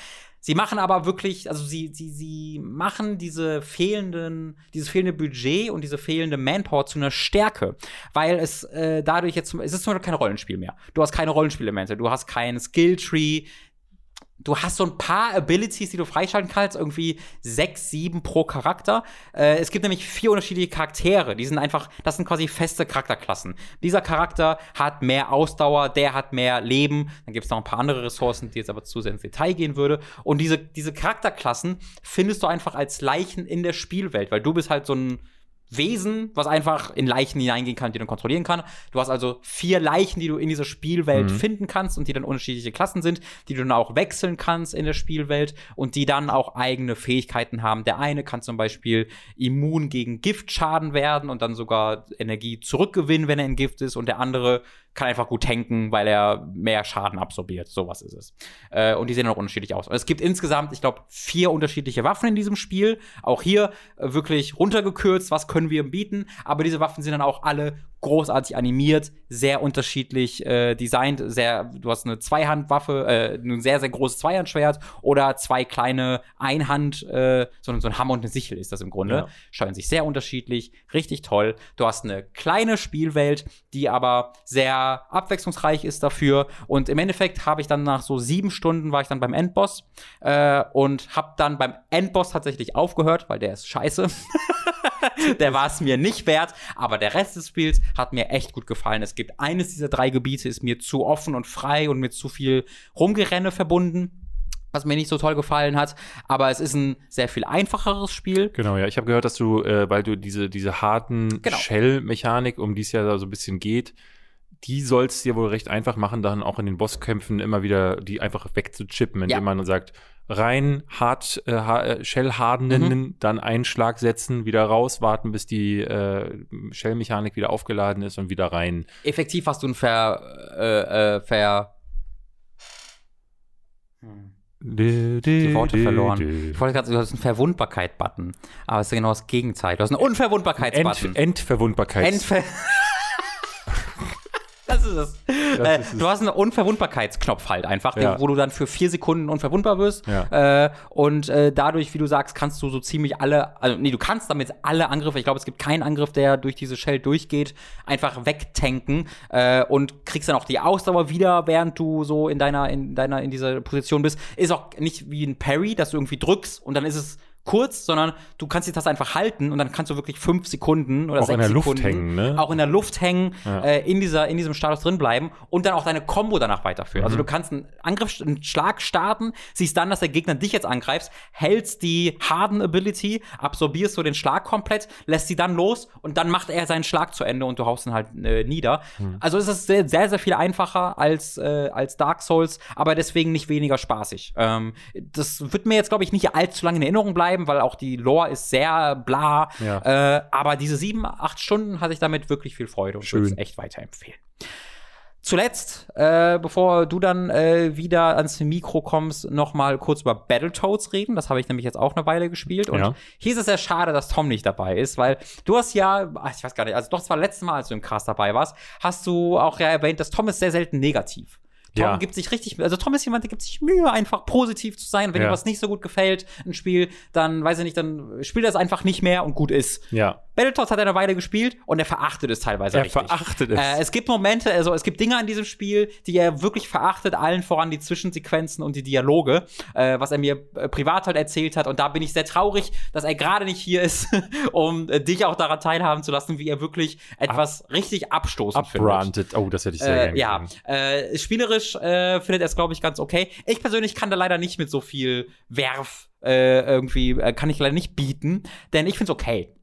Sie machen aber wirklich, also sie, sie, sie machen diese fehlenden, dieses fehlende Budget und diese fehlende Manpower zu einer Stärke, weil es äh, dadurch jetzt, es ist zum Beispiel kein Rollenspiel mehr. Du hast keine Rollenspielelemente, du hast keinen Skilltree, du hast so ein paar Abilities, die du freischalten kannst, irgendwie sechs, sieben pro Charakter. Äh, es gibt nämlich vier unterschiedliche Charaktere. Die sind einfach, das sind quasi feste Charakterklassen. Dieser Charakter hat mehr Ausdauer, der hat mehr Leben. Dann gibt es noch ein paar andere Ressourcen, die jetzt aber zu sehr ins Detail gehen würde. Und diese, diese Charakterklassen findest du einfach als Leichen in der Spielwelt, weil du bist halt so ein Wesen, was einfach in Leichen hineingehen kann, die man kontrollieren kann. Du hast also vier Leichen, die du in dieser Spielwelt finden kannst und die dann unterschiedliche Klassen sind, die du dann auch wechseln kannst in der Spielwelt und die dann auch eigene Fähigkeiten haben. Der eine kann zum Beispiel immun gegen Giftschaden werden und dann sogar Energie zurückgewinnen, wenn er in Gift ist und der andere kann einfach gut tanken, weil er mehr Schaden absorbiert. Sowas ist es. Äh, und die sehen auch unterschiedlich aus. Und es gibt insgesamt, ich glaube, vier unterschiedliche Waffen in diesem Spiel. Auch hier äh, wirklich runtergekürzt, was können wir bieten. Aber diese Waffen sind dann auch alle großartig animiert, sehr unterschiedlich äh, designt. Sehr, du hast eine Zweihandwaffe, äh, ein sehr, sehr großes Zweihandschwert oder zwei kleine Einhand, äh, so, ein- so ein Hammer und eine Sichel ist das im Grunde. Ja. Scheuen sich sehr unterschiedlich, richtig toll. Du hast eine kleine Spielwelt, die aber sehr abwechslungsreich ist dafür. Und im Endeffekt habe ich dann nach so sieben Stunden war ich dann beim Endboss äh, und habe dann beim Endboss tatsächlich aufgehört, weil der ist scheiße. (laughs) (laughs) der war es mir nicht wert, aber der Rest des Spiels hat mir echt gut gefallen. Es gibt eines dieser drei Gebiete, ist mir zu offen und frei und mit zu viel Rumgerenne verbunden. Was mir nicht so toll gefallen hat, aber es ist ein sehr viel einfacheres Spiel. Genau, ja. Ich habe gehört, dass du, äh, weil du diese, diese harten Genau. Shell-Mechanik, um die es ja da so ein bisschen geht, die sollst dir wohl recht einfach machen, dann auch in den Bosskämpfen immer wieder die einfach wegzuchippen, indem Ja. man sagt, rein, hart, äh, äh, shell-hardenen, Mhm. dann einen Schlag setzen, wieder raus, warten, bis die äh, Shell-Mechanik wieder aufgeladen ist und wieder rein. Effektiv hast du ein Ver, äh, äh, Ver, hm. Die Worte verloren. Ich wollte gerade sagen, du hast einen Verwundbarkeit-Button. Aber es ist genau das Gegenteil. Du hast einen Unverwundbarkeits-Button. Ent Entverwundbarkeit. Entfer (laughs) das ist es. äh, ist es. du hast einen Unverwundbarkeitsknopf halt einfach, Ja. wo du dann für vier Sekunden unverwundbar wirst. Ja. Äh, und äh, dadurch, wie du sagst, kannst du so ziemlich alle, also nee, du kannst damit alle Angriffe, ich glaube, es gibt keinen Angriff, der durch diese Shell durchgeht, einfach wegtanken äh, und kriegst dann auch die Ausdauer wieder, während du so in deiner, in deiner, in dieser Position bist. Ist auch nicht wie ein Parry, dass du irgendwie drückst und dann ist es kurz, sondern du kannst die Taste einfach halten und dann kannst du wirklich fünf Sekunden oder Auch sechs in der Luft Sekunden hängen, ne? auch in der Luft hängen, Ja. äh, in, dieser, in diesem Status drin bleiben und dann auch deine Combo danach weiterführen. Mhm. Also du kannst einen Angriff, einen Schlag starten, siehst dann, dass der Gegner dich jetzt angreift, hältst die Harden Ability, absorbierst du den Schlag komplett, lässt sie dann los und dann macht er seinen Schlag zu Ende und du haust ihn halt äh, nieder. Mhm. Also es ist sehr, sehr, sehr viel einfacher als, äh, als Dark Souls, aber deswegen nicht weniger spaßig. Ähm, das wird mir jetzt, glaube ich, nicht allzu lange in Erinnerung bleiben, weil auch die Lore ist sehr bla. Ja. Äh, aber diese sieben, acht Stunden hatte ich damit wirklich viel Freude und würde es echt weiterempfehlen. Zuletzt, äh, bevor du dann äh, wieder ans Mikro kommst, noch mal kurz über Battletoads reden. Das habe ich nämlich jetzt auch eine Weile gespielt. Und Ja. hier ist es sehr schade, dass Tom nicht dabei ist, weil du hast ja, ach, ich weiß gar nicht, also doch, das war letztes Mal, als du im Cast dabei warst, hast du auch ja erwähnt, dass Tom ist sehr selten negativ. Tom Ja. gibt sich richtig, also Tom ist jemand, der gibt sich Mühe, einfach positiv zu sein. Wenn Ja. ihm was nicht so gut gefällt, ein Spiel, dann weiß ich nicht, dann spielt er es einfach nicht mehr und gut ist. Ja. Battletoads hat er eine Weile gespielt und er verachtet es teilweise Er richtig. verachtet es. Äh, es gibt Momente, also es gibt Dinge an diesem Spiel, die er wirklich verachtet, allen voran die Zwischensequenzen und die Dialoge, äh, was er mir äh, privat halt erzählt hat. Und da bin ich sehr traurig, dass er gerade nicht hier ist, (laughs) um äh, dich auch daran teilhaben zu lassen, wie er wirklich etwas richtig abstoßend findet. Oh, das hätte ich sehr Äh, gerne ja, gesehen. Spielerisch äh, findet er es, glaube ich, ganz okay. Ich persönlich kann da leider nicht mit so viel Werf äh, irgendwie, äh, kann ich leider nicht bieten, denn ich finde es okay.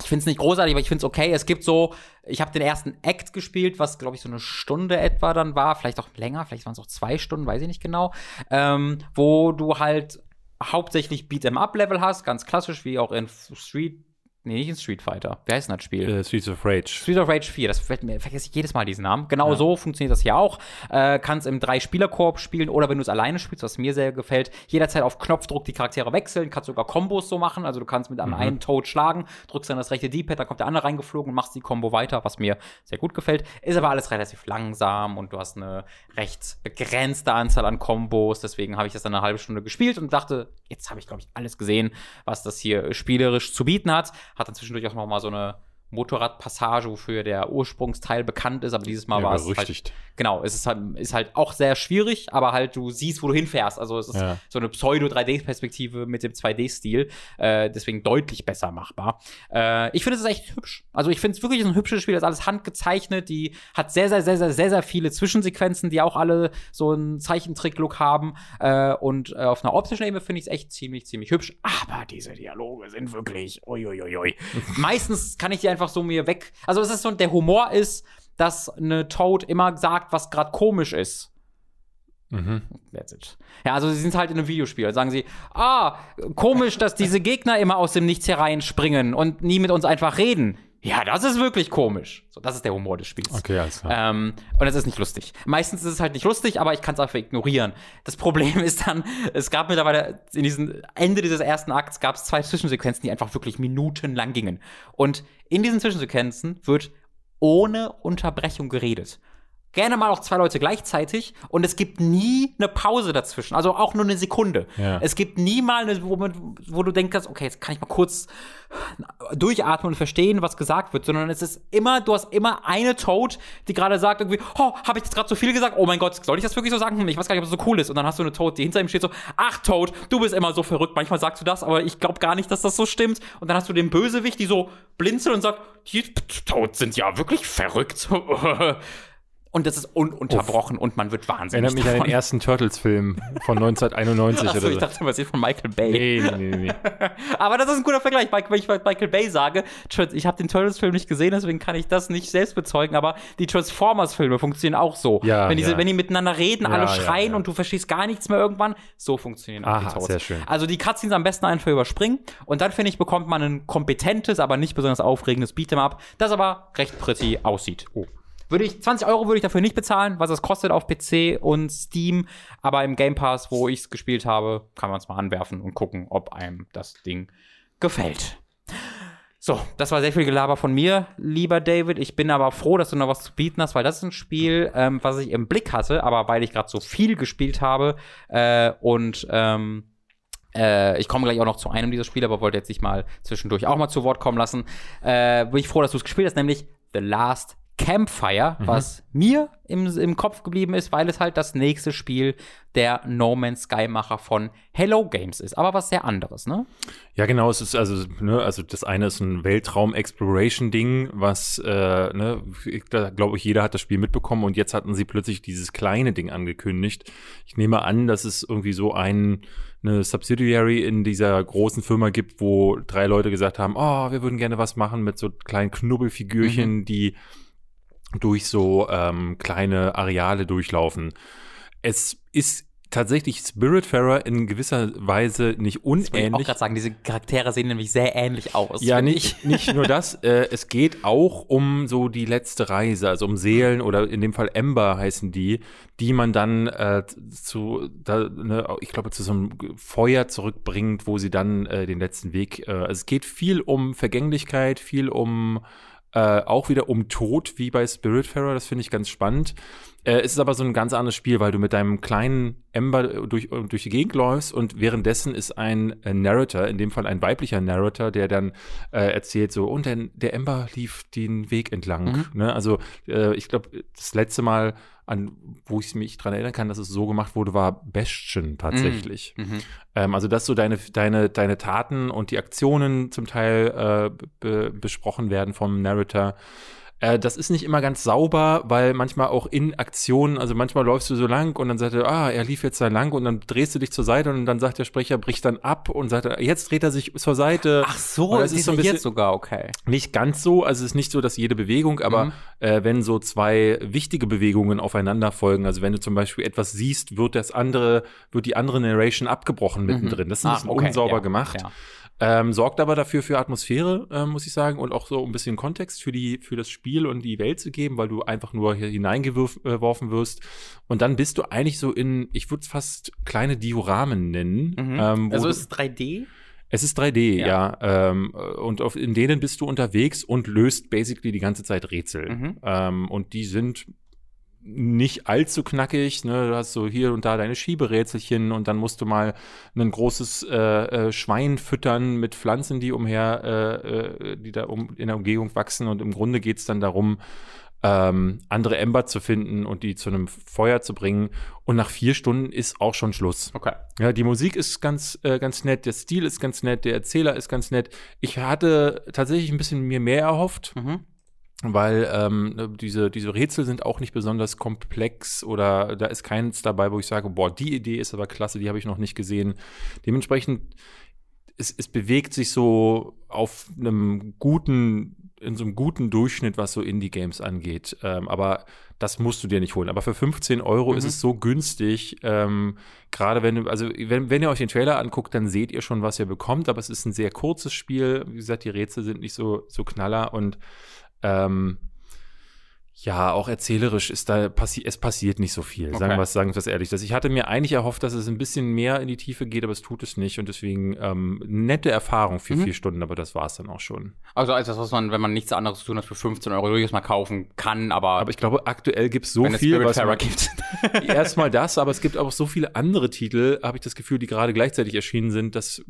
Ich finde es nicht großartig, aber ich finde es okay. Es gibt so, ich habe den ersten Act gespielt, was, glaube ich, so eine Stunde etwa dann war, vielleicht auch länger, vielleicht waren es auch zwei Stunden, weiß ich nicht genau, ähm, wo du halt hauptsächlich Beat'em-up-Level hast, ganz klassisch, wie auch in Street, nee, nicht in Street Fighter. Wie heißt denn das Spiel? Äh, Streets of Rage. Street of Rage 4, das vergesse ich jedes Mal diesen Namen. Genau Ja. so funktioniert das hier auch. Äh, kannst im Drei-Spieler-Koop spielen oder wenn du es alleine spielst, was mir sehr gefällt, jederzeit auf Knopfdruck die Charaktere wechseln, kannst sogar Kombos so machen. Also du kannst mit einem einen Toad schlagen, drückst dann das rechte D-Pad, dann kommt der andere reingeflogen und machst die Combo weiter, was mir sehr gut gefällt. Ist aber alles relativ langsam und du hast eine recht begrenzte Anzahl an Kombos. Deswegen habe ich das dann eine halbe Stunde gespielt und dachte, jetzt habe ich, glaube ich, alles gesehen, was das hier spielerisch zu bieten hat. Hat dann zwischendurch auch noch mal so eine Motorradpassage, wofür der Ursprungsteil bekannt ist, aber dieses Mal Ja, war es halt, berüchtigt. genau, es ist halt, ist halt auch sehr schwierig, aber halt du siehst, wo du hinfährst. Also es ist Ja. so eine Pseudo-3D-Perspektive mit dem 2D-Stil, äh, deswegen deutlich besser machbar. Äh, ich finde es ist echt hübsch. Also ich finde es wirklich ein hübsches Spiel, das ist alles handgezeichnet, die hat sehr, sehr, sehr, sehr, sehr, sehr viele Zwischensequenzen, die auch alle so einen Zeichentrick-Look haben. Äh, und äh, auf einer optischen Ebene finde ich es echt ziemlich, ziemlich hübsch. Aber diese Dialoge sind wirklich, uiuiui. (laughs) Meistens kann ich die einfach so mir weg. Also es ist so, der Humor ist, dass eine Toad immer sagt, was gerade komisch ist. Mhm. That's it. Ja, also sie sind halt in einem Videospiel. Sagen sie, ah, komisch, dass diese Gegner immer aus dem Nichts hereinspringen und nie mit uns einfach reden. Ja, das ist wirklich komisch. So, das ist der Humor des Spiels. Okay, alles klar. Ähm, und es ist nicht lustig. Meistens ist es halt nicht lustig, aber ich kann es einfach ignorieren. Das Problem (laughs) ist dann, es gab mittlerweile in diesem Ende dieses ersten Akts gab es zwei Zwischensequenzen, die einfach wirklich minutenlang gingen. Und in diesen Zwischensequenzen wird ohne Unterbrechung geredet. Gerne mal auch zwei Leute gleichzeitig und es gibt nie eine Pause dazwischen, also auch nur eine Sekunde. Ja. Es gibt nie mal eine, wo, wo du denkst, okay, jetzt kann ich mal kurz durchatmen und verstehen, was gesagt wird, sondern es ist immer, du hast immer eine Toad, die gerade sagt irgendwie, oh, habe ich jetzt gerade zu viel gesagt? Oh mein Gott, soll ich das wirklich so sagen? Hm, ich weiß gar nicht, ob das so cool ist. Und dann hast du eine Toad, die hinter ihm steht so, ach Toad, du bist immer so verrückt. Manchmal sagst du das, aber ich glaube gar nicht, dass das so stimmt. Und dann hast du den Bösewicht, die so blinzelt und sagt, die Toads sind ja wirklich verrückt. (laughs) Und das ist ununterbrochen und man wird wahnsinnig. Erinnert mich davon. an den ersten Turtles-Film von (laughs) 1991 Achso, oder ich so. dachte, was ist von Michael Bay. Nee, nee, nee. (laughs) Aber das ist ein guter Vergleich. Weil- Wenn ich Michael Bay sage, ich habe den Turtles-Film nicht gesehen, deswegen kann ich das nicht selbst bezeugen, aber die Transformers-Filme funktionieren auch so. Ja, wenn, diese, ja. wenn die miteinander reden, Ja, alle schreien und du verstehst gar nichts mehr irgendwann, so funktionieren auch Aha, die Toads. sehr schön. Also die Cutscenes am besten einfach überspringen und dann, finde ich, bekommt man ein kompetentes, aber nicht besonders aufregendes Beat'em-up, das aber recht pretty aussieht. Oh. Würde ich, 20 Euro würde ich dafür nicht bezahlen, was es kostet auf PC und Steam, aber im Game Pass, wo ich es gespielt habe, kann man es mal anwerfen und gucken, ob einem das Ding gefällt. So, das war sehr viel Gelaber von mir, lieber David. Ich bin aber froh, dass du noch was zu bieten hast, weil das ist ein Spiel, ähm, was ich im Blick hatte, aber weil ich gerade so viel gespielt habe äh, und ähm, äh, ich komme gleich auch noch zu einem dieser Spiele, aber wollte jetzt nicht mal zwischendurch auch mal zu Wort kommen lassen. Äh, bin ich froh, dass du es gespielt hast, nämlich The Last Campfire, was mir im, im Kopf geblieben ist, weil es halt das nächste Spiel der No Man's Sky Macher von Hello Games ist. Aber was sehr anderes, ne? Ja, genau, es ist also, ne, also das eine ist ein Weltraum-Exploration-Ding, was, äh, ne, da glaube ich, jeder hat das Spiel mitbekommen und jetzt hatten sie plötzlich dieses kleine Ding angekündigt. Ich nehme an, dass es irgendwie so ein, eine Subsidiary in dieser großen Firma gibt, wo drei Leute gesagt haben, oh, wir würden gerne was machen mit so kleinen Knubbelfigürchen, die durch so ähm, kleine Areale durchlaufen. Es ist tatsächlich Spiritfarer in gewisser Weise nicht Ich wollte auch unähnlich. gerade sagen, diese Charaktere sehen nämlich sehr ähnlich aus. Ja, nicht, nicht nur das, (laughs) äh, es geht auch um so die letzte Reise, also um Seelen oder in dem Fall Ember heißen die, die man dann äh, zu, da, ne, ich glaube, zu so einem Feuer zurückbringt, wo sie dann äh, den letzten Weg, äh, also es geht viel um Vergänglichkeit, viel um äh, auch wieder um Tod, wie bei Spiritfarer, das finde ich ganz spannend. Äh, es ist aber so ein ganz anderes Spiel, weil du mit deinem kleinen Ember durch, durch die Gegend läufst und währenddessen ist ein äh, Narrator, in dem Fall ein weiblicher Narrator, der dann äh, erzählt so, und der, der Ember lief den Weg entlang. Ne? Also äh, ich glaube, das letzte Mal, an wo ich mich dran erinnern kann, dass es so gemacht wurde, war Bastion tatsächlich. Mhm. Ähm, also, dass so deine, deine, deine Taten und die Aktionen zum Teil äh, be besprochen werden vom Narrator. Äh, das ist nicht immer ganz sauber, weil manchmal auch in Aktionen, also manchmal läufst du so lang und dann sagt er, ah, er lief jetzt da lang und dann drehst du dich zur Seite und dann sagt der Sprecher, bricht dann ab und sagt, jetzt dreht er sich zur Seite. Ach so, das ist so ein bisschen- sogar, okay. Nicht ganz so, also es ist nicht so, dass jede Bewegung, aber Mhm. äh, wenn so zwei wichtige Bewegungen aufeinander folgen, also wenn du zum Beispiel etwas siehst, wird das andere, wird die andere Narration abgebrochen mittendrin. Das ist ein Ah, bisschen okay, unsauber ja, gemacht. ja. Ähm, sorgt aber dafür für Atmosphäre, äh, muss ich sagen, und auch so ein bisschen Kontext für die für das Spiel und die Welt zu geben, weil du einfach nur hier hineingeworfen wirst. Und dann bist du eigentlich so in, ich würde es fast kleine Dioramen nennen. Mhm. Ähm, also ist es 3D? es ist 3D, Ja. ja. ähm, und auf, in denen bist du unterwegs und löst basically die ganze Zeit Rätsel. Mhm. Ähm, und die sind nicht allzu knackig. Ne? Du hast so hier und da deine Schieberätselchen und dann musst du mal ein großes äh, äh, Schwein füttern mit Pflanzen, die umher, äh, äh, die da um, in der Umgebung wachsen. Und im Grunde geht's dann darum, ähm, andere Ember zu finden und die zu einem Feuer zu bringen. Und nach vier Stunden ist auch schon Schluss. Okay. Ja, die Musik ist ganz, äh, ganz nett, der Stil ist ganz nett, der Erzähler ist ganz nett. Ich hatte tatsächlich ein bisschen mir mehr erhofft, Mhm. Weil ähm, diese, diese Rätsel sind auch nicht besonders komplex oder da ist keins dabei, wo ich sage, boah, die Idee ist aber klasse, die habe ich noch nicht gesehen. Dementsprechend, es, es bewegt sich so auf einem guten, in so einem guten Durchschnitt, was so Indie-Games angeht. Ähm, aber das musst du dir nicht holen. Aber für 15 Euro Mhm. ist es so günstig, ähm, gerade wenn du, also wenn, wenn ihr euch den Trailer anguckt, dann seht ihr schon, was ihr bekommt, aber es ist ein sehr kurzes Spiel. Wie gesagt, die Rätsel sind nicht so, so knaller und ähm, ja, auch erzählerisch ist da passi es passiert nicht so viel. Sagen Okay. wir es sagen wir es ehrlich. Das, ich hatte mir eigentlich erhofft, dass es ein bisschen mehr in die Tiefe geht, aber es tut es nicht und deswegen ähm, nette Erfahrung für Mhm. vier Stunden, aber das war es dann auch schon. Also etwas, was man, wenn man nichts anderes zu tun hat, für 15 Euro durchaus mal kaufen kann, aber, Aber ich glaube, aktuell gibt es so wenn es viel, was Spiritfarer man, gibt. (laughs) erstmal das, aber es gibt auch so viele andere Titel, habe ich das Gefühl, die gerade gleichzeitig erschienen sind, dass äh,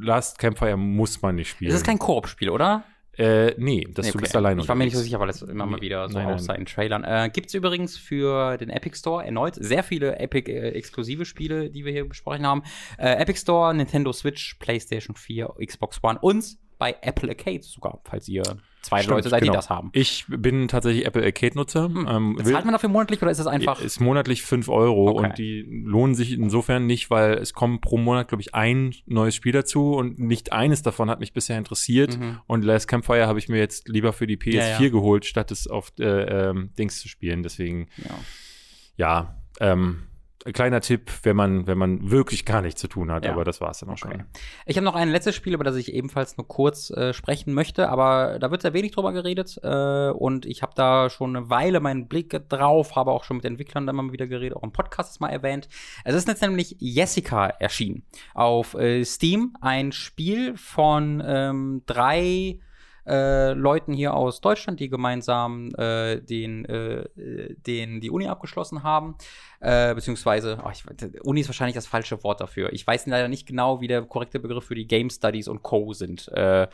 Last Campfire muss man nicht spielen. Es ist kein Koop-Spiel, oder? Äh, nee, das Nee, du okay. bist alleine Ich war mir nicht so sicher, weil es immer mal wieder so Nein, aussah in Trailern. Äh, Gibt es übrigens für den Epic Store erneut sehr viele Epic-exklusive Spiele, die wir hier besprochen haben. Äh, Epic Store, Nintendo Switch, PlayStation 4, Xbox One und bei Apple Arcade sogar, falls ihr zwei Stimmt, Leute seid, genau. die das haben. Ich bin tatsächlich Apple Arcade-Nutzer. Ähm, will- Zahlt man dafür monatlich oder ist das einfach? Ist monatlich 5 Euro Okay. und die lohnen sich insofern nicht, weil es kommen pro Monat, glaube ich, ein neues Spiel dazu und nicht eines davon hat mich bisher interessiert. Mhm. Und Last Campfire habe ich mir jetzt lieber für die PS4 Ja, ja. geholt, statt es auf äh, ähm, Dings zu spielen. Deswegen, Ja. ja, ähm, ein kleiner Tipp, wenn man, wenn man wirklich gar nichts zu tun hat, Ja. aber das war es dann auch Okay. schon. Ich habe noch ein letztes Spiel, über das ich ebenfalls nur kurz äh, sprechen möchte, aber da wird sehr wenig drüber geredet äh, und ich habe da schon eine Weile meinen Blick drauf, habe auch schon mit Entwicklern da mal wieder geredet, auch im Podcast mal erwähnt. Es ist jetzt nämlich Jessica erschienen auf äh, Steam, ein Spiel von ähm, drei äh, Leuten hier aus Deutschland, die gemeinsam äh, den, äh, den, die Uni abgeschlossen haben. Äh, beziehungsweise, oh, ich, Uni ist wahrscheinlich das falsche Wort dafür. Ich weiß leider nicht genau, wie der korrekte Begriff für die Game Studies und Co. sind. Äh,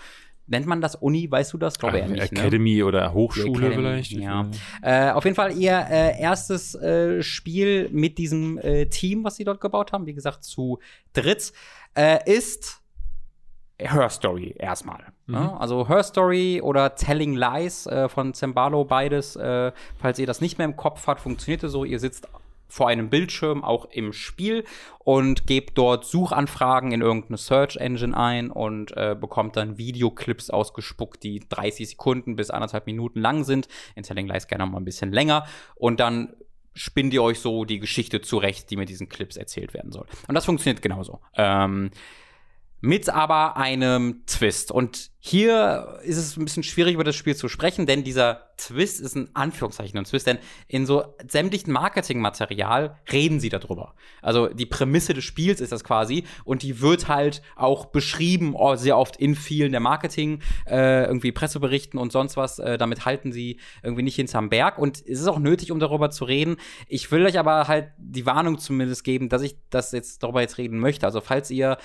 nennt man das Uni? Weißt du das? Glaube eher nicht. Ne? Academy oder Hochschule Academy, vielleicht. ja. Äh, auf jeden Fall ihr äh, erstes äh, Spiel mit diesem äh, Team, was sie dort gebaut haben, wie gesagt, zu dritt, ist Her Story erstmal. Mhm. Ja, also Her Story oder Telling Lies äh, von Zembalo, beides. Äh, falls ihr das nicht mehr im Kopf habt, funktionierte so. Ihr sitzt vor einem Bildschirm, auch im Spiel, und gebt dort Suchanfragen in irgendeine Search Engine ein und äh, bekommt dann Videoclips ausgespuckt, die 30 Sekunden bis anderthalb Minuten lang sind. In Telling Lies gerne mal ein bisschen länger. Und dann spinnt ihr euch so die Geschichte zurecht, die mit diesen Clips erzählt werden soll. Und das funktioniert genauso. Ähm, mit aber einem Twist. Und hier ist es ein bisschen schwierig, über das Spiel zu sprechen, denn dieser Twist ist ein Anführungszeichen ein Twist, denn in so sämtlichen Marketingmaterial reden sie darüber. Also die Prämisse des Spiels ist das quasi und die wird halt auch beschrieben, oh, sehr oft in vielen der Marketing, äh, irgendwie Presseberichten und sonst was. Äh, damit halten sie irgendwie nicht hinterm Berg und es ist auch nötig, um darüber zu reden. Ich will euch aber halt die Warnung zumindest geben, dass ich das jetzt darüber jetzt reden möchte. Also falls ihr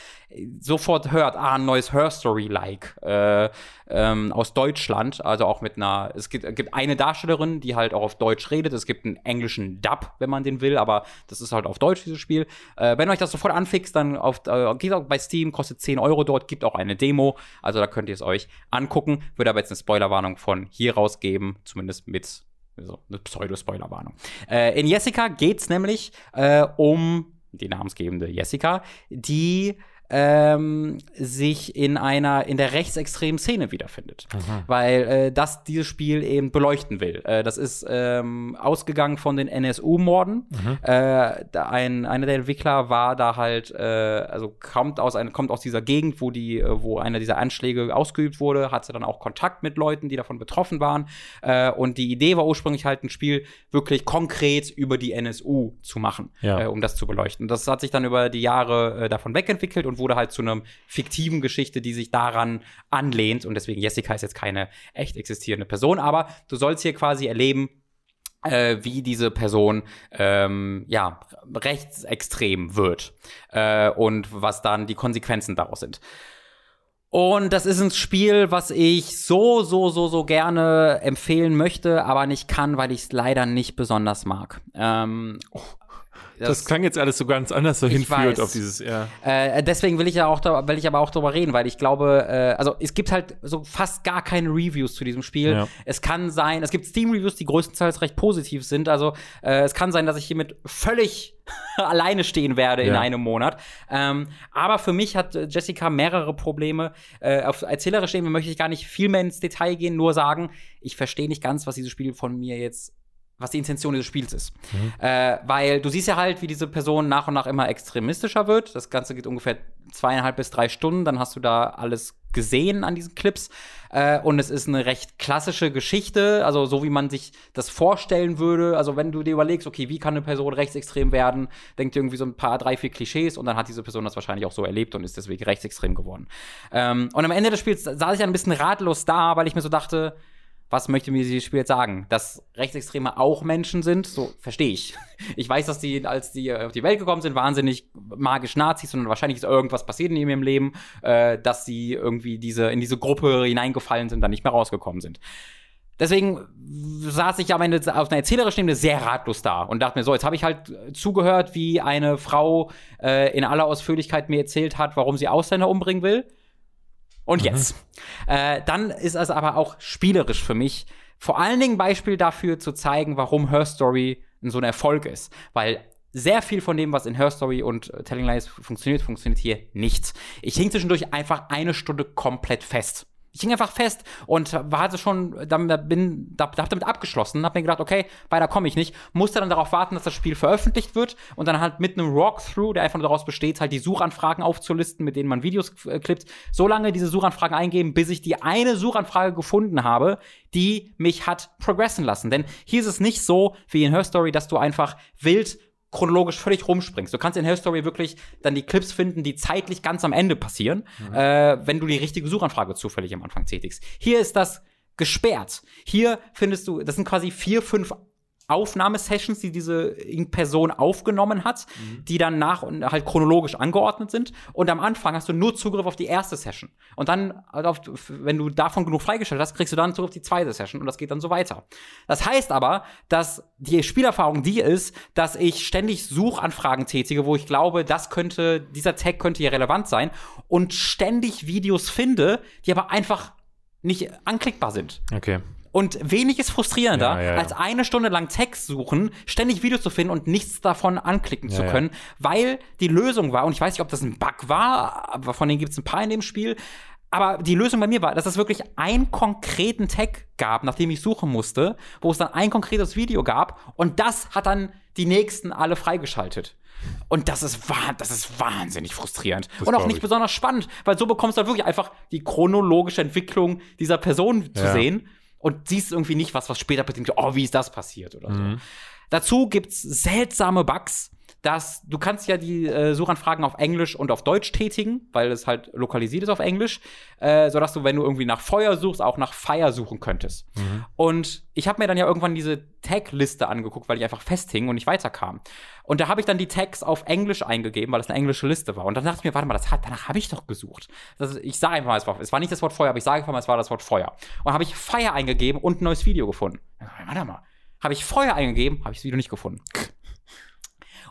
sofort hört, ah, ein neues Her Story-like äh, ähm, aus Deutschland, also auch mit einer, es gibt, gibt eine Darstellerin, die halt auch auf Deutsch redet, es gibt einen englischen Dub, wenn man den will, aber das ist halt auf Deutsch, dieses Spiel. Äh, wenn euch das sofort anfixt, dann auf, äh, geht auch bei Steam, kostet 10 Euro dort, gibt auch eine Demo, also da könnt ihr es euch angucken, würde aber jetzt eine Spoilerwarnung von hier rausgeben, zumindest mit so eine Pseudo-Spoilerwarnung. Äh, in Jessica geht's nämlich äh, um die namensgebende Jessica, die ähm, sich in einer in der rechtsextremen Szene wiederfindet, weil äh, das dieses Spiel eben beleuchten will. Äh, das ist ähm, ausgegangen von den NSU-Morden. Äh, da ein einer der Entwickler war da halt äh, also kommt aus ein, kommt aus dieser Gegend, wo die äh, wo einer dieser Anschläge ausgeübt wurde, hatte dann auch Kontakt mit Leuten, die davon betroffen waren. Äh, und die Idee war ursprünglich halt ein Spiel wirklich konkret über die NSU zu machen, Ja. äh, um das zu beleuchten. Das hat sich dann über die Jahre äh, davon wegentwickelt und wurde halt zu einer fiktiven Geschichte, die sich daran anlehnt. Und deswegen Jessica ist jetzt keine echt existierende Person, aber du sollst hier quasi erleben, äh, wie diese Person ähm, ja rechtsextrem wird äh, und was dann die Konsequenzen daraus sind. Und das ist ein Spiel, was ich so, so, so, so gerne empfehlen möchte, aber nicht kann, weil ich es leider nicht besonders mag. Ähm, Das, klang jetzt alles so ganz anders so hinführt weiß. auf dieses, ja. Äh, deswegen will ich ja auch, will ich aber auch darüber reden, weil ich glaube, äh, also es gibt halt so fast gar keine Reviews zu diesem Spiel. Ja. Es kann sein, es gibt Steam-Reviews, die größtenteils recht positiv sind. Also äh, es kann sein, dass ich hiermit völlig (laughs) alleine stehen werde in Ja. einem Monat. Ähm, aber für mich hat äh, Jessica mehrere Probleme. Äh, auf erzählerisch Ebene möchte ich gar nicht viel mehr ins Detail gehen, nur sagen, ich verstehe nicht ganz, was dieses Spiel von mir jetzt was die Intention dieses Spiels ist. Äh, weil du siehst ja halt, wie diese Person nach und nach immer extremistischer wird. Das Ganze geht ungefähr zweieinhalb bis drei Stunden. Dann hast du da alles gesehen an diesen Clips. Äh, und es ist eine recht klassische Geschichte, also so wie man sich das vorstellen würde. Also wenn du dir überlegst, okay, wie kann eine Person rechtsextrem werden, denkt irgendwie so ein paar, drei, vier Klischees und dann hat diese Person das wahrscheinlich auch so erlebt und ist deswegen rechtsextrem geworden. Ähm, und am Ende des Spiels saß ich ein bisschen ratlos da, weil ich mir so dachte, was möchte mir dieses Spiel jetzt sagen? Dass Rechtsextreme auch Menschen sind, so verstehe ich. Ich weiß, dass die, als die auf die Welt gekommen sind, wahnsinnig magisch Nazis, sondern wahrscheinlich ist irgendwas passiert in ihrem Leben, äh, dass sie irgendwie diese, in diese Gruppe hineingefallen sind dann nicht mehr rausgekommen sind. Deswegen saß ich am Ende auf einer erzählerischen Ebene sehr ratlos da und dachte mir so, jetzt habe ich halt zugehört, wie eine Frau äh, in aller Ausführlichkeit mir erzählt hat, warum sie Ausländer umbringen will Und jetzt. Äh, dann ist es aber auch spielerisch für mich vor allen Dingen Beispiel dafür zu zeigen, warum Her Story so ein Erfolg ist. Weil sehr viel von dem, was in Her Story und äh, Telling Lies funktioniert, funktioniert hier nicht. Ich hing zwischendurch einfach eine Stunde komplett fest. Ich hing einfach fest und war also schon, damit, bin, da, hab damit abgeschlossen, hab mir gedacht, okay, weiter komme ich nicht, musste dann darauf warten, dass das Spiel veröffentlicht wird und dann halt mit einem Walkthrough, der einfach nur daraus besteht, halt die Suchanfragen aufzulisten, mit denen man Videos äh, klippt, so lange diese Suchanfragen eingeben, bis ich die eine Suchanfrage gefunden habe, die mich hat progressen lassen. Denn hier ist es nicht so wie in Her Story, dass du einfach wild chronologisch völlig rumspringst. Du kannst in Hell Story wirklich dann die Clips finden, die zeitlich ganz am Ende passieren, mhm. äh, wenn du die richtige Suchanfrage zufällig am Anfang tätigst. Hier ist das gesperrt. Hier findest du, das sind quasi vier, fünf Aufnahmesessions, die diese Person aufgenommen hat, mhm. die dann nach und halt chronologisch angeordnet sind. Und am Anfang hast du nur Zugriff auf die erste Session. Und dann, auf, wenn du davon genug freigestellt hast, kriegst du dann Zugriff auf die zweite Session und das geht dann so weiter. Das heißt aber, dass die Spielerfahrung die ist, dass ich ständig Suchanfragen tätige, wo ich glaube, das könnte, dieser Tag könnte hier relevant sein und ständig Videos finde, die aber einfach nicht anklickbar sind. Okay. Und wenig ist frustrierender, Ja, ja, ja. als eine Stunde lang Text suchen, ständig Videos zu finden und nichts davon anklicken zu können, weil die Lösung war, und ich weiß nicht, ob das ein Bug war, aber von denen gibt es ein paar in dem Spiel, aber die Lösung bei mir war, dass es wirklich einen konkreten Tag gab, nach dem ich suchen musste, wo es dann ein konkretes Video gab und das hat dann die nächsten alle freigeschaltet. Und das ist, das ist wahnsinnig frustrierend. Das und auch nicht ich. besonders spannend, weil so bekommst du halt wirklich einfach die chronologische Entwicklung dieser Person zu Ja. sehen und siehst irgendwie nicht was, was später passiert, oh, wie ist das passiert oder Mhm. so. Dazu gibt's seltsame Bugs, dass du kannst ja die äh, Suchanfragen auf Englisch und auf Deutsch tätigen, weil es halt lokalisiert ist auf Englisch, äh, sodass du, wenn du irgendwie nach Feuer suchst, auch nach Fire suchen könntest. Und ich habe mir dann ja irgendwann diese Tag-Liste angeguckt, weil ich einfach festhing und nicht weiterkam. Und da habe ich dann die Tags auf Englisch eingegeben, weil das eine englische Liste war. Und dann dachte ich mir, warte mal, das hat, danach habe ich doch gesucht. Das, ich sage einfach mal, es war, es war nicht das Wort Feuer, aber ich sage einfach mal, es war das Wort Feuer. Und habe ich Fire eingegeben und ein neues Video gefunden. Warte mal. Habe ich Feuer eingegeben, habe ich das Video nicht gefunden. (laughs)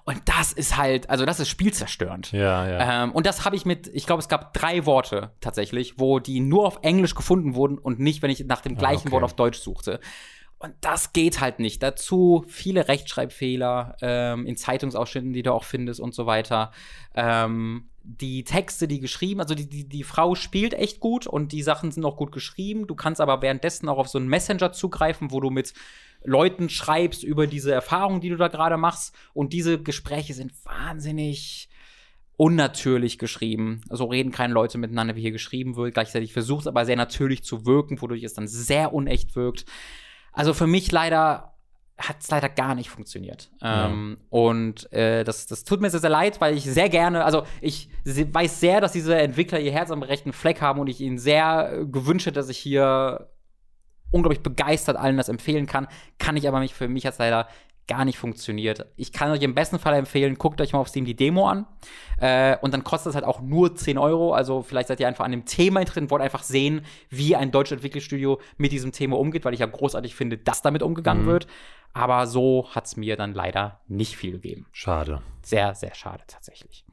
Und das ist halt, also das ist spielzerstörend. Ja, ja. Ähm, und das habe ich mit, ich glaube, es gab drei Worte tatsächlich, wo die nur auf Englisch gefunden wurden und nicht, wenn ich nach dem gleichen okay. Wort auf Deutsch suchte. Und das geht halt nicht. Dazu viele Rechtschreibfehler ähm, in Zeitungsausschnitten, die du auch findest und so weiter. Ähm, die Texte, die geschrieben, also die, die, die Frau spielt echt gut und die Sachen sind auch gut geschrieben. Du kannst aber währenddessen auch auf so einen Messenger zugreifen, wo du mit Leuten schreibst über diese Erfahrungen, die du da gerade machst. Und diese Gespräche sind wahnsinnig unnatürlich geschrieben. So reden keine Leute miteinander, wie hier geschrieben wird. Gleichzeitig versucht es aber sehr natürlich zu wirken, wodurch es dann sehr unecht wirkt. Also für mich leider hat es leider gar nicht funktioniert. Ähm, und äh, das, das tut mir sehr, sehr leid, weil ich sehr gerne, also ich weiß sehr, dass diese Entwickler ihr Herz am rechten Fleck haben und ich ihnen sehr äh, gewünscht hätte, dass ich hier unglaublich begeistert allen das empfehlen kann. Kann ich aber nicht, für mich hat es leider gar nicht funktioniert. Ich kann euch im besten Fall empfehlen, guckt euch mal auf Steam die Demo an. Äh, und dann kostet es halt auch nur 10 Euro. Also vielleicht seid ihr einfach an dem Thema interessiert und wollt einfach sehen, wie ein deutsches Entwicklerstudio mit diesem Thema umgeht, weil ich ja großartig finde, dass damit umgegangen wird. Aber so hat es mir dann leider nicht viel gegeben. Schade. Sehr, sehr schade tatsächlich.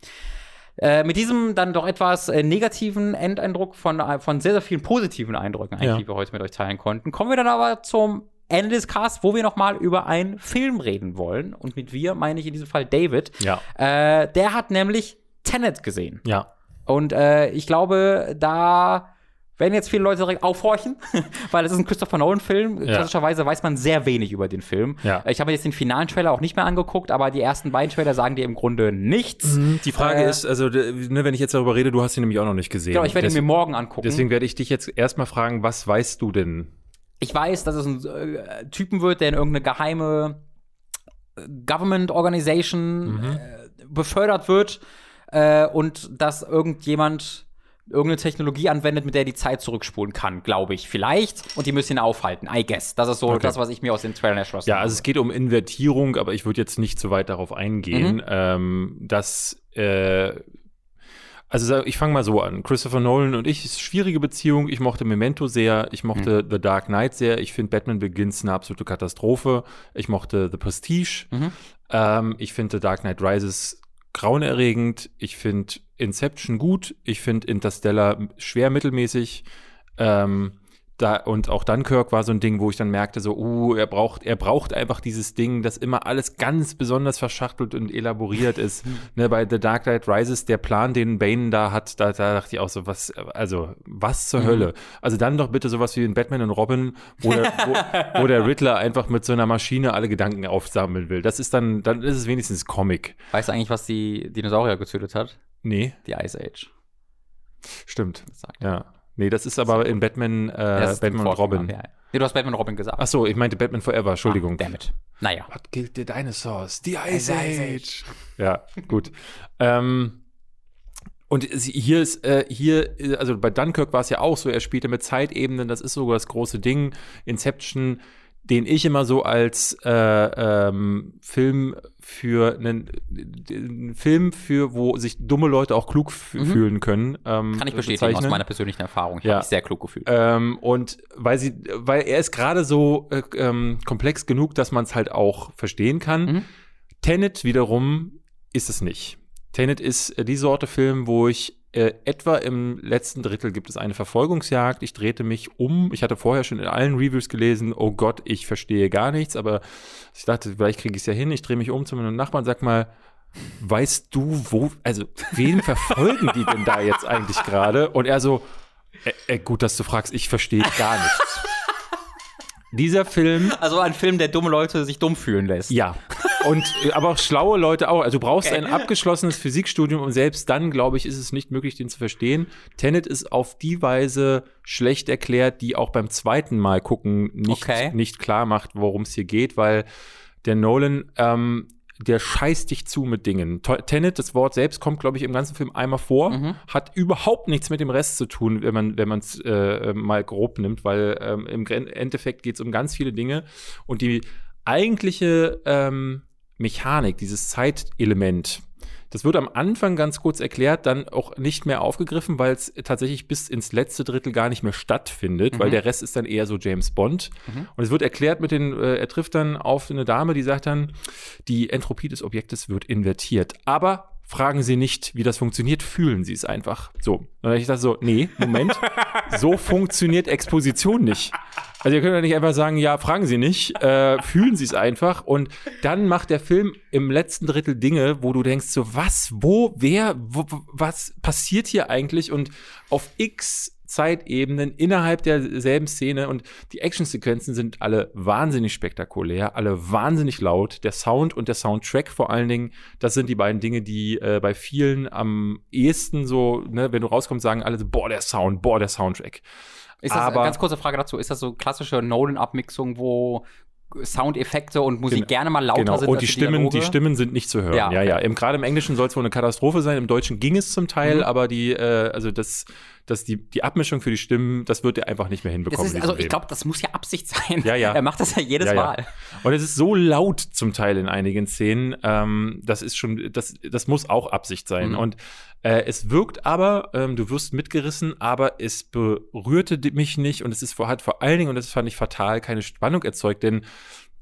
Äh, mit diesem dann doch etwas äh, negativen Endeindruck von, äh, von sehr, sehr vielen positiven Eindrücken, eigentlich, Ja. die wir heute mit euch teilen konnten, kommen wir dann aber zum Ende des Casts, wo wir noch mal über einen Film reden wollen. Und mit wir meine ich in diesem Fall David. Ja. Äh, der hat nämlich Tenet gesehen. Ja. Und äh, ich glaube, da werden jetzt viele Leute direkt aufhorchen, (laughs) weil es ist ein Christopher Nolan-Film. Ja. Klassischerweise weiß man sehr wenig über den Film. Ja. Ich habe mir jetzt den finalen Trailer auch nicht mehr angeguckt, aber die ersten beiden Trailer sagen dir im Grunde nichts. Die Frage Äh, ist, also, ne, wenn ich jetzt darüber rede, du hast ihn nämlich auch noch nicht gesehen. Genau, ich werde ihn mir morgen angucken. Deswegen werde ich dich jetzt erstmal fragen, was weißt du denn? ich weiß, dass es ein äh, Typen wird, der in irgendeine geheime äh, Government Organization Mhm. äh, befördert wird äh, und dass irgendjemand irgendeine Technologie anwendet, mit der er die Zeit zurückspulen kann, glaube ich. Vielleicht. Und die müssen ihn aufhalten. I guess. Das ist so Okay. das, was ich mir aus den Trailern erschlossen Ja, also es geht um Invertierung, aber ich würde jetzt nicht so weit darauf eingehen. Mhm. Ähm, dass, äh, also ich fange mal so an. Christopher Nolan und ich, ist schwierige Beziehung. Ich mochte Memento sehr, ich mochte Mhm. The Dark Knight sehr. Ich finde Batman Begins eine absolute Katastrophe. Ich mochte The Prestige. Mhm. Ähm, ich finde The Dark Knight Rises grauenerregend. Ich finde Inception gut. Ich finde Interstellar schwer mittelmäßig. Ähm, da, und auch Dunkirk war so ein Ding, wo ich dann merkte, so, uh, er braucht, er braucht einfach dieses Ding, das immer alles ganz besonders verschachtelt und elaboriert ist. (laughs) ne, bei The Dark Knight Rises, der Plan, den Bane da hat, da, da dachte ich auch so, was, also, was zur mhm. Hölle? Also dann doch bitte sowas wie in Batman und Robin, wo der, wo, wo der Riddler einfach mit so einer Maschine alle Gedanken aufsammeln will. Das ist dann, dann ist es wenigstens Comic. Weißt du eigentlich, was die Dinosaurier getötet hat? Nee. Die Ice Age. Stimmt. Ja. Nee, das ist aber in Batman, äh, Batman und Robin. Ja. Nee, du hast Batman und Robin gesagt. Ach so, ich meinte Batman Forever, Entschuldigung. Ah, damit. Naja. What killed the dinosaurs? The Ice, Ice Age. Ja, gut. ähm, und hier ist, äh, hier, also bei Dunkirk war es ja auch so, er spielte mit Zeitebenen, das ist sogar das große Ding. Inception den ich immer so als äh, ähm, Film für einen, einen, Film für, wo sich dumme Leute auch klug mhm. fühlen können. Ähm, Kann ich bestätigen aus meiner persönlichen Erfahrung. Ich ja. habe mich sehr klug gefühlt. Ähm, und weil sie, weil er ist gerade so äh, ähm, komplex genug, dass man es halt auch verstehen kann. Mhm. Tenet wiederum ist es nicht. Tenet ist äh, die Sorte Film, wo ich äh, etwa im letzten Drittel gibt es eine Verfolgungsjagd. Ich drehte mich um. Ich hatte vorher schon in allen Reviews gelesen, oh Gott, ich verstehe gar nichts, aber ich dachte, vielleicht kriege ich es ja hin. Ich drehe mich um zu meinem Nachbarn, sag mal, weißt du, wo, also wen verfolgen die denn da jetzt eigentlich gerade? Und er so, äh, äh, gut, dass du fragst, ich verstehe gar nichts. (laughs) Dieser Film. Also ein Film, der dumme Leute sich dumm fühlen lässt. Ja. Und äh, aber auch schlaue Leute auch. Also du brauchst ein abgeschlossenes Physikstudium und selbst dann, glaube ich, ist es nicht möglich, den zu verstehen. Tenet ist auf die Weise schlecht erklärt, die auch beim zweiten Mal gucken nicht, okay. nicht klar macht, worum es hier geht, weil der Nolan ähm, der scheißt dich zu mit Dingen. Tenet, das Wort selbst kommt, glaube ich, im ganzen Film einmal vor, mhm. hat überhaupt nichts mit dem Rest zu tun, wenn man wenn man es äh, mal grob nimmt, weil ähm, im Endeffekt geht es um ganz viele Dinge und die eigentliche ähm, Mechanik, dieses Zeitelement, das wird am Anfang ganz kurz erklärt, dann auch nicht mehr aufgegriffen, weil es tatsächlich bis ins letzte Drittel gar nicht mehr stattfindet, mhm. weil der Rest ist dann eher so James Bond. Mhm. Und es wird erklärt mit den, äh, er trifft dann auf eine Dame, die sagt dann, die Entropie des Objektes wird invertiert. Aber fragen Sie nicht, wie das funktioniert, fühlen Sie es einfach. So. Und ich dachte so, nee, Moment, (laughs) so funktioniert Exposition nicht. Also ihr könnt ja nicht einfach sagen, ja, fragen Sie nicht, äh, fühlen Sie es einfach. Und dann macht der Film im letzten Drittel Dinge, wo du denkst so, was, wo, wer, wo, was passiert hier eigentlich? Und auf X Zeitebenen innerhalb derselben Szene und die Actionsequenzen sind alle wahnsinnig spektakulär, alle wahnsinnig laut. Der Sound und der Soundtrack vor allen Dingen, das sind die beiden Dinge, die äh, bei vielen am ehesten so, ne, wenn du rauskommst, sagen alle so, boah, der Sound, boah, der Soundtrack. Ist das, Aber, ganz kurze Frage dazu, ist das so klassische Nolan-Abmixung, wo Soundeffekte und Musik genau, gerne mal lauter genau. sind. Und die Stimmen, die, die, Stimmen sind nicht zu hören. Ja, ja. ja. Im, Gerade im Englischen soll es wohl eine Katastrophe sein. Im Deutschen ging es zum Teil, mhm. aber die, äh, also das, dass die, die Abmischung für die Stimmen, das wird er einfach nicht mehr hinbekommen. Ist, also ich glaube, das muss ja Absicht sein. Ja, ja. (laughs) Er macht das ja jedes ja, ja. Mal. Und es ist so laut zum Teil in einigen Szenen. Ähm, das ist schon, das, das muss auch Absicht sein. Mhm. Und äh, es wirkt aber, ähm, du wirst mitgerissen, aber es berührte mich nicht und es ist hat vor allen Dingen, und das fand ich fatal, keine Spannung erzeugt, denn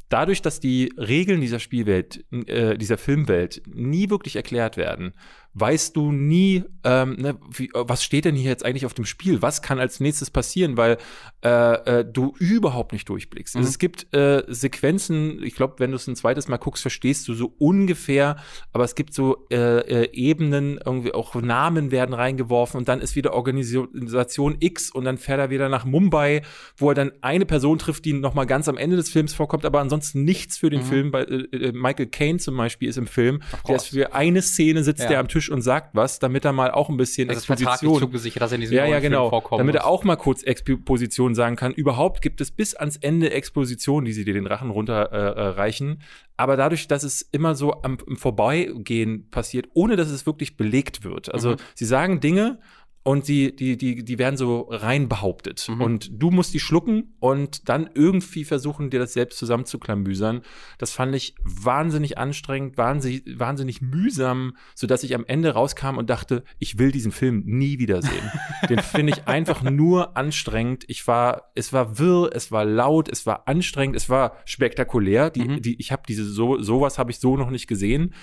dadurch, dass die Regeln dieser Spielwelt, äh, dieser Filmwelt nie wirklich erklärt werden, weißt du nie, ähm, ne, wie, was steht denn hier jetzt eigentlich auf dem Spiel? Was kann als nächstes passieren? Weil äh, äh, du überhaupt nicht durchblickst. Mhm. Also es gibt äh, Sequenzen, ich glaube, wenn du es ein zweites Mal guckst, verstehst du so ungefähr, aber es gibt so äh, äh, Ebenen, irgendwie auch Namen werden reingeworfen und dann ist wieder Organisation X und dann fährt er wieder nach Mumbai, wo er dann eine Person trifft, die noch mal ganz am Ende des Films vorkommt, aber ansonsten nichts für den mhm. Film. Bei, äh, Michael Caine zum Beispiel ist im Film, der ist für eine Szene sitzt ja. der am Tisch Tisch und sagt was, damit er mal auch ein bisschen das Exposition. zugesichert, dass er in diesem ja, ja, genau. vorkommt. Damit er auch mal kurz Exposition sagen kann. Überhaupt gibt es bis ans Ende Exposition, die sie dir den Rachen runterreichen. Äh, äh aber dadurch, dass es immer so am, im Vorbeigehen passiert, ohne dass es wirklich belegt wird. Also mhm. sie sagen Dinge und die, die, die, die werden so rein behauptet. Mhm. Und du musst die schlucken und dann irgendwie versuchen, dir das selbst zusammenzuklamüsern. Das fand ich wahnsinnig anstrengend, wahnsinnig, wahnsinnig mühsam, sodass ich am Ende rauskam und dachte, ich will diesen Film nie wiedersehen. (laughs) Den finde ich einfach nur anstrengend. Ich war, es war wirr, es war laut, es war anstrengend, es war spektakulär. Die, mhm. die, ich habe diese so, sowas habe ich so noch nicht gesehen.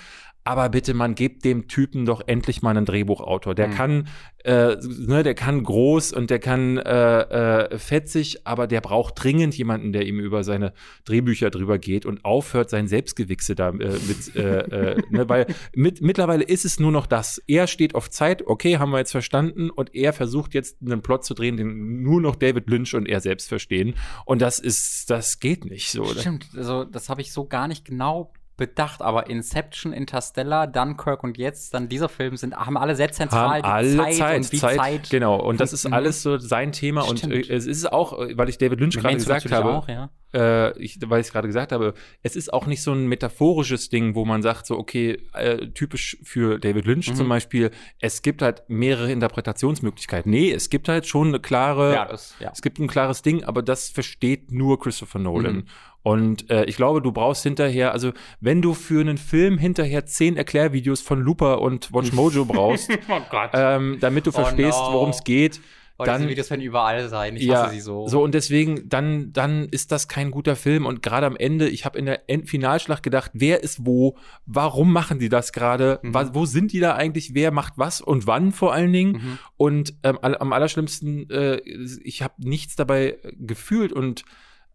Aber bitte, man gibt dem Typen doch endlich mal einen Drehbuchautor. Der mhm. kann, äh, ne, der kann groß und der kann äh, äh, fetzig, aber der braucht dringend jemanden, der ihm über seine Drehbücher drüber geht und aufhört, sein Selbstgewichse da äh, mit, äh, äh, ne, weil mit, mittlerweile ist es nur noch das. Er steht auf Zeit, okay, haben wir jetzt verstanden, und er versucht jetzt einen Plot zu drehen, den nur noch David Lynch und er selbst verstehen. Und das ist, das geht nicht so. Stimmt, also das habe ich so gar nicht genau bedacht, aber Inception, Interstellar, Dunkirk und jetzt dann dieser Film sind haben alle sehr zentral haben alle Zeit, Zeit, und Zeit, Zeit, genau und das ist alles so sein Thema Stimmt. und äh, es ist auch, weil ich David Lynch gerade gesagt habe, auch, ja. äh, ich, weil ich es gerade gesagt habe, es ist auch nicht so ein metaphorisches Ding, wo man sagt so okay äh, typisch für David Lynch mhm. zum Beispiel, es gibt halt mehrere Interpretationsmöglichkeiten. Nee, es gibt halt schon eine klare, ja, das, ja. es gibt ein klares Ding, aber das versteht nur Christopher Nolan. Mhm. Und äh, ich glaube, du brauchst hinterher, also wenn du für einen Film hinterher zehn Erklärvideos von Looper und Watch (laughs) Mojo brauchst, oh ähm, damit du oh verstehst, no. worum es geht, Oh, dann, diese Videos werden überall sein. Ich ja, hasse sie so. So, und deswegen, dann, dann ist das kein guter Film. Und gerade am Ende, ich habe in der End Finalschlacht gedacht, wer ist wo? Warum machen die das gerade? Mhm. Wo sind die da eigentlich? Wer macht was und wann vor allen Dingen? Mhm. Und ähm, am allerschlimmsten, äh, ich habe nichts dabei gefühlt und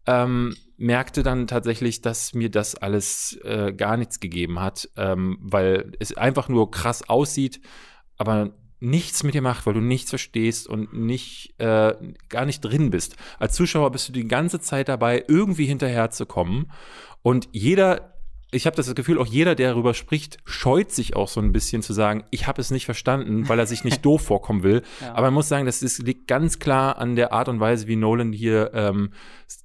ähm, merkte dann tatsächlich, dass mir das alles äh, gar nichts gegeben hat, ähm, weil es einfach nur krass aussieht, aber nichts mit dir macht, weil du nichts verstehst und nicht äh, gar nicht drin bist. Als Zuschauer bist du die ganze Zeit dabei, irgendwie hinterherzukommen. Und jeder ich habe das Gefühl, auch jeder, der darüber spricht, scheut sich auch so ein bisschen zu sagen, ich habe es nicht verstanden, weil er sich nicht (laughs) doof vorkommen will. Ja. Aber man muss sagen, das ist, liegt ganz klar an der Art und Weise, wie Nolan hier ähm,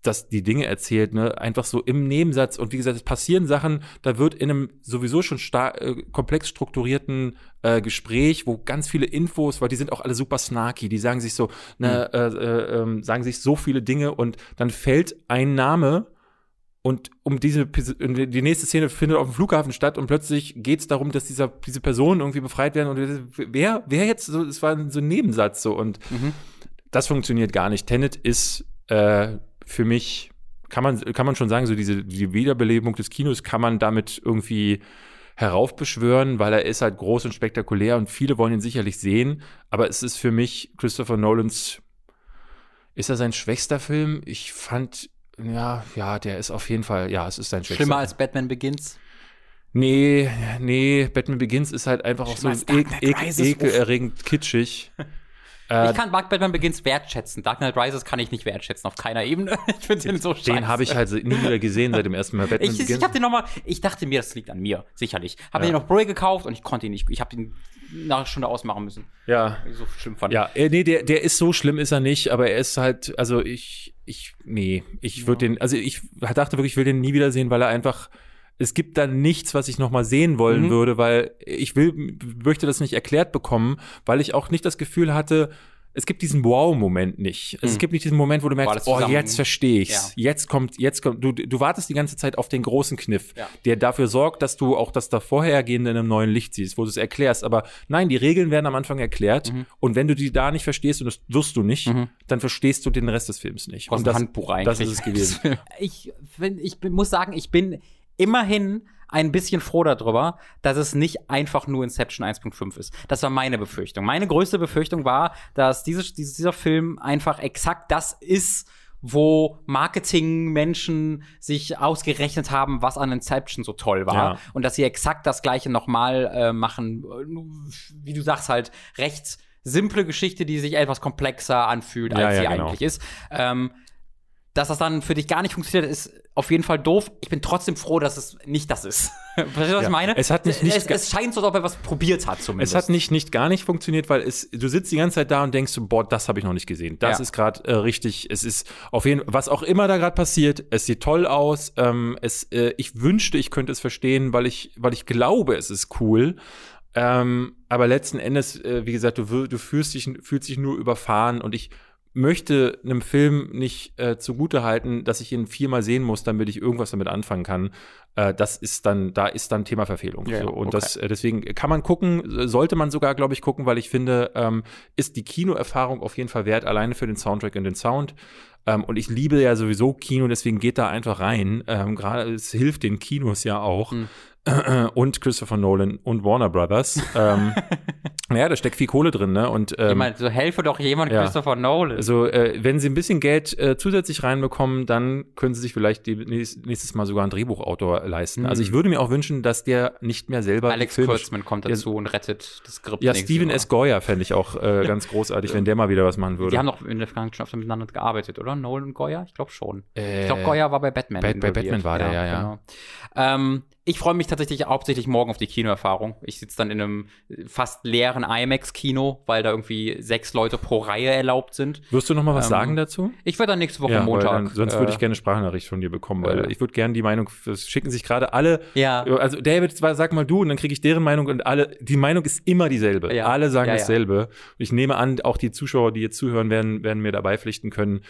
das, die Dinge erzählt. Ne? Einfach so im Nebensatz. Und wie gesagt, es passieren Sachen, da wird in einem sowieso schon star äh, komplex strukturierten äh, Gespräch, wo ganz viele Infos, weil die sind auch alle super snarky, die sagen sich so, ne, mhm. äh, äh, ähm, sagen sich so viele Dinge und dann fällt ein Name und um diese, die nächste Szene findet auf dem Flughafen statt und plötzlich geht es darum, dass dieser, diese Personen irgendwie befreit werden. Und wer, wer jetzt so, es war so ein Nebensatz so. Und mhm. das funktioniert gar nicht. Tenet ist äh, für mich, kann man, kann man schon sagen, so diese die Wiederbelebung des Kinos kann man damit irgendwie heraufbeschwören, weil er ist halt groß und spektakulär und viele wollen ihn sicherlich sehen. Aber es ist für mich Christopher Nolans, ist er sein schwächster Film? Ich fand ja, ja, der ist auf jeden Fall, ja, es ist sein Schwächster. Schlimmer als Batman Begins? Nee, nee, Batman Begins ist halt einfach auch so e e ekelerregend kitschig. (laughs) Äh, ich kann Batman Begins wertschätzen. Dark Knight Rises kann ich nicht wertschätzen auf keiner Ebene. (laughs) ich finde den so scheiße. Den habe ich halt nie wieder gesehen seit dem ersten Mal Batman ich, Begins. Ich habe den noch mal, ich dachte mir, das liegt an mir, sicherlich. Habe ja. den noch Blu-ray gekauft und ich konnte ihn nicht. Ich habe den nach einer Stunde ausmachen müssen. Ja. So schlimm fand. Ja, äh, nee, der, der ist so schlimm ist er nicht, aber er ist halt, also ich, ich, nee, ich würde ja. den, also ich dachte wirklich, ich will den nie wiedersehen, weil er einfach es gibt da nichts, was ich noch mal sehen wollen mhm. würde, weil ich will, möchte das nicht erklärt bekommen, weil ich auch nicht das Gefühl hatte, es gibt diesen Wow-Moment nicht. Also Es gibt nicht diesen Moment, wo du merkst, oh, jetzt verstehe ich's. Ja. Jetzt kommt, jetzt kommt, du, du wartest die ganze Zeit auf den großen Kniff, ja. der dafür sorgt, dass du auch das da vorhergehende in einem neuen Licht siehst, wo du es erklärst. Aber nein, die Regeln werden am Anfang erklärt mhm. und wenn du die da nicht verstehst, und das wirst du nicht, mhm. dann verstehst du den Rest des Films nicht. Aus und das, Handbuch eigentlich. Das ist es gewesen. (laughs) ich, ich muss sagen, ich bin immerhin ein bisschen froh darüber, dass es nicht einfach nur Inception 1.5 ist. Das war meine Befürchtung. Meine größte Befürchtung war, dass dieses, dieser Film einfach exakt das ist, wo Marketingmenschen sich ausgerechnet haben, was an Inception so toll war. Ja. Und dass sie exakt das gleiche nochmal äh, machen, wie du sagst, halt recht simple Geschichte, die sich etwas komplexer anfühlt, als ja, ja, sie genau. eigentlich ist. Ähm, dass das dann für dich gar nicht funktioniert, ist auf jeden Fall doof. Ich bin trotzdem froh, dass es nicht das ist. (laughs) Verstehst du, was ja, ich meine? Es hat nicht, nicht es, es, scheint so, als ob er was probiert hat zumindest. Es hat nicht, nicht gar nicht funktioniert, weil es, du sitzt die ganze Zeit da und denkst, boah, das habe ich noch nicht gesehen. Das ja. ist gerade äh, richtig. Es ist auf jeden was auch immer da gerade passiert, es sieht toll aus. Ähm, es, äh, ich wünschte, ich könnte es verstehen, weil ich, weil ich glaube, es ist cool. Ähm, aber letzten Endes, äh, wie gesagt, du, du fühlst dich, fühlst dich nur überfahren und ich möchte einem Film nicht äh, zugute halten, dass ich ihn viermal sehen muss, damit ich irgendwas damit anfangen kann. Äh, das ist dann, da ist dann Thema Verfehlung. Ja, so. Und okay. das, äh, deswegen kann man gucken, sollte man sogar, glaube ich, gucken, weil ich finde, ähm, ist die Kinoerfahrung auf jeden Fall wert, alleine für den Soundtrack und den Sound. Ähm, und ich liebe ja sowieso Kino, deswegen geht da einfach rein. Ähm, Gerade es hilft den Kinos ja auch. Mhm. (clears throat) und Christopher Nolan und Warner Brothers. ähm, (laughs) naja, da steckt viel Kohle drin, ne? Und ähm, ich meine, so helfe doch jemand ja. Christopher Nolan. also äh, wenn sie ein bisschen Geld äh, zusätzlich reinbekommen, dann können sie sich vielleicht nächst- nächstes Mal sogar einen Drehbuchautor leisten. Also ich würde mir auch wünschen, dass der nicht mehr selber Alex Filme Kurtzman kommt dazu und rettet das Skript. Ja, Steven. S. Goya fände ich auch äh, ganz großartig, wenn der mal wieder was machen würde. Die haben doch in der Vergangenheit schon öfter miteinander gearbeitet, oder? Nolan und Goya? Ich glaube schon. Äh, Ich glaube, Goya war bei Batman. bei- bei. Batman war der, ja, ja. Genau. Ähm, ich freue mich tatsächlich hauptsächlich morgen auf die Kinoerfahrung. Ich sitze dann in einem fast leeren IMAX-Kino, weil da irgendwie sechs Leute pro Reihe erlaubt sind. Wirst du noch mal was Ähm, sagen dazu? Ich werde dann nächste Woche weil Montag. Dann, sonst würde ich äh, gerne eine Sprachnachricht von dir bekommen, weil äh, ich würde gerne die Meinung, es schicken sich gerade alle. Ja. Also David, sag mal du und dann kriege ich deren Meinung und alle, die Meinung ist immer dieselbe. Ja. Alle sagen Ja, ja. dasselbe. Und ich nehme an, auch die Zuschauer, die jetzt zuhören, werden, werden mir dabei pflichten können.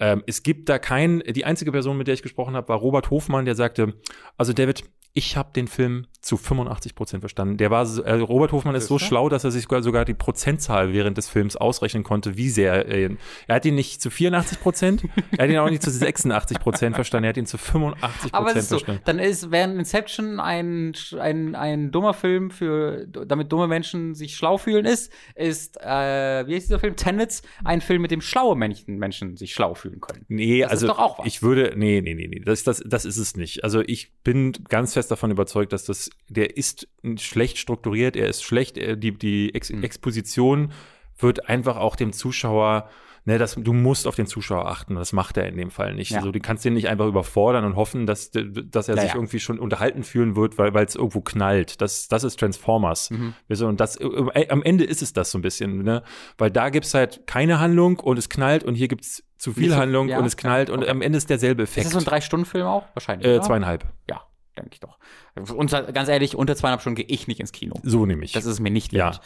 Ähm, es gibt da kein, die einzige Person, mit der ich gesprochen habe, war Robert Hofmann, der sagte, also David, ich habe den Film zu 85 Prozent verstanden. Der war, äh, Robert Hofmann ist so schlau, dass er sich sogar, sogar die Prozentzahl während des Films ausrechnen konnte, wie sehr er ihn. Er hat ihn nicht zu 84 Prozent, er hat ihn auch nicht zu 86 Prozent verstanden, er hat ihn zu 85 Aber es Prozent ist so, verstanden. dann ist, während Inception ein, ein, ein dummer Film für, damit dumme Menschen sich schlau fühlen ist, ist, äh, wie heißt dieser Film? Tenets, ein Film, mit dem schlaue Menschen, Menschen sich schlau fühlen können. Nee, Das also doch auch was. ich würde, nee, nee, nee, nee, das, das, das ist es nicht. Also ich bin ganz fest davon überzeugt, dass das, der ist schlecht strukturiert, er ist schlecht, äh, die, die Ex Hm. Exposition wird einfach auch dem Zuschauer, ne, das, du musst auf den Zuschauer achten, das macht er in dem Fall nicht. Ja. Also du kannst den nicht einfach überfordern und hoffen, dass, dass er Ja, sich irgendwie schon unterhalten fühlen wird, weil es irgendwo knallt. Das, das ist Transformers. Mhm. Und das, äh, am Ende ist es das so ein bisschen, ne? Weil da gibt's halt keine Handlung und es knallt und hier gibt's zu viel Handlung ja, und es knallt ja, und okay. am Ende ist derselbe Ist Effekt. das so ein Drei-Stunden-Film auch? Wahrscheinlich. äh, zweieinhalb. Ja, denke ich doch. Unter, ganz ehrlich, unter zweieinhalb Stunden gehe ich nicht ins Kino. So nämlich. Das ist mir nicht Ja. wert.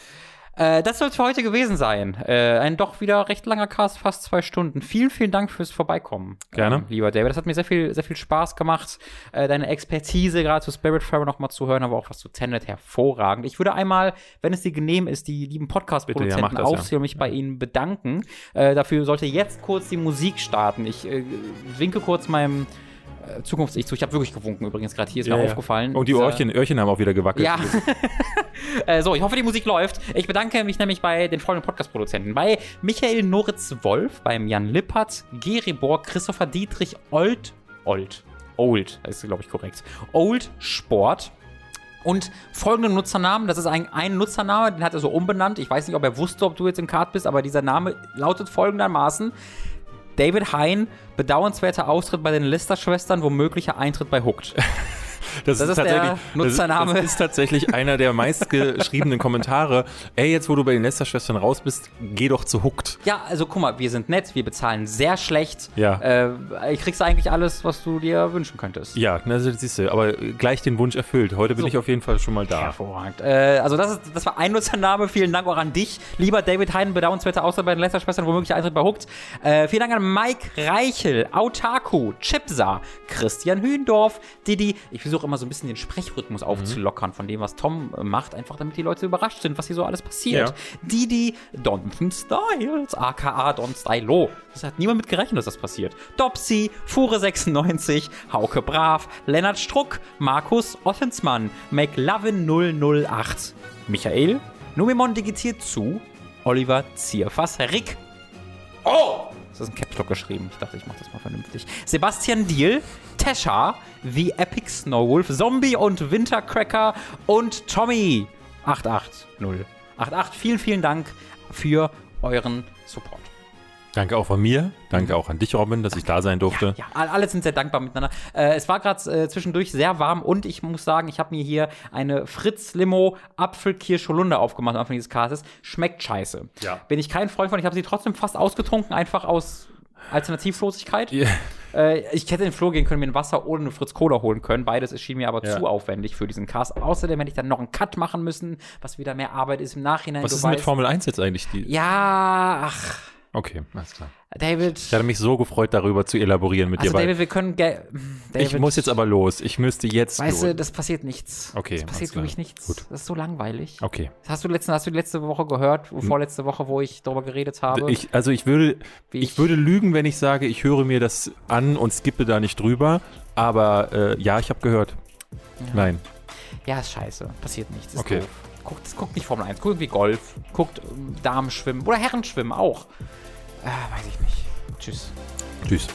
Äh, das soll es für heute gewesen sein. Äh, ein doch wieder recht langer Cast, fast zwei Stunden. Vielen, vielen Dank fürs Vorbeikommen. Gerne. Ähm, lieber David. Das hat mir sehr viel, sehr viel Spaß gemacht. Äh, deine Expertise gerade zu Spiritfarer noch mal zu hören, aber auch was zu Tenet hervorragend. Ich würde einmal, wenn es dir genehm ist, die lieben ja, Podcast-Produzenten mach das, ja. und mich bei ihnen bedanken. Äh, dafür sollte jetzt kurz die Musik starten. Ich äh, winke kurz meinem Zukunfts-Ich zu. Ich habe wirklich gewunken übrigens gerade. Hier ist Ja, mir ja. aufgefallen. Und die Dieser- Öhrchen, Öhrchen haben auch wieder gewackelt. ja. (laughs) äh, so, ich hoffe, die Musik läuft. Ich bedanke mich nämlich bei den folgenden Podcast-Produzenten. Bei Michael Noritz-Wolf, beim Jan Lippert, Geri Borg, Christopher Dietrich, Old, Old, Old, das ist, glaube ich, korrekt. Old Sport. Und folgende Nutzernamen, das ist ein, ein Nutzername, den hat er so umbenannt. Ich weiß nicht, ob er wusste, ob du jetzt im Card bist, aber dieser Name lautet folgendermaßen. David Hein, bedauernswerter Austritt bei den Lister-Schwestern, womöglicher Eintritt bei Hooked. (laughs) Das, Das ist der tatsächlich- Nutzername. Das, das ist tatsächlich einer der meistgeschriebenen Kommentare. Ey, jetzt wo du bei den Lester-Schwestern raus bist, geh doch zu Hooked. Ja, also guck mal, wir sind nett, wir bezahlen sehr schlecht. Ja. Äh, kriegst eigentlich alles, was du dir wünschen könntest. Ja, das siehst du, aber gleich den Wunsch erfüllt. Heute bin So. ich auf jeden Fall schon mal da. Hervorragend. Äh, also das, ist, das war ein Nutzername. Vielen Dank auch an dich, lieber David Heiden, bedauernswerter Außer bei den Lester-Schwestern, womöglich Eintritt bei Hooked. Äh, vielen Dank an Mike Reichel, Autaku, Chipsa, Christian Hühndorf, Didi. Ich versuche immer so ein bisschen den Sprechrhythmus aufzulockern von dem, was Tom äh, macht, einfach damit die Leute überrascht sind, was hier so alles passiert. Ja. Didi, Donton Styles, aka Don Stylo. Das hat niemand mit gerechnet, dass das passiert. Dopsy, Fure96, Hauke Brav, Lennart Struck, Markus Ottensmann, McLovin008, Michael, Numimon digitiert zu, Oliver Zierfass, Rick. Oh! Das ist ein Caps Lock geschrieben. Ich dachte, ich mache das mal vernünftig. Sebastian Diel, Tesha, The Epic Snowwolf, Zombie und Wintercracker und Tommy 880. 88. Vielen, vielen Dank für euren Support. Danke auch von mir. Danke auch an dich, Robin, dass ich da sein durfte. Ja, all- alle sind sehr dankbar miteinander. Äh, es war gerade äh, zwischendurch sehr warm und ich muss sagen, ich habe mir hier eine Fritz Limo Apfelkirsch-Holunder aufgemacht am Anfang dieses Castes. Schmeckt scheiße. Ja. Bin ich kein Freund von. Ich habe sie trotzdem fast ausgetrunken, einfach aus Alternativlosigkeit. Ja. Äh, ich hätte in den Flur gehen können, mir ein Wasser oder eine Fritz Cola holen können. Beides erschien mir aber Ja. zu aufwendig für diesen Cast. Außerdem hätte ich dann noch einen Cut machen müssen, was wieder mehr Arbeit ist im Nachhinein. Was ist denn mit weißt- Formel 1 jetzt eigentlich? Die Ja, ach, okay, alles klar. David. Ich hatte mich so gefreut, darüber zu elaborieren mit Also dir. weil David, wir können. ge- ich David, muss jetzt aber los. Ich müsste jetzt Weißt du, das passiert nichts. Okay, Das passiert für mich nichts. Gut. Das ist so langweilig. Okay. Das hast du, letzte, hast du letzte Woche gehört, vorletzte Woche, wo ich darüber geredet habe? Ich, also ich würde, ich, ich- würde lügen, wenn ich sage, ich höre mir das an und skippe da nicht drüber. Aber äh, ja, ich habe gehört. Nein. Ja, ist scheiße. Passiert nichts. Ist Okay. doof. Guckt, guckt nicht Formel 1, guckt irgendwie Golf, guckt ähm, Damenschwimmen oder Herrenschwimmen auch. Äh, weiß ich nicht. Tschüss. Tschüss.